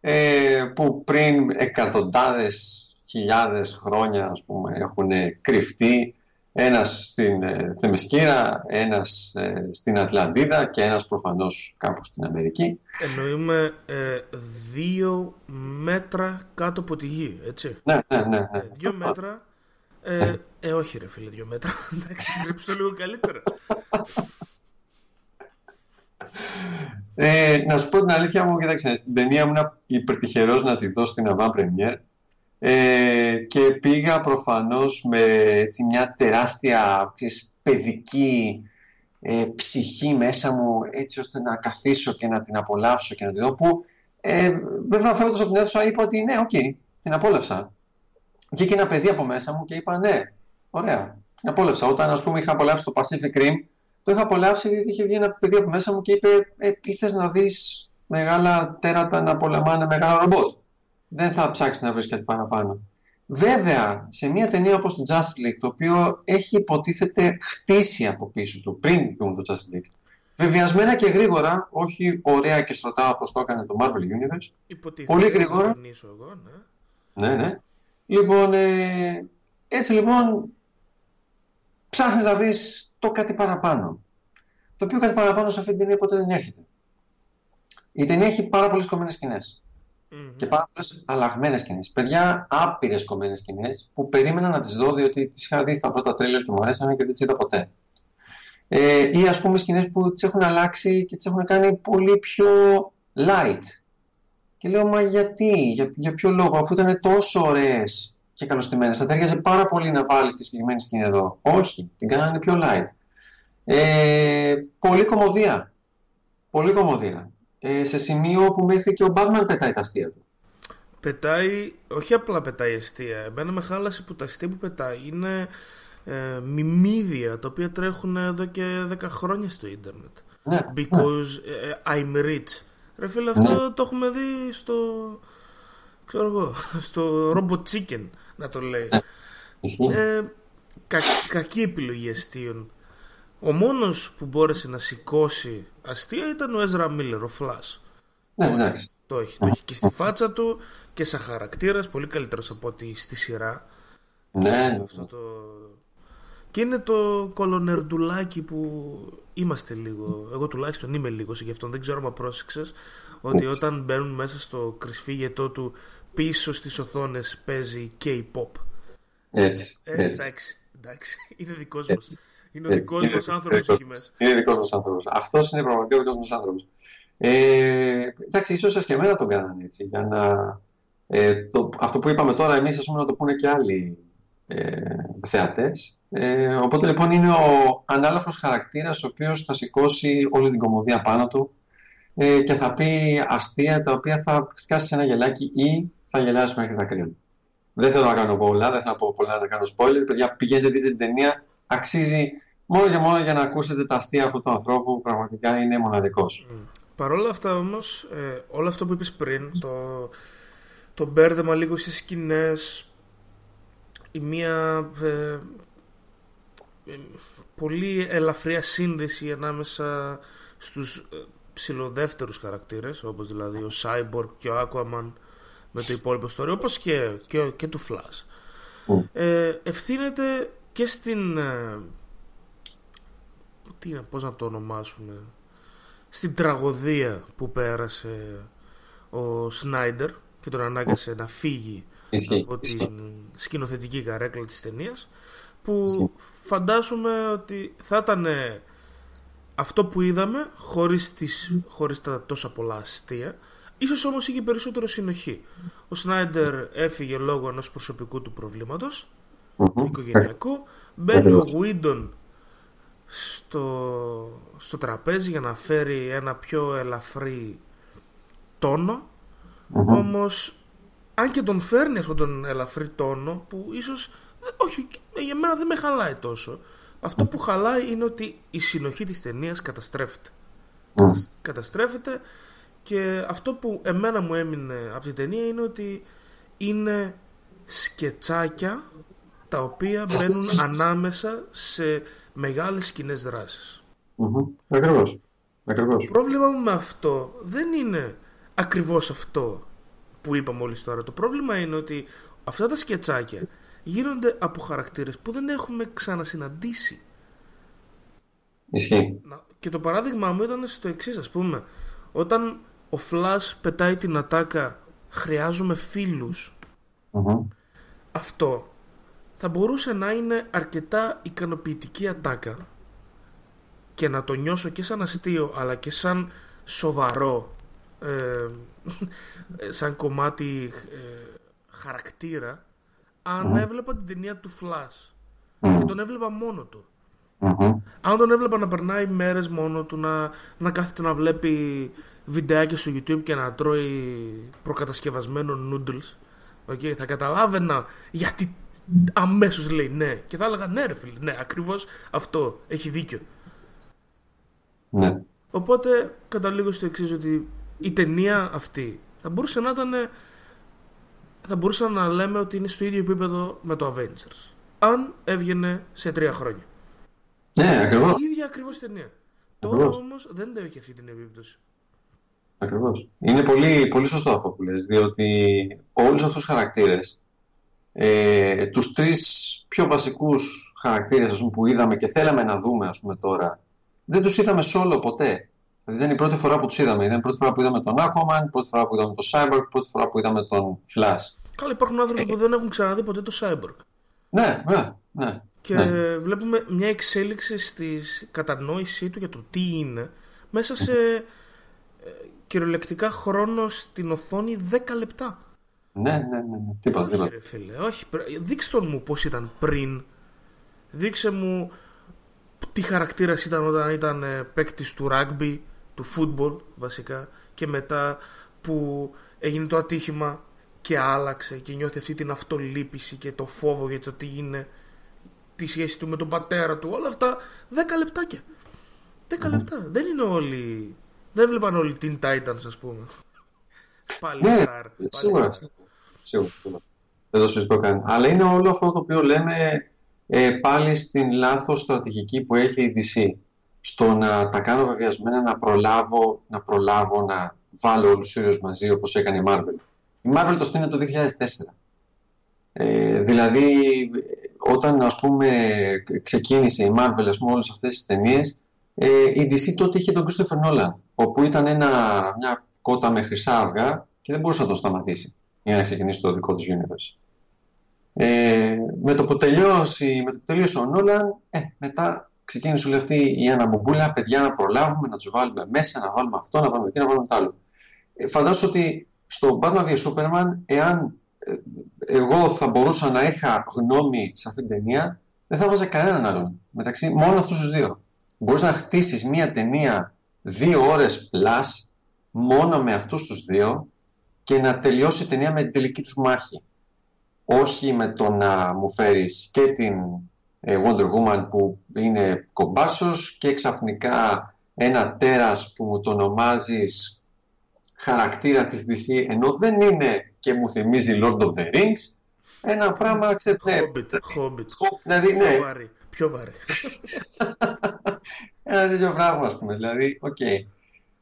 ε, που πριν εκατοντάδες χιλιάδες χρόνια, ας πούμε, έχουν κρυφτεί ένας στην ε, Θεμεσκύρα, ένας ε, στην Ατλαντίδα και ένας προφανώς κάπου στην Αμερική. Εννοούμε ε, δύο μέτρα κάτω από τη γη, έτσι. Ναι, ναι, ναι. ναι. Ε, δύο μέτρα. Ε, ε, όχι ρε φίλε, δύο μέτρα. Εντάξει, πρέπει το λίγο καλύτερα. Ε, να σου πω την αλήθεια μου, κοίταξε, στην ταινία μου ήμουν υπερτυχερός να τη δω στην avant premiere ε, και πήγα προφανώς με έτσι, μια τεράστια ξέρεις, παιδική ε, ψυχή μέσα μου έτσι ώστε να καθίσω και να την απολαύσω και να τη δω που ε, βέβαια φεύγοντας από την αίθουσα είπα ότι ναι, οκ, την απόλαυσα. Βγήκε ένα παιδί από μέσα μου και είπα ναι, ωραία, την απόλαυσα. Όταν ας πούμε είχα απολαύσει το Pacific Rim το είχα απολαύσει γιατί είχε βγει ένα παιδί από μέσα μου και είπε ε, ήρθες να δεις μεγάλα τέρατα να πολεμάνε μεγάλα ρομπότ. Δεν θα ψάξεις να βρεις κάτι παραπάνω. Βέβαια, σε μια ταινία όπως το Justice League, το οποίο έχει υποτίθεται χτίσει από πίσω του, πριν δούμε το Justice League, βεβαιασμένα και γρήγορα, όχι ωραία και στρωτά όπως το έκανε το Marvel Universe, Υποτίθεται. Πολύ θα γρήγορα. τονίσω εγώ, ναι. ναι, ναι. Λοιπόν, ε, έτσι λοιπόν ψάχνεις να βρεις το κάτι παραπάνω. Το οποίο κάτι παραπάνω σε αυτή την ταινία ποτέ δεν έρχεται. Η ταινία έχει πάρα πολλές κομμένες σκηνές. Μμμ. Και πάρα πολλές αλλαγμένες σκηνές. Παιδιά, άπειρες κομμένες σκηνές που περίμενα να τις δω διότι τις είχα δει στα πρώτα τρέλερ και μου αρέσανε και δεν τις είδα ποτέ. Ε, ή ας πούμε σκηνές που τις έχουν αλλάξει και τις έχουν κάνει πολύ πιο light. Και λέω, μα γιατί, για, για ποιο λόγο, αφού ήταν τόσο ωραίες και καλωστημένες, θα ταιριάζει πάρα πολύ να βάλεις τη συγκεκριμένη σκηνή εδώ. Όχι, την κάνανε πιο light. Ε, πολύ κομμωδία. Πολύ κομμωδία. Ε, σε σημείο που μέχρι και ο Batman πετάει τα αστεία του. Πετάει, όχι απλά πετάει αστεία. Εμένα με χάλασε που τα αστεία που πετάει είναι ε, μιμίδια τα οποία τρέχουν εδώ και 10 χρόνια στο ίντερνετ. Ναι, Because ε, I'm rich. Ρε φίλε, αυτό το έχουμε δει στο. Ξέρω εγώ, στο Robot Chicken να το λέει. Ισχύει. Ε, κα, κακή επιλογή αστείων. Ο μόνος που μπόρεσε να σηκώσει αστεία ήταν ο Ezra Miller, ο Flash. Ναι, εντάξει. Το έχει, το έχει και στη φάτσα του και σαν χαρακτήρας πολύ καλύτερος από ότι στη σειρά. Ναι, ναι. Αυτό το... Και είναι το κολονερντουλάκι που είμαστε λίγο. Εγώ τουλάχιστον είμαι λίγο γι' αυτό. Δεν ξέρω αν πρόσεξες ότι Έτσι. όταν μπαίνουν μέσα στο κρυσφύγετό του πίσω στις οθόνες παίζει K-pop. Έτσι, Ε, έτσι. εντάξει, εντάξει, είναι δικός Έτσι. μας. Είναι ο δικός μας άνθρωπος δικός εκεί μας. μέσα. Είναι δικός μας άνθρωπος. Αυτός είναι πραγματικά ο δικός μας άνθρωπος. Ε, εντάξει, ίσως και εμένα τον κάνανε έτσι. Για να, ε, το, αυτό που είπαμε τώρα, εμείς πούμε να το πούνε και άλλοι ε, θεατές. Ε, οπότε λοιπόν είναι ο ανάλαφρος χαρακτήρας ο οποίος θα σηκώσει όλη την κομμωδία πάνω του ε, και θα πει αστεία τα οποία θα σκάσει σε ένα γελάκι ή θα γελάσει μέχρι δακρύων. Δεν θέλω να κάνω πολλά, δεν θέλω να πω πολλά να κάνω spoiler. Παιδιά, πηγαίνετε δείτε την ταινία. Αξίζει μόνο και μόνο για να ακούσετε τα αστεία αυτού του ανθρώπου. Πραγματικά είναι μοναδικός. Παρ' όλα αυτά όμως, ε, όλο αυτό που είπες πριν, το, το μπέρδεμα λίγο στις σκηνές, η μία ε, ε, πολύ ελαφριά σύνδεση ανάμεσα στους ε, ψηλοδεύτερους χαρακτήρες, όπως δηλαδή ο Cyborg και ο Aquaman με το υπόλοιπο story, όπως και, και, και του Flash. Ε, ευθύνεται και στην... ε, τι είναι, πώς να το ονομάσουμε στην τραγωδία που πέρασε ο Σνάιντερ και τον ανάγκασε να φύγει Ισχύει, από ισχύει. την σκηνοθετική καρέκλα της ταινίας που φαντάζομαι ότι θα ήταν αυτό που είδαμε χωρίς, τις, χωρίς τα τόσα πολλά αστεία ίσως όμως είχε περισσότερο συνοχή. Ο Σνάιντερ έφυγε λόγω ενός προσωπικού του προβλήματος οικογενειακού. Μπαίνει ο Γουίντον στο, στο τραπέζι για να φέρει ένα πιο ελαφρύ τόνο. Όμως αν και τον φέρνει αυτόν τον ελαφρύ τόνο που ίσως ε, όχι για μένα δεν με χαλάει τόσο. Αυτό που χαλάει είναι ότι η συνοχή της ταινίας καταστρέφεται. Κατασ- καταστρέφεται και αυτό που εμένα μου έμεινε από την ταινία είναι ότι είναι σκετσάκια τα οποία μπαίνουν ανάμεσα σε μεγάλες κοινέ δράσεις. Μμμ. Ακριβώς. Ακριβώς. Το πρόβλημα μου με αυτό δεν είναι ακριβώς αυτό που είπα μόλις τώρα. Το πρόβλημα είναι ότι αυτά τα σκετσάκια γίνονται από χαρακτήρες που δεν έχουμε ξανασυναντήσει. Ισχύει. Να- Και το παράδειγμα μου ήταν στο εξής, ας πούμε. Όταν ο Flash πετάει την ατάκα «Χρειάζομαι φίλους», Μμμ. αυτό θα μπορούσε να είναι αρκετά ικανοποιητική ατάκα. Και να το νιώσω και σαν αστείο αλλά και σαν σοβαρό ε, σαν κομμάτι ε, χαρακτήρα αν έβλεπα την ταινία του Flash και τον έβλεπα μόνο του. Μμμ. αν τον έβλεπα να περνάει μέρες μόνο του να, να κάθεται να βλέπει βιντεάκια στο YouTube και να τρώει προκατασκευασμένο noodles okay, θα καταλάβαινα γιατί αμέσως λέει ναι και θα έλεγα ναι ρε φίλε ναι ακριβώς αυτό έχει δίκιο Ναι. οπότε καταλήγω στο εξής ότι η ταινία αυτή θα μπορούσε να ήταν θα μπορούσε να λέμε ότι είναι στο ίδιο επίπεδο με το Avengers αν έβγαινε σε τρία χρόνια Ναι, ακριβώς. η ίδια ακριβώς ταινία. Τώρα Ακριβώς. όμως δεν έχει αυτή την επίπτωση. Ακριβώς. Είναι πολύ, πολύ σωστό αυτό που λες, διότι όλους αυτούς τους χαρακτήρες, ε, τους τρεις πιο βασικούς χαρακτήρες ας πούμε, που είδαμε και θέλαμε να δούμε ας πούμε, τώρα, δεν τους είδαμε solo ποτέ. Δηλαδή δεν είναι η πρώτη φορά που τους είδαμε. Δεν είναι η πρώτη φορά που είδαμε τον Aquaman, η πρώτη φορά που είδαμε τον Cyborg, η πρώτη φορά που είδαμε τον Flash. Καλά, υπάρχουν άνθρωποι που δεν έχουν ξαναδεί ποτέ το Cyborg. Ναι, ναι, ναι. Και ναι. βλέπουμε μια εξέλιξη στη κατανόησή του για το τι είναι μέσα σε ε, κυριολεκτικά χρόνο στην οθόνη 10 λεπτά. Ναι, ναι, ναι, ναι. Τίποτα, Όχι, τίποτα. ρε φίλε, όχι. πρέ- Δείξτε τον μου πώς ήταν πριν. Δείξε μου τι χαρακτήρας ήταν όταν ήταν ε, παίκτης του rugby, του football βασικά και μετά που έγινε το ατύχημα και άλλαξε και νιώθει αυτή την αυτολύπηση και το φόβο για το τι είναι τη σχέση του με τον πατέρα του όλα αυτά 10 λεπτάκια 10 λεπτά δεν είναι όλοι δεν βλέπαν όλοι την Titans ας πούμε πάλι Ναι, star, πάλι σίγουρα. star. Σίγουρα. σίγουρα. Δεν το συζητώ καν. Αλλά είναι όλο αυτό το οποίο λέμε ε, πάλι στην λάθος στρατηγική που έχει η DC. Στο να τα κάνω βεβαιασμένα να προλάβω, να προλάβω να βάλω όλους τους ήρωες μαζί όπως έκανε η Marvel. Η Marvel το στείνει το 2004. Ε, δηλαδή όταν ας πούμε ξεκίνησε η Marvel ας πούμε όλες αυτές τις ταινίες ε, η DC τότε είχε τον Christopher Nolan όπου ήταν ένα, μια κότα με χρυσά αυγά και δεν μπορούσε να το σταματήσει για να ξεκινήσει το δικό της universe. Ε, με το που τελειώσει, με το που τελείωσε ο Νόλαν, ε, μετά ξεκίνησε όλη αυτή η αναμπομπούλα, παιδιά να προλάβουμε, να τους βάλουμε μέσα, να βάλουμε αυτό, να βάλουμε εκεί, να βάλουμε το άλλο. Ε, φαντάζομαι ότι στο Batman vs Superman, εάν ε, εγώ θα μπορούσα να είχα γνώμη σε αυτήν την ταινία, δεν θα βάζα κανέναν άλλον. Μεταξύ μόνο αυτούς τους δύο. Μπορείς να χτίσεις μία ταινία δύο ώρες plus μόνο με αυτούς τους δύο και να τελειώσει η ταινία με την τελική τους μάχη. Όχι με το να μου φέρεις και την ε, Wonder Woman που είναι κομπάρσος και ξαφνικά ένα τέρας που μου το ονομάζεις χαρακτήρα της DC ενώ δεν είναι και μου θυμίζει Lord of the Rings ένα πράγμα ξέρετε Hobbit, Hobbit. δηλαδή ναι Πιο βαρύ. Πιο βαρύ. ένα τέτοιο πράγμα ας πούμε δηλαδή οκ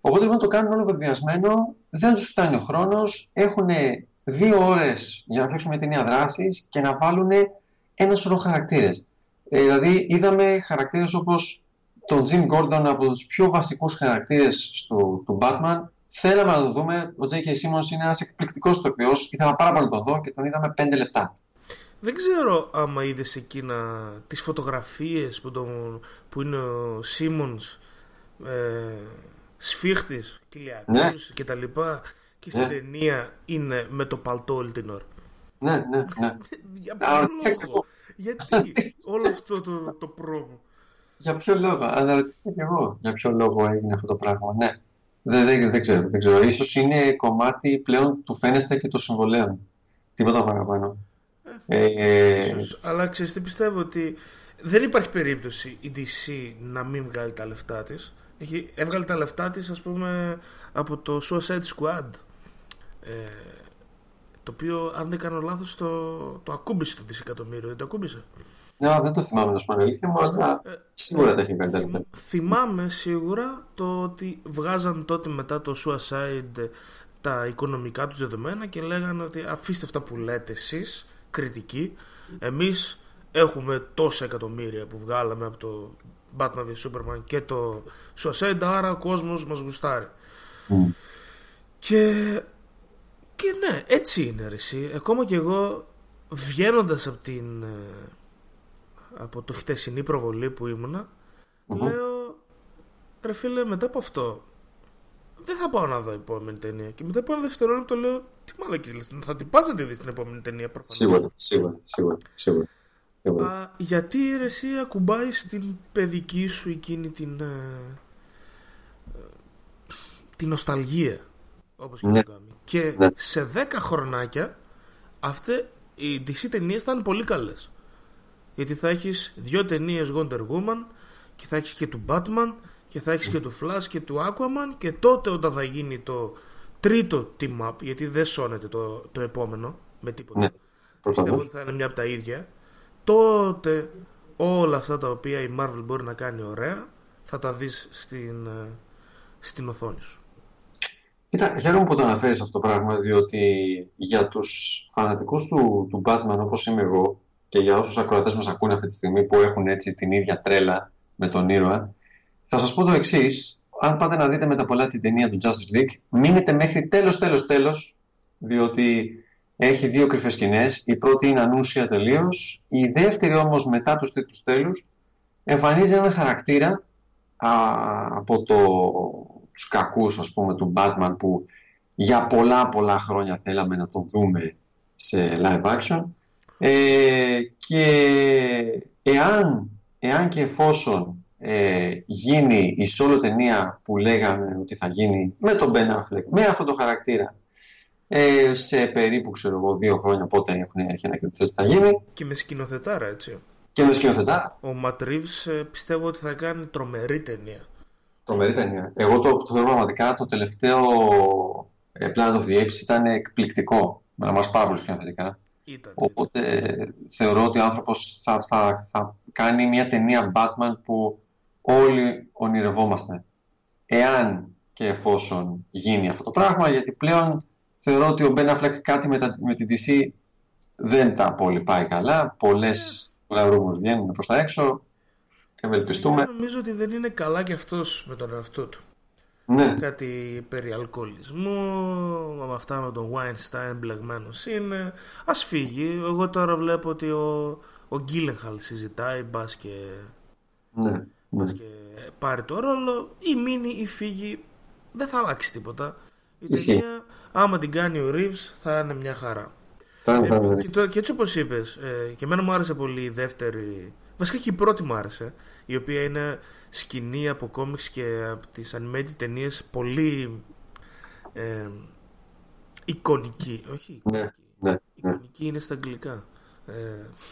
οπότε λοιπόν το κάνουν όλο βεβαιασμένο δεν τους φτάνει ο χρόνος έχουν δύο ώρες για να φτιάξουν μια ταινία δράσης και να βάλουν ένα σωρό χαρακτήρες ε, δηλαδή είδαμε χαρακτήρες όπως τον Jim Gordon από τους πιο βασικούς χαρακτήρες του, του Batman. Θέλαμε να το δούμε. Ο J.K. Simmons είναι ένας εκπληκτικός τοπιός. Ήθελα πάρα πολύ να τον δω και τον είδαμε 5 λεπτά. Δεν ξέρω άμα είδες εκείνα τις φωτογραφίες που, τον, που είναι ο Σίμονς ε, σφίχτης, κοιλιακούς Ναι. και τα λοιπά και στην Ναι. ταινία είναι με το παλτό όλη την ώρα. Ναι, ναι, ναι. Για Α, ποιο κοιτάξτε, λόγο, γιατί όλο αυτό το, το πρόμο; Για ποιο λόγο, αναρωτήθηκα και εγώ για ποιο λόγο έγινε αυτό το πράγμα. Ναι, δεν, δεν, δεν ξέρω. Δεν ξέρω. Ίσως είναι κομμάτι πλέον του φαίνεστε και των συμβολέων. Τίποτα παραπάνω. Ε, Ίσως. Αλλά ξέρεις τι πιστεύω ότι δεν υπάρχει περίπτωση η DC να μην βγάλει τα λεφτά της. Έχει, έβγαλε τα λεφτά της ας πούμε από το Suicide Squad. Ε, το οποίο αν δεν κάνω λάθος το, το ακούμπησε το δισεκατομμύριο, δεν το ακούμπησε; ναι, δεν το θυμάμαι να σου πω την αλήθεια μου, αλλά σίγουρα τα έχει βγάλει τα λεφτά. Θυμάμαι σίγουρα το ότι βγάζαν τότε μετά το Suicide τα οικονομικά τους δεδομένα και λέγανε ότι αφήστε αυτά που λέτε εσείς, κριτικοί, εμείς έχουμε τόσα εκατομμύρια που βγάλαμε από το Batman vs Superman και το Suicide, άρα ο κόσμος μας γουστάρει. Μμ. Και, και ναι, έτσι είναι ρε εσύ. Ακόμα και εγώ βγαίνοντας από την ε, από το χτεσινή προβολή που ήμουνα λέω ρε φίλε μετά από αυτό δεν θα πάω να δω επόμενη ταινία και μετά από ένα δευτερόλεπτο λέω τι μαλακή λες θα την πας να τη δεις την επόμενη ταινία προφανώς Σίγουρα, σίγουρα, σίγουρα, σίγουρα. σίγουρα. Α, γιατί ρε εσύ ακουμπάει στην παιδική σου εκείνη την ε, ε, την νοσταλγία όπως και Ναι. να το κάνει. και Ναι. σε 10 χρονάκια αυτές οι DC ταινίες θα είναι πολύ καλές γιατί θα έχεις δύο ταινίες Wonder Woman και θα έχεις και του Batman και θα έχεις και του Flash και του Aquaman και τότε όταν θα γίνει το τρίτο team up γιατί δεν σώνεται το, το επόμενο με τίποτα. Ναι, πιστεύω προφανώς. ότι θα είναι μια από τα ίδια. Τότε όλα αυτά τα οποία η Marvel μπορεί να κάνει ωραία θα τα δεις στην, ε, στην οθόνη σου. Κοίτα, χαίρομαι που το αναφέρεις αυτό το πράγμα, διότι για τους φανατικούς του, του Batman όπως είμαι εγώ και για όσους ακροατές μας ακούνε αυτή τη στιγμή που έχουν έτσι την ίδια τρέλα με τον ήρωα, θα σας πω το εξής. Αν πάτε να δείτε μετά πολλά την ταινία του Justice League, μείνετε μέχρι τέλος, τέλος, τέλος, διότι έχει δύο κρυφές σκηνές. Η πρώτη είναι ανούσια τελείως, η δεύτερη όμως μετά τους τρίτους τέλους εμφανίζει έναν χαρακτήρα α, από το, τους κακούς ας πούμε του Batman που για πολλά πολλά χρόνια θέλαμε να τον δούμε σε live action ε, και εάν, εάν και εφόσον ε, γίνει η solo ταινία που λέγαμε ότι θα γίνει με τον Ben Affleck, με αυτό το χαρακτήρα ε, σε περίπου ξέρω εγώ δύο χρόνια πότε έχουν, έχει ανακοινωθεί ότι θα γίνει και με σκηνοθετάρα έτσι και με σκηνοθετά ο Matt Reeves ε, πιστεύω ότι θα κάνει τρομερή ταινία Τρομερή ταινία. Εγώ το, το θεωρώ πραγματικά το τελευταίο ε, Planet of the Apes ήταν εκπληκτικό. Με να μας πάρα πολύ σκηνοθετικά. ήταν Οπότε ε, θεωρώ ότι ο άνθρωπος θα, θα, θα κάνει μια ταινία Batman που όλοι ονειρευόμαστε. Εάν και εφόσον γίνει αυτό το πράγμα, γιατί πλέον θεωρώ ότι ο Ben Affleck κάτι με, τα, με την DC δεν τα πολύ πάει καλά. Πολλές λαυρούμους βγαίνουν προς τα έξω. Ευελπιστούμε. νομίζω ότι δεν είναι καλά και αυτός με τον εαυτό του Ναι. κάτι περί αλκοολισμού, με αυτά με τον Weinstein μπλεγμένος είναι. Ας φύγει. Εγώ τώρα βλέπω ότι ο, ο Γκίλεχαλ συζητάει, μπας και Ναι, ναι. και πάρει το ρόλο ή μείνει ή φύγει δεν θα αλλάξει τίποτα. Η Ισχύει. ταινία άμα την κάνει ο Reeves θα είναι μια χαρά. Θα είναι- θα ε, είναι- και, το, και έτσι όπως είπες ε, και εμένα μου άρεσε πολύ η δεύτερη βασικά και η πρώτη μου άρεσε η οποία είναι σκηνή από κόμιξ και από τις animated ταινίες πολύ ε, εικονική. Όχι Ναι, ναι, ναι. εικονική είναι στα αγγλικά. Ε,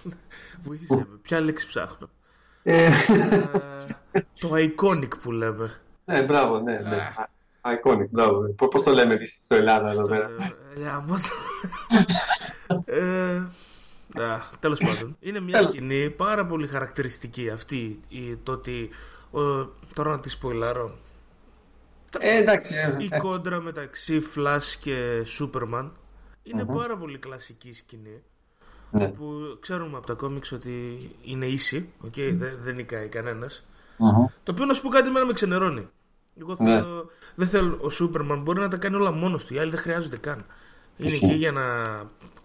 βοήθησε με. Ποια λέξη ψάχνω. Ε, ε, το iconic που λέμε ναι, μπράβο, ναι, ναι. Α- Iconic, μπράβο. Πο- Πώς το λέμε εσείς στο Ελλάδα εδώ πέρα; Ε, γάμο το. Ε, α, Τέλος πάντων. Είναι μια Τέλος. σκηνή πάρα πολύ χαρακτηριστική αυτή. η- Το ότι. ο- τώρα να τη σποιλάρω. Ε, εντάξει. ε, Η ε, κόντρα μεταξύ Flash και Superman είναι πάρα πολύ κλασική σκηνή. Ναι. Που ξέρουμε από τα κόμιξ ότι είναι ίση. Okay, δεν, δεν νικάει κανένας μμμ. Το οποίο να σου πω κάτι εμένα με ξενερώνει. Εγώ Ναι. θέλω, δεν θέλω. Ο Σούπερμαν μπορεί να τα κάνει όλα μόνος του. Οι άλλοι δεν χρειάζονται καν. Είναι Ισχύει. εκεί για να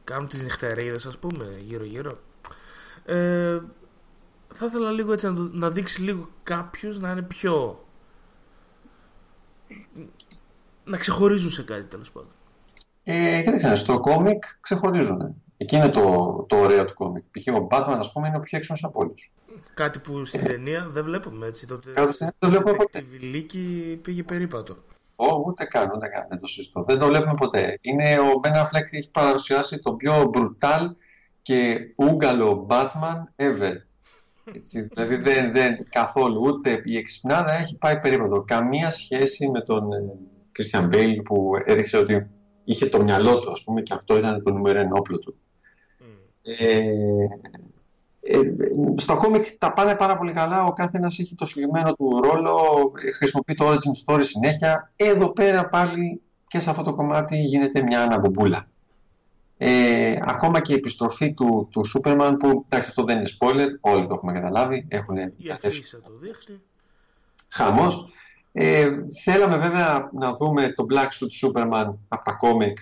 κάνουν τις νυχτερίδες, ας πούμε, γύρω-γύρω. Ε, θα ήθελα λίγο έτσι να, το- να δείξει λίγο κάποιου να είναι πιο. να ξεχωρίζουν σε κάτι τέλος πάντων. Ε, κοίταξε, στο κόμικ ξεχωρίζουν. Εκεί είναι το, το ωραίο του κόμικ. Π.χ. ο Batman, ας πούμε, είναι ο πιο έξυπνο από όλους. Κάτι που στην ταινία δεν βλέπουμε έτσι. Τότε Κάτω στην ταινία δεν βλέπουμε ποτέ. η Βιλίκη πήγε περίπατο. Ω, ούτε καν, ούτε καν, δεν το συζητώ. Δεν το βλέπουμε ποτέ. Είναι ο Ben Affleck έχει παρουσιάσει το πιο brutal και ούγκαλο Batman ever. Έτσι, δηλαδή δεν, δεν καθόλου ούτε η εξυπνάδα έχει πάει περίπατο. Καμία σχέση με τον ε, Christian Bale που έδειξε ότι είχε το μυαλό του, ας πούμε, και αυτό ήταν το νούμερο ένα όπλο του. Ε, ε, στο κόμικ τα πάνε πάρα πολύ καλά. Ο κάθε ένας έχει το συγκεκριμένο του ρόλο, ε, χρησιμοποιεί το origin story συνέχεια. Εδώ πέρα πάλι και σε αυτό το κομμάτι γίνεται μια αναμπομπούλα. Ε, ακόμα και η επιστροφή του, του Superman που εντάξει αυτό δεν είναι spoiler, όλοι το έχουμε καταλάβει, έχουν Η αφίσα το δείχνει. χαμός. Ε, θέλαμε βέβαια να δούμε το Black Suit Superman από τα κόμικ.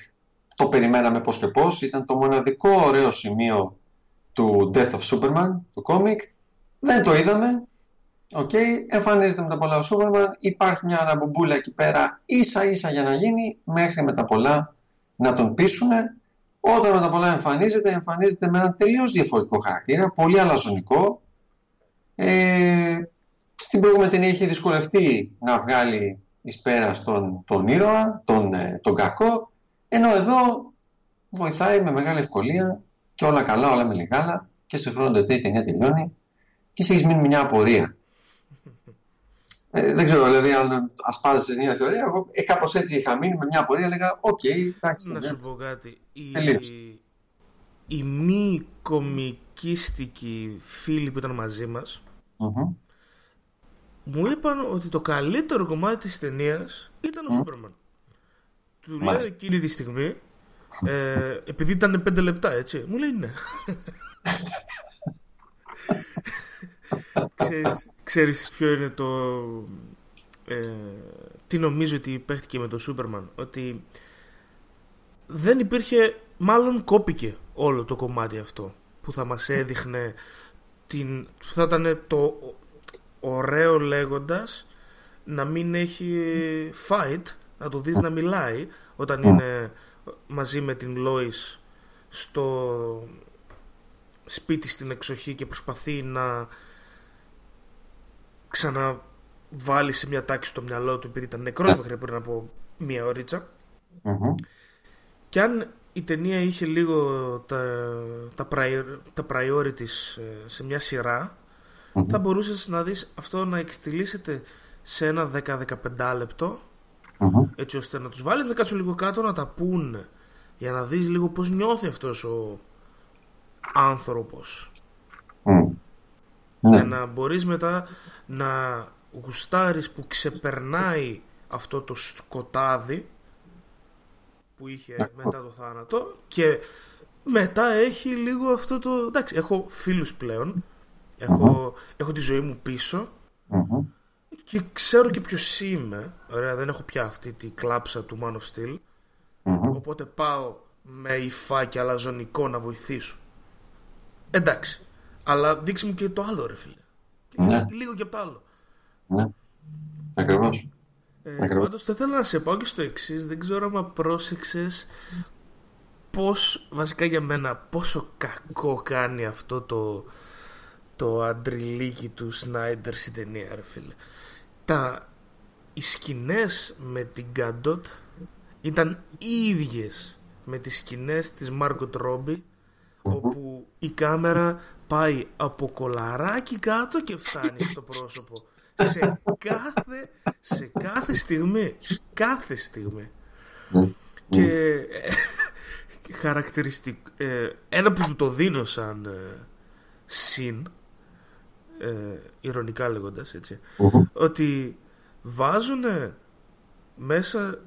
Το περιμέναμε πώς και πώς. Ήταν το μοναδικό ωραίο σημείο του Death of Superman, του κόμικ. Δεν το είδαμε. Οκ, εμφανίζεται με τα πολλά ο Superman. Υπάρχει μια αναμπομπούλα εκεί πέρα ίσα ίσα για να γίνει μέχρι με τα πολλά να τον πείσουνε. Όταν με τα πολλά εμφανίζεται, εμφανίζεται με ένα τελείως διαφορετικό χαρακτήρα, πολύ αλαζονικό. Ε, στην προηγούμενη ταινία είχε δυσκολευτεί να βγάλει εις πέρα τον, τον ήρωα, τον, ε, τον κακό, ενώ εδώ βοηθάει με μεγάλη ευκολία και όλα καλά, όλα μέλι γάλα και σε χρόνο το η ταινία τελειώνει και εσύ έχεις μείνει με μια απορία. Ε, δεν ξέρω, δηλαδή, αν ασπάζεσαι μια θεωρία, εγώ ε, κάπως έτσι είχα μείνει με μια απορία, έλεγα, οκ, εντάξει. Να ναι, σου πω κάτι. Η, Τελείωσε. η μη κομικίστικη φίλοι που ήταν μαζί μας μμμ. μου είπαν ότι το καλύτερο κομμάτι της ταινίας ήταν ο Σούπερμαν. Του λέω Μάλιστα. εκείνη τη στιγμή, ε, επειδή ήταν πέντε λεπτά, έτσι. Μου λέει ναι. ξέρεις, ξέρεις ποιο είναι το... Ε, τι νομίζω ότι παίχτηκε με το Σούπερμαν. Ότι δεν υπήρχε... Μάλλον κόπηκε όλο το κομμάτι αυτό που θα μας έδειχνε την, που θα ήταν το ωραίο λέγοντας να μην έχει fight να το δεις να μιλάει όταν είναι μαζί με την Lois στο σπίτι στην εξοχή και προσπαθεί να ξαναβάλει σε μια τάξη στο μυαλό του επειδή ήταν νεκρός μέχρι πριν από μία ωρίτσα Μμμ. και αν η ταινία είχε λίγο τα, τα, prior- τα priorities ε, σε μια σειρά θα μπορούσες να δεις αυτό να εκτιλήσεται σε ένα 10-15 λεπτό Μμμ. έτσι ώστε να τους βάλεις να κάτσουν λίγο κάτω να τα πούνε για να δεις λίγο πως νιώθει αυτός ο άνθρωπος Μμ. Ναι. για να μπορείς μετά να γουστάρεις που ξεπερνάει αυτό το σκοτάδι που είχε μετά το θάνατο και μετά έχει λίγο αυτό το... εντάξει, έχω φίλους πλέον έχω, έχω τη ζωή μου πίσω Μμμ. Και ξέρω και ποιος είμαι ωραία δεν έχω πια αυτή τη κλάψα του Man of Steel Μμμ. οπότε πάω με υφά και αλαζονικό να βοηθήσω εντάξει αλλά δείξε μου και το άλλο ρε φίλε Και Ναι. λίγο και απ' το άλλο. Ναι. Ακριβώς. Ε, Ακριβώς. πάντως θα ήθελα να σε πάω και στο εξής. Δεν ξέρω αν πρόσεξες πώς, βασικά για μένα, πόσο κακό κάνει αυτό το, το αντριλίκι του Σνάιντερ στην ταινία, ρε φίλε. Τα, οι σκηνές με την Γκάντοτ ήταν ίδιες με τις σκηνές της Μάρκοτ Ρόμπι όπου η κάμερα πάει από κολαράκι κάτω και φτάνει στο πρόσωπο. Σε κάθε, σε κάθε στιγμή κάθε στιγμή. Και ε, χαρακτηριστικό ε, ένα που του το δίνω σαν ε, συν ε, ηρωνικά λέγοντας έτσι ότι βάζουν μέσα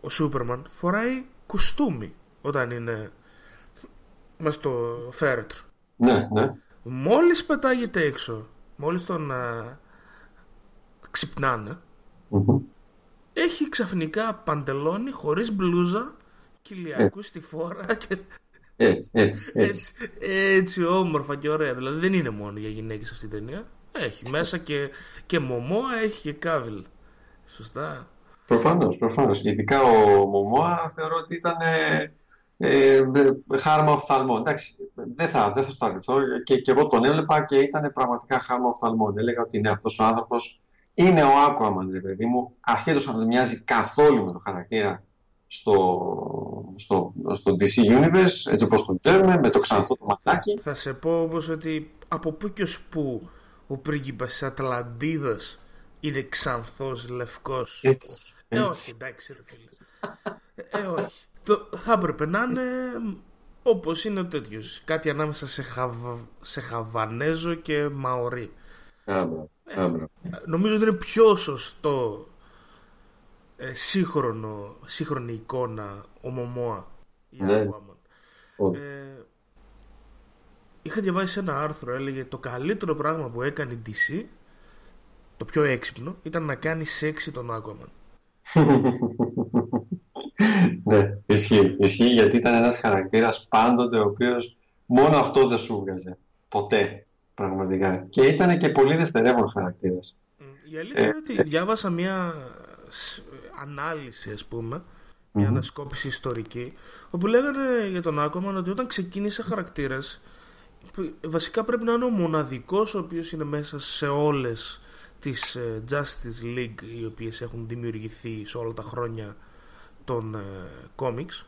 ο Σούπερμαν φοράει κουστούμι όταν είναι μες στο φέρετρο Ναι, ναι. μόλις πετάγεται έξω μόλις τον α, ξυπνάνε Μμμ. έχει ξαφνικά παντελόνι χωρίς μπλούζα κοιλιακού στη φόρα και Έτσι, έτσι, έτσι. έτσι, έτσι όμορφα και ωραία δηλαδή δεν είναι μόνο για γυναίκες αυτή η ταινία έχει μέσα και, και μωμόα έχει και κάβιλ σωστά Προφανώς, προφανώς. Ειδικά ο Μωμόα θεωρώ ότι ήταν ε, ε, δε- χάρμα οφθαλμών. Εντάξει, δεν θα, δεν θα στο αρνηθώ και, και εγώ τον έβλεπα και ήταν πραγματικά χάρμα οφθαλμών. Έλεγα ότι είναι αυτός ο άνθρωπος είναι ο Aquaman, ρε παιδί μου, ασχέτως αν δεν μοιάζει καθόλου με το χαρακτήρα στο, στο, στο DC Universe, έτσι όπως τον ξέρουμε, με το ξανθό το ματάκι. Θα σε πω όμως ότι από πού και ως πού ο πρίγκιπας της Ατλαντίδας είναι ξανθός λευκός. Έτσι, Ε, όχι, έτσι. εντάξει ρε φίλε. Ε, όχι. Το, θα έπρεπε να είναι όπως είναι ο τέτοιος. Κάτι ανάμεσα σε, χαβ, σε Χαβανέζο και Μαωρί. Άμπρα, άμπρα. Νομίζω ότι είναι πιο σωστό ε, σύγχρονο, σύγχρονη εικόνα ο Μωμόα. η Ναι. Aquaman. Όντως. Ε, είχα διαβάσει ένα άρθρο, έλεγε το καλύτερο πράγμα που έκανε η DC, το πιο έξυπνο, ήταν να κάνει σεξι τον Aquaman. Ναι, ισχύει. Ισχύει γιατί ήταν ένας χαρακτήρας πάντοτε ο οποίος μόνο αυτό δεν σου βγάζε. Ποτέ. Πραγματικά. Και ήταν και πολύ δευτερεύον χαρακτήρας. Η αλήθεια είναι ότι διάβασα μια σ- ανάλυση, ας πούμε, μια ανασκόπηση ιστορική, όπου λέγανε για τον Aquaman ότι όταν ξεκίνησε χαρακτήρας, π- βασικά πρέπει να είναι ο μοναδικός ο οποίος είναι μέσα σε όλες τις ε, Justice League οι οποίες έχουν δημιουργηθεί σε όλα τα χρόνια των ε, comics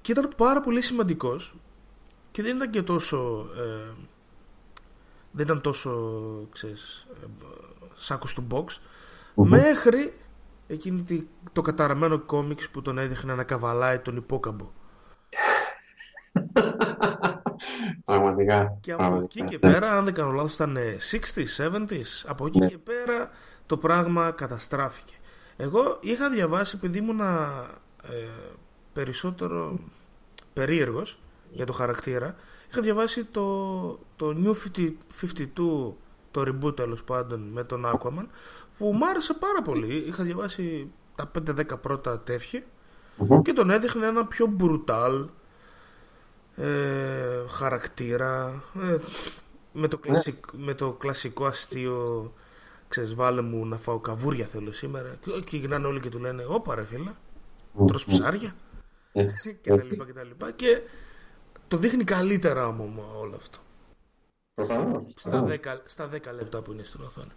και ήταν πάρα πολύ σημαντικός και δεν ήταν και τόσο ε, δεν ήταν τόσο ξέρεις, ε, σάκος του box μέχρι εκείνη τη- το καταραμένο κόμιξ που τον έδειχνε να καβαλάει τον υπόκαμπο Πραγματικά. και από πραγματικά. εκεί και Ναι. πέρα αν δεν κάνω λάθος ήταν ε, 60s, 70s από εκεί Ναι. και πέρα το πράγμα καταστράφηκε εγώ είχα διαβάσει επειδή ήμουν ε, περισσότερο περίεργος για το χαρακτήρα είχα διαβάσει το, το New 50 52 το reboot τέλος πάντων με τον Aquaman που μου άρεσε πάρα πολύ είχα διαβάσει τα 5-10 πρώτα τεύχη Μμμ. και τον έδειχνε ένα πιο brutal ε, χαρακτήρα ε, με, το κλασικ, με το κλασικό αστείο ξέρεις βάλε μου να φάω καβούρια θέλω σήμερα και- και γυρνάνε όλοι και του λένε όπα ρε φίλε τρως ψάρια Έτσι, και τα έτσι. λοιπά και τα λοιπά και το δείχνει καλύτερα όμως όλο αυτό Προφανώς. στα προφανώς. 10, στα 10 λεπτά που είναι στην οθόνη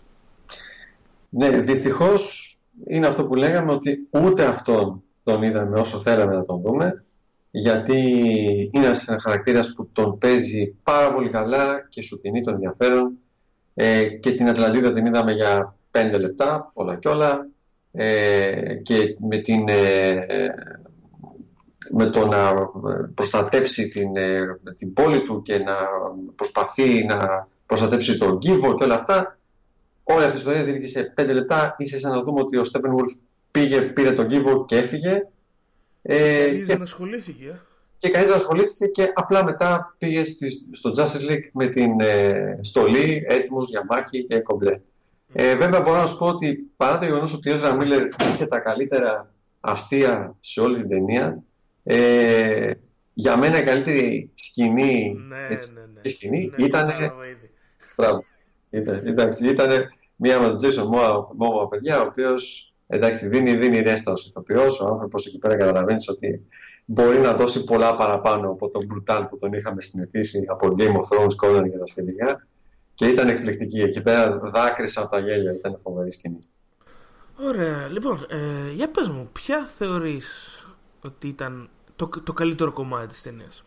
Ναι, δυστυχώς είναι αυτό που λέγαμε ότι ούτε αυτόν τον είδαμε όσο θέλαμε να τον δούμε γιατί είναι ένας χαρακτήρας που τον παίζει πάρα πολύ καλά και σου τινεί το ενδιαφέρον. Ε, και την Ατλαντίδα την είδαμε για πέντε λεπτά όλα και όλα. Ε, και με την ε, ε, με το να προστατέψει την, ε, την πόλη του και να προσπαθεί να προστατέψει τον κύβο και όλα αυτά όλη αυτή η ιστορία διήρκησε πέντε λεπτά. Είσαι σαν να δούμε ότι ο Στέπεν Βουλφ πήγε, πήρε τον κύβο και έφυγε. Ε, Κανείς και, δεν ασχολήθηκε ε. και κανείς δεν ασχολήθηκε και απλά μετά πήγε στη- στο Justice League με την ε, στολή έτοιμος για μάχη και κομπλέ. Ε, βέβαια μπορώ να σου πω ότι παρά το γεγονός ότι ο Ezra Miller είχε τα καλύτερα αστεία σε όλη την ταινία ε, για μένα η καλύτερη σκηνή, ναι, έτσι, ναι, ναι. η σκηνή Ναι, ήταν κατάλαβα ήδη. Μπράβο. Ήταν, εντάξει, ήταν μία με τον Jason Momoa, παιδιά, ο οποίος εντάξει, δίνει, δίνει ρέστα ως ηθοποιός, ο άνθρωπος εκεί πέρα καταλαβαίνεις ότι μπορεί να δώσει πολλά παραπάνω από τον Brutal που τον είχαμε συνηθίσει από Game of Thrones, Conan και τα σχετικά και ήταν εκπληκτική. Εκεί πέρα δάκρυσα από τα γέλια, ήταν φοβερή σκηνή. Ωραία, λοιπόν, ε, για πες μου, ποια θεωρείς ότι ήταν το, το καλύτερο κομμάτι της ταινίας;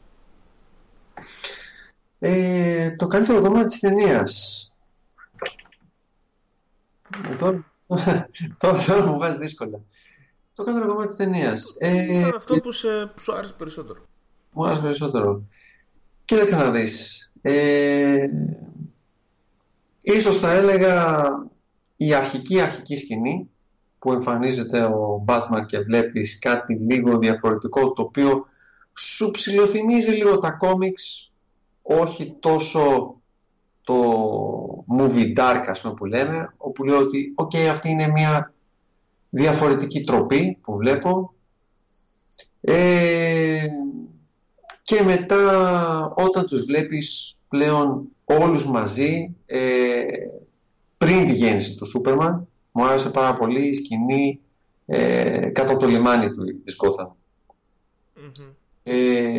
Ε, το καλύτερο κομμάτι της ταινίας. Ε, τώρα, τώρα, τώρα μου βάζεις δύσκολα. Το καλύτερο κομμάτι της ταινίας. Ε, Ήταν αυτό που σε, σου άρεσε περισσότερο. Μου άρεσε περισσότερο. Κοίταξε να δεις. Ε, ίσως θα έλεγα η αρχική αρχική σκηνή που εμφανίζεται ο Batman και βλέπεις κάτι λίγο διαφορετικό το οποίο σου ψηλοθυμίζει λίγο τα κόμιξ όχι τόσο το movie dark ας πούμε που λέμε όπου λέω ότι ok αυτή είναι μια διαφορετική τροπή που βλέπω ε, και μετά όταν τους βλέπεις πλέον όλους μαζί ε, πριν τη γέννηση του Σούπερμαν μου άρεσε πάρα πολύ η σκηνή ε, κάτω από το λιμάνι του, της Gotham. Ε,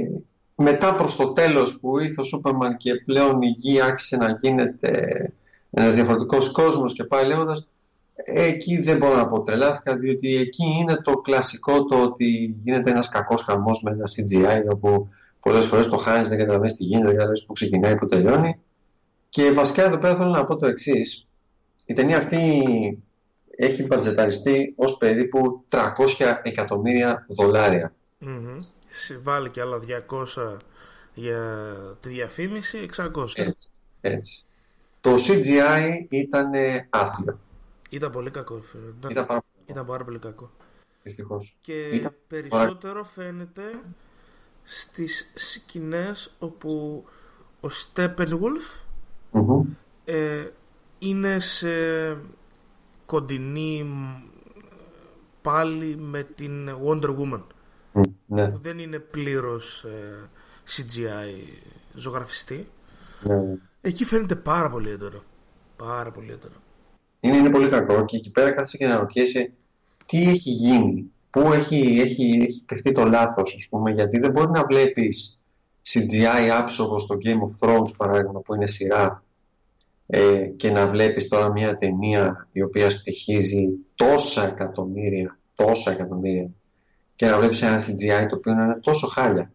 μετά προς το τέλος που ήρθε ο Σούπερμαν και πλέον η γη άρχισε να γίνεται ένας διαφορετικός κόσμος και πάει λέγοντας εκεί δεν μπορώ να πω τρελάθηκα διότι εκεί είναι το κλασικό το ότι γίνεται ένας κακός χαμός με ένα CGI όπου πολλές φορές το χάνεις δεν καταλαβαίνεις τι γίνεται, δεν καταλαβαίνεις που ξεκινάει, που τελειώνει και βασικά εδώ πέρα θέλω να πω το εξής. Η ταινία αυτή έχει μπατζεταριστεί ως περίπου 300 εκατομμύρια δολάρια. Mm-hmm. Βάλει και άλλα 200 για τη διαφήμιση, 600. Έτσι, έτσι. Το CGI ήταν άθλιο. Ήταν πολύ κακό. Ήταν, ήταν, πάρα... ήταν πάρα πολύ κακό. Δυστυχώς. Και ήταν... περισσότερο φαίνεται στις σκηνές όπου ο Steppenwolf mm-hmm. ε, είναι σε κοντινή πάλι με την Wonder Woman ναι. που δεν είναι πλήρως ε, CGI ζωγραφιστή ναι. εκεί φαίνεται πάρα πολύ έντονο πάρα πολύ έντονο είναι, είναι πολύ κακό και εκεί πέρα κάθεσαι και να ρωτιέσαι τι έχει γίνει πού έχει, έχει, έχει κρυφτεί το λάθος ας πούμε γιατί δεν μπορεί να βλέπεις CGI άψογο στο Game of Thrones παράδειγμα που είναι σειρά ε, και να βλέπεις τώρα μια ταινία η οποία στοιχίζει τόσα εκατομμύρια, τόσα εκατομμύρια και να βλέπεις ένα CGI το οποίο είναι τόσο χάλια.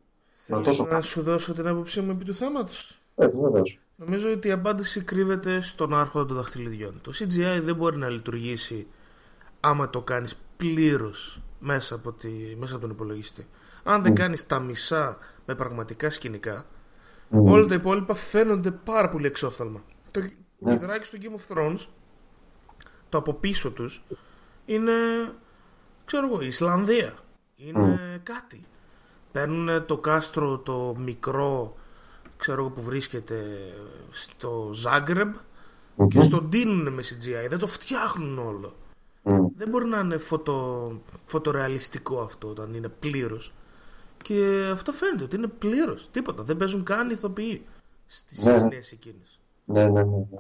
Θέλω τόσο να σου δώσω την άποψή μου επί του θέματος. Ε, βεβαίως. Νομίζω ότι η απάντηση κρύβεται στον άρχοντα των δαχτυλιδιών. Το CGI δεν μπορεί να λειτουργήσει άμα το κάνεις πλήρως μέσα από, τη, μέσα από τον υπολογιστή. Αν δεν Mm. κάνεις τα μισά με πραγματικά σκηνικά, Mm. όλα τα υπόλοιπα φαίνονται πάρα πολύ εξόφθαλμα. Το Ναι. υδράκι στο Game of Thrones, το από πίσω τους, είναι, ξέρω εγώ, η Ισλανδία. Είναι κάτι. Παίρνουν το κάστρο το μικρό, ξέρω εγώ που βρίσκεται στο Ζάγκρεμπ και στο ντύνουν με CGI. Δεν το φτιάχνουν όλο. Mm. Δεν μπορεί να είναι φωτο, φωτορεαλιστικό αυτό όταν είναι πλήρως. Και αυτό φαίνεται ότι είναι πλήρως. Τίποτα. Δεν παίζουν καν ηθοποιοί στις Ναι. σκηνές εκείνες. Ναι, ναι, ναι, ναι.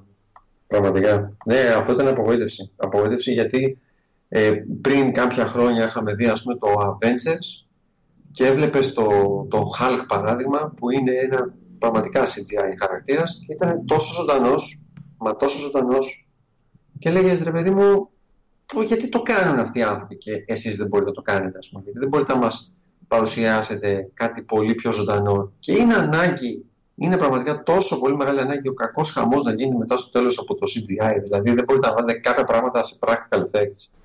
Πραγματικά. Ναι, αυτό ήταν απογοήτευση. Απογοήτευση γιατί ε, πριν κάποια χρόνια είχαμε δει ας πούμε το Avengers και έβλεπες το, το Hulk παράδειγμα που είναι ένα πραγματικά CGI χαρακτήρας και ήταν τόσο ζωντανός, μα τόσο ζωντανός και λέγες ρε παιδί μου «Πω, γιατί το κάνουν αυτοί οι άνθρωποι και εσείς δεν μπορείτε να το κάνετε ας πούμε γιατί δεν μπορείτε να μας παρουσιάσετε κάτι πολύ πιο ζωντανό και είναι ανάγκη είναι πραγματικά τόσο πολύ μεγάλη ανάγκη ο κακός χαμός να γίνει μετά στο τέλος από το CGI. Δηλαδή δεν μπορείτε να βάλετε κάποια πράγματα σε practical effects.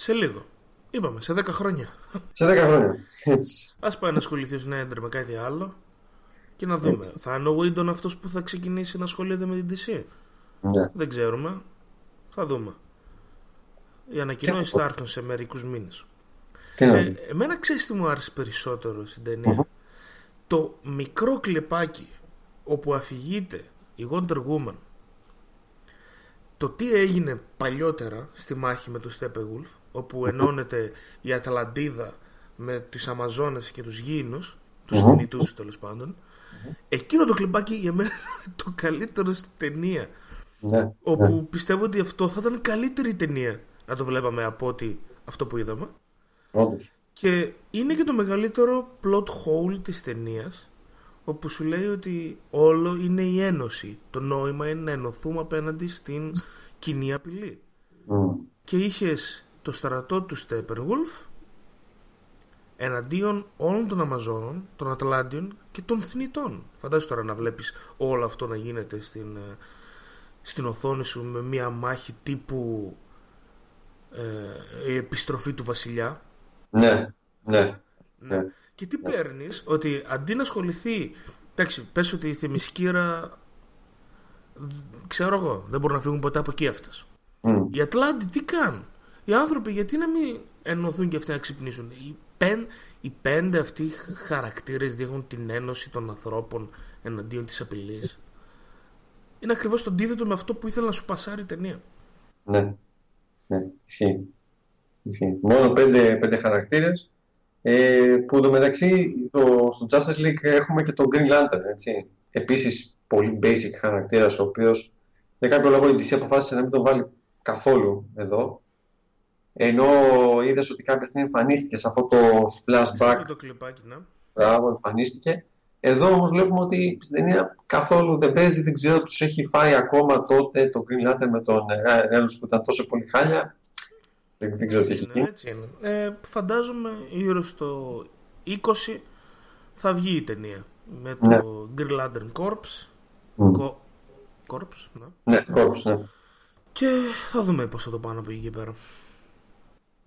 Σε λίγο. Είπαμε, σε 10 χρόνια. Σε 10 χρόνια. Έτσι. Α πάει να ασχοληθεί ο Σνάιντερ με κάτι άλλο και να δούμε. Έτσι. Θα είναι ο Whedon αυτός που θα ξεκινήσει να ασχολείται με την DC. Ναι. Δεν ξέρουμε. Θα δούμε. Οι ανακοινώσεις Και- θα έρθουν σε μερικούς μήνες. Τι να Ε, δούμε. εμένα ξέρεις τι μου άρεσε περισσότερο στην ταινία; Μμμ. Το μικρό κλεπάκι όπου αφηγείται η Wonder Woman το τι έγινε παλιότερα στη μάχη με το Steppenwolf όπου ενώνεται η Ατλαντίδα με τις Αμαζόνες και τους Γήινους τους Μμμ. θνητούς τέλος πάντων εκείνο το κλεπάκι για μένα είναι το καλύτερο στην ταινία Ναι, Όπου ναι. πιστεύω ότι αυτό θα ήταν καλύτερη ταινία να το βλέπαμε από ότι αυτό που είδαμε. Όντως. Και είναι και το μεγαλύτερο plot hole της ταινίας, όπου σου λέει ότι όλο είναι η ένωση. Το νόημα είναι να ενωθούμε απέναντι στην κοινή απειλή. Μμ. Και είχες το στρατό του Steppenwolf εναντίον όλων των Αμαζόνων, των Ατλάντιων και των Θνητών. Φαντάζεσαι τώρα να βλέπεις όλο αυτό να γίνεται στην, ε, στην οθόνη σου με μια μάχη τύπου ε, η επιστροφή του βασιλιά. Ναι, ναι. Ναι. Ναι. Και τι παίρνεις, ότι αντί να ασχοληθεί. Εντάξει, πες ότι η Θεμισκύρα. δ- Ξέρω εγώ, δεν μπορούν να φύγουν ποτέ από εκεί αυτές. Μμ. Οι Ατλάντι τι κάνουν; Οι άνθρωποι γιατί να μην ενωθούν και αυτοί να ξυπνήσουν; Οι, πεν, οι πέντε αυτοί χαρακτήρες δείχνουν την ένωση των ανθρώπων εναντίον της απειλής. Είναι ακριβώς το αντίθετο με αυτό που ήθελα να σου πασάρει η ταινία. Ναι, ναι, ισχύει. ισχύει. Μόνο πέντε, πέντε χαρακτήρες ε, που εντωμεταξύ το, στο Justice League έχουμε και τον Green Lantern, έτσι. Επίσης πολύ basic χαρακτήρας, ο οποίος για κάποιο λόγο η DC αποφάσισε να μην τον βάλει καθόλου εδώ. Ενώ είδες ότι κάποια στιγμή εμφανίστηκε σε αυτό το flashback Με το κλιπάκι, ναι. Μπράβο, εμφανίστηκε. Εδώ όμως βλέπουμε ότι στην ταινία καθόλου δεν παίζει, δεν ξέρω, τους έχει φάει ακόμα τότε το Green Lantern με τον Ρέλους που ήταν τόσο πολύ χάλια. Δεν, δεν ξέρω τι έχει Είναι, γίνει. έτσι είναι. Ε, φαντάζομαι γύρω στο 20 θα βγει η ταινία. Με το Ναι. Green Lantern Corps. Μμ. Corps, Corps, ναι. Ναι, κόρπους, ναι. Και θα δούμε πώς θα το πάνε από εκεί και πέρα.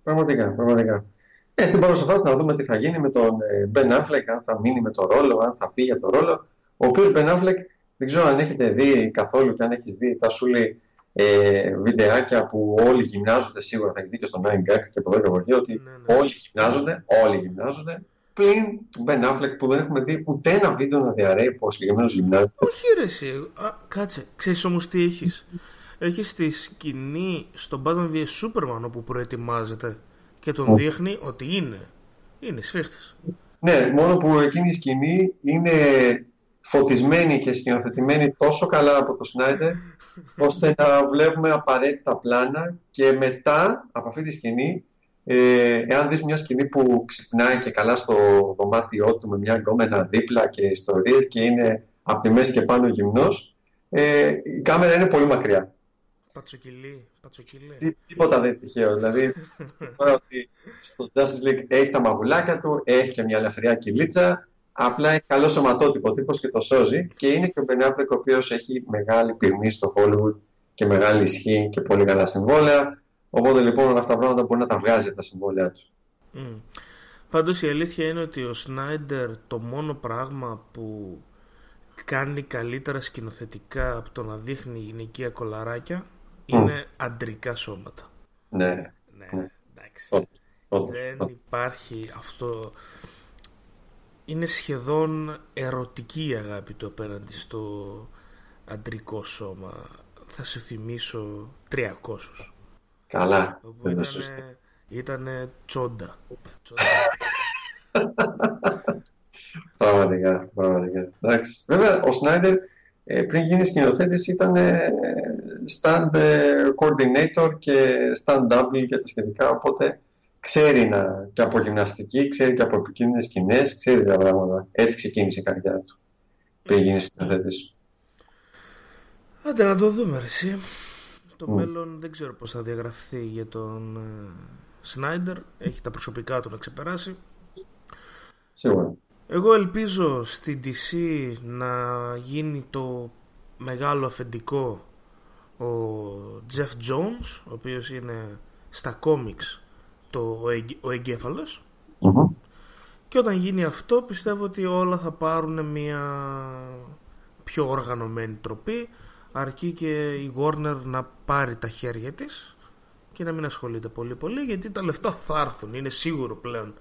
Πραγματικά, πραγματικά. Ε, στην παρούσα φάση να δούμε τι θα γίνει με τον ε, Ben Affleck, αν θα μείνει με το ρόλο, αν θα φύγει από το ρόλο. Ο οποίος Ben Affleck, δεν ξέρω αν έχετε δει καθόλου και αν έχεις δει τα σούλη ε, βιντεάκια που όλοι γυμνάζονται σίγουρα, θα έχεις δει και στο 9gag και από εδώ και από εκεί, ότι Ναι, ναι. όλοι γυμνάζονται, όλοι γυμνάζονται, πλην του Ben Affleck που δεν έχουμε δει ούτε ένα βίντεο να διαρρέει που ο συγκεκριμένος γυμνάζεται. Όχι ρε εσύ. Α, κάτσε. Ξέρεις όμως τι έχεις. Έχεις τη σκηνή στο Batman vs Superman όπου προετοιμάζεται και τον δείχνει ότι είναι. Είναι σφίχτης. Ναι, μόνο που εκείνη η σκηνή είναι φωτισμένη και σκηνοθετημένη τόσο καλά από το Σνάιντερ ώστε να βλέπουμε απαραίτητα πλάνα και μετά από αυτή τη σκηνή ε, εάν δεις μια σκηνή που ξυπνάει και καλά στο δωμάτιό του με μια γκόμενα δίπλα και ιστορίες και είναι από τη μέση και πάνω γυμνός ε, η κάμερα είναι πολύ μακριά Πατσοκυλί. Πατσοκυλί. Τι, τίποτα δεν είναι τυχαίο. Δηλαδή, τώρα ότι στο Justice League έχει τα μαγουλάκια του, έχει και μια ελαφριά κυλίτσα, απλά έχει καλό σωματότυπο τύπος και το σώζει. Και είναι και ο Ben Affleck, ο οποίος έχει μεγάλη πυγμή στο Hollywood και μεγάλη ισχύ και πολύ καλά συμβόλαια. Οπότε λοιπόν όλα αυτά τα πράγματα μπορεί να τα βγάζει από τα συμβόλαια του. Mm. Πάντως η αλήθεια είναι ότι ο Σνάιντερ το μόνο πράγμα που κάνει καλύτερα σκηνοθετικά από το να δείχνει γυναικεία κολαράκια είναι αντρικά σώματα. Ναι, Ναι, Ναι. εντάξει. όντως, όντως, Δεν όντως. υπάρχει αυτό. Είναι σχεδόν ερωτική η αγάπη του απέναντι στο αντρικό σώμα. Θα σου θυμίσω 300. Καλά. Όπου Δεν είναι ήταν, σωστό. ήτανε τσόντα. τσόντα. Πραγματικά, πραγματικά. Εντάξει. Βέβαια, ο Σνάιντερ ε, πριν γίνει σκηνοθέτης ήταν ε, stand ε, coordinator και stand double και τα σχετικά, οπότε ξέρει να, και από γυμναστική, ξέρει και από επικίνδυνες σκηνές, ξέρει τα πράγματα. Έτσι ξεκίνησε η καρδιά του πριν γίνει σκηνοθέτης. Άντε να το δούμε ρε εσύ. Το Μμ. μέλλον δεν ξέρω πώς θα διαγραφεί για τον ε, Σνάιντερ. Έχει τα προσωπικά του να ξεπεράσει. Σίγουρα. Εγώ ελπίζω στην DC να γίνει το μεγάλο αφεντικό ο Jeff Jones, ο οποίος είναι στα κόμιξ το, ο, εγγε- ο εγκέφαλος. Μμμ. Και όταν γίνει αυτό πιστεύω ότι όλα θα πάρουν μια πιο οργανωμένη τροπή αρκεί και η Warner να πάρει τα χέρια της και να μην ασχολείται πολύ πολύ γιατί τα λεφτά θα έρθουν, είναι σίγουρο πλέον.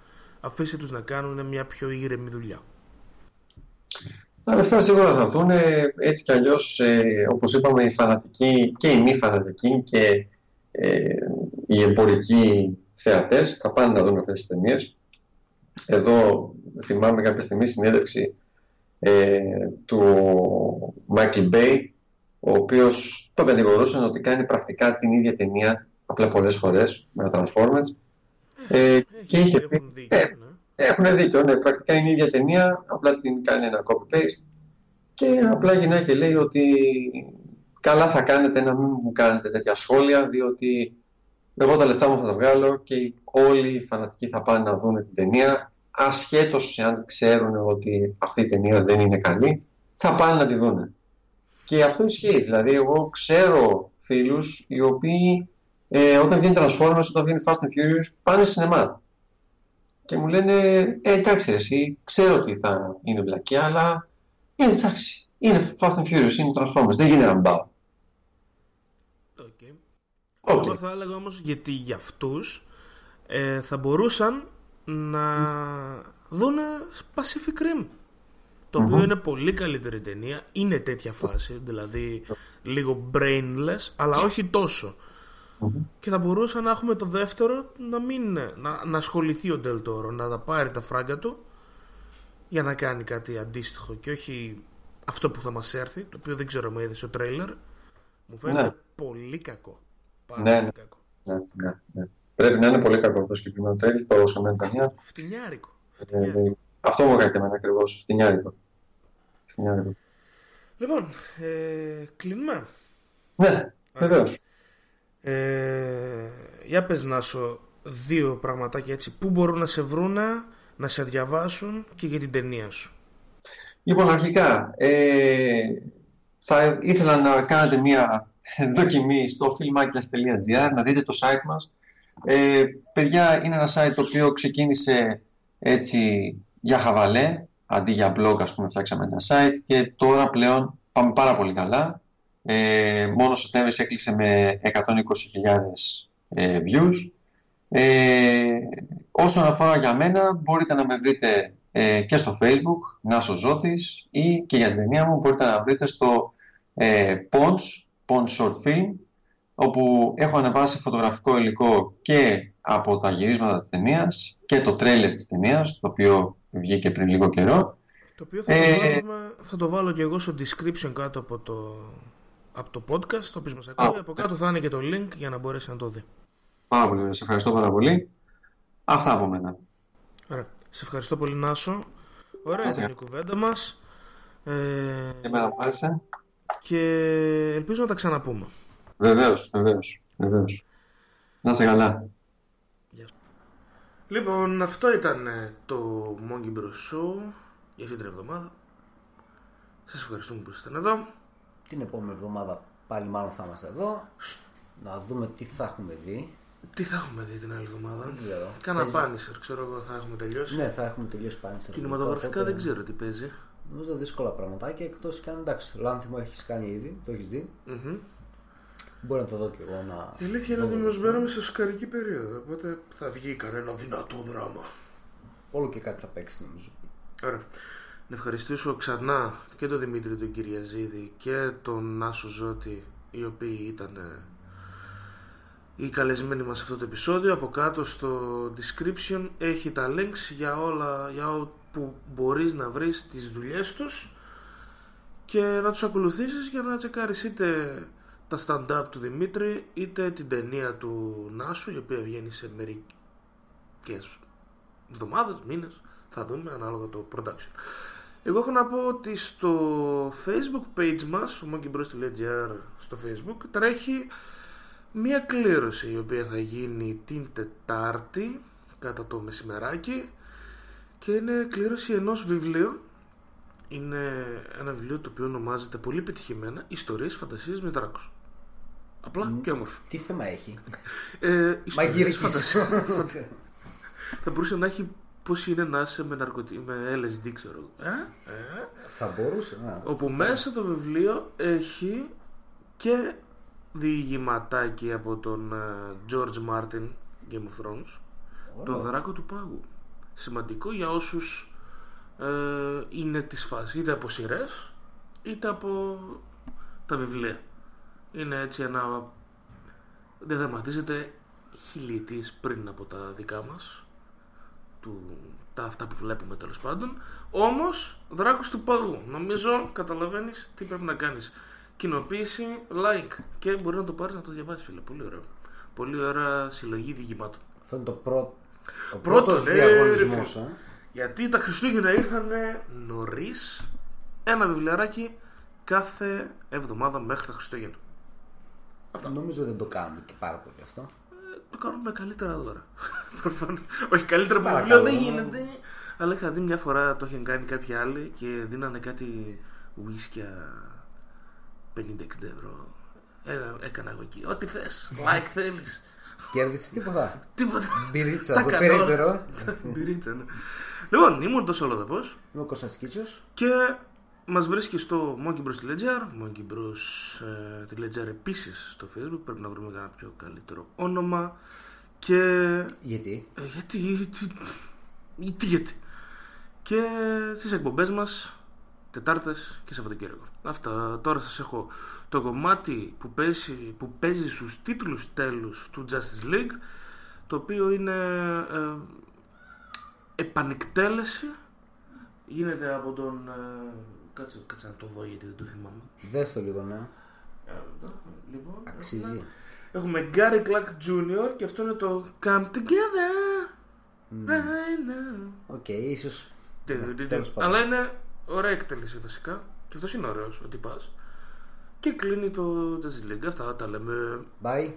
Αφήστε τους να κάνουν μια πιο ήρεμη δουλειά. Τα λεφτά σίγουρα θα έρθουν ε, έτσι κι αλλιώς ε, όπως είπαμε οι φανατικοί και οι μη φανατικοί και ε, οι εμπορικοί θεατές θα πάνε να δουν αυτές τις ταινίες. Εδώ θυμάμαι κάποια στιγμή συνέντευξη ε, του Michael Bay ο οποίος τον κατηγορούσαν ότι κάνει πρακτικά την ίδια ταινία απλά πολλές φορές με τα Transformers ε, και είχε πει Έχουν δίκιο, ε, ναι. έχουν δίκιο, ναι, πρακτικά είναι η ίδια ταινία απλά την κάνει ένα copy-paste και απλά γυρνάει και λέει ότι καλά θα κάνετε να μην μου κάνετε τέτοια σχόλια διότι εγώ τα λεφτά μου θα τα βγάλω και όλοι οι φανατικοί θα πάνε να δουν την ταινία ασχέτως αν ξέρουν ότι αυτή η ταινία δεν είναι καλή θα πάνε να τη δουν. Και αυτό ισχύει. Δηλαδή, εγώ ξέρω φίλους οι οποίοι ε, όταν βγαίνει Transformers, όταν βγαίνει Fast and Furious, πάνε σινεμά. Και μου λένε, ε, εντάξει, ρε, εσύ ξέρω ότι θα είναι βλακιά, αλλά ε, εντάξει, είναι Fast and Furious, είναι Transformers, δεν γίνεται να μην πάω. Οκ. Οκ. Εγώ θα έλεγα όμως γιατί για αυτούς ε, θα μπορούσαν να δούνε Pacific Rim. Το οποίο είναι πολύ καλύτερη ταινία. Είναι τέτοια φάση, δηλαδή λίγο brainless, αλλά όχι τόσο. Και θα μπορούσαν να έχουμε το δεύτερο να μην να, να ασχοληθεί ο Del Toro, να τα πάρει τα φράγκα του για να κάνει κάτι αντίστοιχο και όχι αυτό που θα μας έρθει, το οποίο δεν ξέρω αν είδε στο τρέιλερ. Μου φαίνεται Ναι. πολύ κακό. Πάρα Ναι, πολύ ναι. κακό. Ναι, ναι, ναι. Πρέπει να είναι πολύ κακό το συγκεκριμένο τρέλ, το Σαμένη ταινία. Φτηνιάρικο. Ε, Φτηνιάρικο. ε, αυτό μου έκανε και εμένα ακριβώς, φτηνιάρικο. Φτηνιάρικο. Λοιπόν, ε, κλείνουμε. Ναι, βεβαίως. Ε, για πες Νάσο δύο πραγματάκια έτσι Πού μπορούν να σε βρούνε Να σε διαβάσουν και για την ταινία σου Λοιπόν, αρχικά, ε, θα ήθελα να κάνετε μία δοκιμή στο filmakias.gr, να δείτε το site μας. Ε, παιδιά, είναι ένα site το οποίο ξεκίνησε έτσι για χαβαλέ, αντί για blog, ας πούμε, φτιάξαμε ένα site και τώρα πλέον πάμε πάρα πολύ καλά. Ε, μόνο Σεπτέμβρης έκλεισε με 120.000 ε, views. Ε, όσον αφορά για μένα, μπορείτε να με βρείτε ε, και στο facebook, Νάσο Ζώτης, ή και για την ταινία μου μπορείτε να βρείτε στο ε, Pons, Pons Short Film, όπου έχω ανεβάσει φωτογραφικό υλικό και από τα γυρίσματα της ταινίας και το τρέλερ της ταινίας, το οποίο βγήκε πριν λίγο καιρό. Το οποίο θα, Ε, το, βάλουμε, θα το βάλω και εγώ στο description κάτω από το, από το podcast Το οποίο μας ακούει Από κάτω θα είναι και το link για να μπορέσει να το δει Πάρα πολύ ωραία, σε ευχαριστώ πάρα πολύ. Αυτά από μένα. Ωραία. Σε ευχαριστώ πολύ Νάσο Ωραία Καλά. ήταν η κουβέντα μας ε, Και εμένα μου άρεσε. Και ελπίζω να τα ξαναπούμε Βεβαίως, βεβαίως, βεβαίως. Να είστε καλά. Λοιπόν, αυτό ήταν ε, το Monkey Bros Show για αυτή την εβδομάδα. Σας ευχαριστούμε που ήσασταν εδώ. Την επόμενη εβδομάδα πάλι μάλλον θα είμαστε εδώ. Να δούμε τι θα έχουμε δει. Τι θα έχουμε δει την άλλη εβδομάδα; Δεν ξέρω. Κάνα Παίζει. πάνισερ, ξέρω εγώ θα έχουμε τελειώσει. Ναι, θα έχουμε τελειώσει πάλι σε Κινηματογραφικά Οπότε, δεν ξέρω τι παίζει. Νομίζω δύσκολα πραγματάκια εκτός κι αν εντάξει. Λάνθιμο έχεις κάνει ήδη, το έχεις δει. Μμμ. Μπορεί να το δω κι εγώ να. Η αλήθεια είναι δω. ότι μας μπαίνουμε σε σκαρική περίοδο, οπότε θα βγει κανένα δυνατό δράμα. Όλο και κάτι θα παίξει νομίζω. Ωραία. Να ευχαριστήσω ξανά και τον Δημήτρη τον Κυριαζίδη και τον Νάσο Ζώτη οι οποίοι ήταν ε, οι καλεσμένοι μας σε αυτό το επεισόδιο. Από κάτω στο description έχει τα links για όλα για όπου μπορείς να βρεις τις δουλειές τους. Και να τους ακολουθήσεις για να τσεκάρεις είτε τα stand-up του Δημήτρη είτε την ταινία του Νάσου η οποία βγαίνει σε μερικές εβδομάδες, μήνες. Θα δούμε ανάλογα το production εγώ έχω να πω ότι στο facebook page μας στο monkeybros.gr στο facebook τρέχει μία κλήρωση η οποία θα γίνει την Τετάρτη κατά το μεσημεράκι και είναι κλήρωση ενός βιβλίου είναι ένα βιβλίο το οποίο ονομάζεται πολύ πετυχημένα Ιστορίες φαντασίες με δράκους απλά και όμορφα Τι θέμα έχει; ε, ιστορίες Μαγειρικής. φαντασίες. θα μπορούσε να έχει πώς είναι να είσαι με, ναρκωτι... με LSD ξέρω εγώ. ε; ε; θα μπορούσε να. όπου μέσα το βιβλίο έχει και διηγηματάκι από τον ε, George Martin Game of Thrones το δράκο του πάγου. Σημαντικό για όσους ε, είναι της φάσης είτε από σειρές είτε από τα βιβλία. Είναι έτσι ένα δεν δραματίζεται χιλιετίες πριν από τα δικά μας του, τα αυτά που βλέπουμε τέλος πάντων όμως δράκος του παγού νομίζω καταλαβαίνεις τι πρέπει να κάνεις κοινοποίηση, like. Και μπορεί να το πάρεις να το διαβάσεις, φίλε. Πολύ ωραίο. Πολύ ωραία συλλογή διηγημάτων. Αυτό είναι το πρώτο. Ο Πρώτο πρώτος ναι, διαγωνισμός, ρε, ε. φίλε. Γιατί τα Χριστούγεννα ήρθαν νωρίς ένα βιβλιαράκι κάθε εβδομάδα μέχρι τα Χριστούγεννα. Νομίζω δεν το κάνουμε και πάρα πολύ αυτό. Ε, Το κάνουμε καλύτερα τώρα. Προφανώς. Όχι, καλύτερα Σε από βιβλίο παρακαλώ. δεν γίνεται. Αλλά είχα δει μια φορά το είχαν κάνει κάποιοι άλλοι και δίνανε κάτι ουίσκια 50-60 ευρώ. Ε, έκανα εγώ εκεί. Ό,τι θες. Like θέλεις. Κέρδισες τίποτα. Τίποτα. Μπυρίτσα, Τα το κάνω όλα. περίπτερο. Μπυρίτσα, ναι. Λοιπόν, ήμουν τόσο ολοδαπό Είμαι ο Κώστας Κίτσος. και μας βρίσκει στο Monkey Bros. Ledger. Monkey Bros. Ε, τη Ledger επίσης στο Facebook. Πρέπει να βρούμε ένα πιο καλύτερο όνομα. Και Γιατί; Ε, γιατί, τι, τι γιατί; Και στις εκπομπές μας Τετάρτες και Σαββατοκύριακο. Αυτά τώρα σας έχω το κομμάτι που παίζει, που παίζει στους τίτλους τέλους του Justice League το οποίο είναι ε, επανεκτέλεση γίνεται από τον ε, κάτσε, κάτσε να το δω γιατί δεν το θυμάμαι Δες το λίγο, ναι. λοιπόν, Αξίζει. έχουμε, έχουμε Gary Clark Jr. και αυτό είναι το Come Together right now OK, ίσως. Τε- Ναι, τε- τέλος τε- πάντων. Αλλά είναι ωραία εκτέλεση βασικά. Και αυτός είναι ωραίος ο τυπάς. Και κλείνει το Justice League. Αυτά τα λέμε. Bye.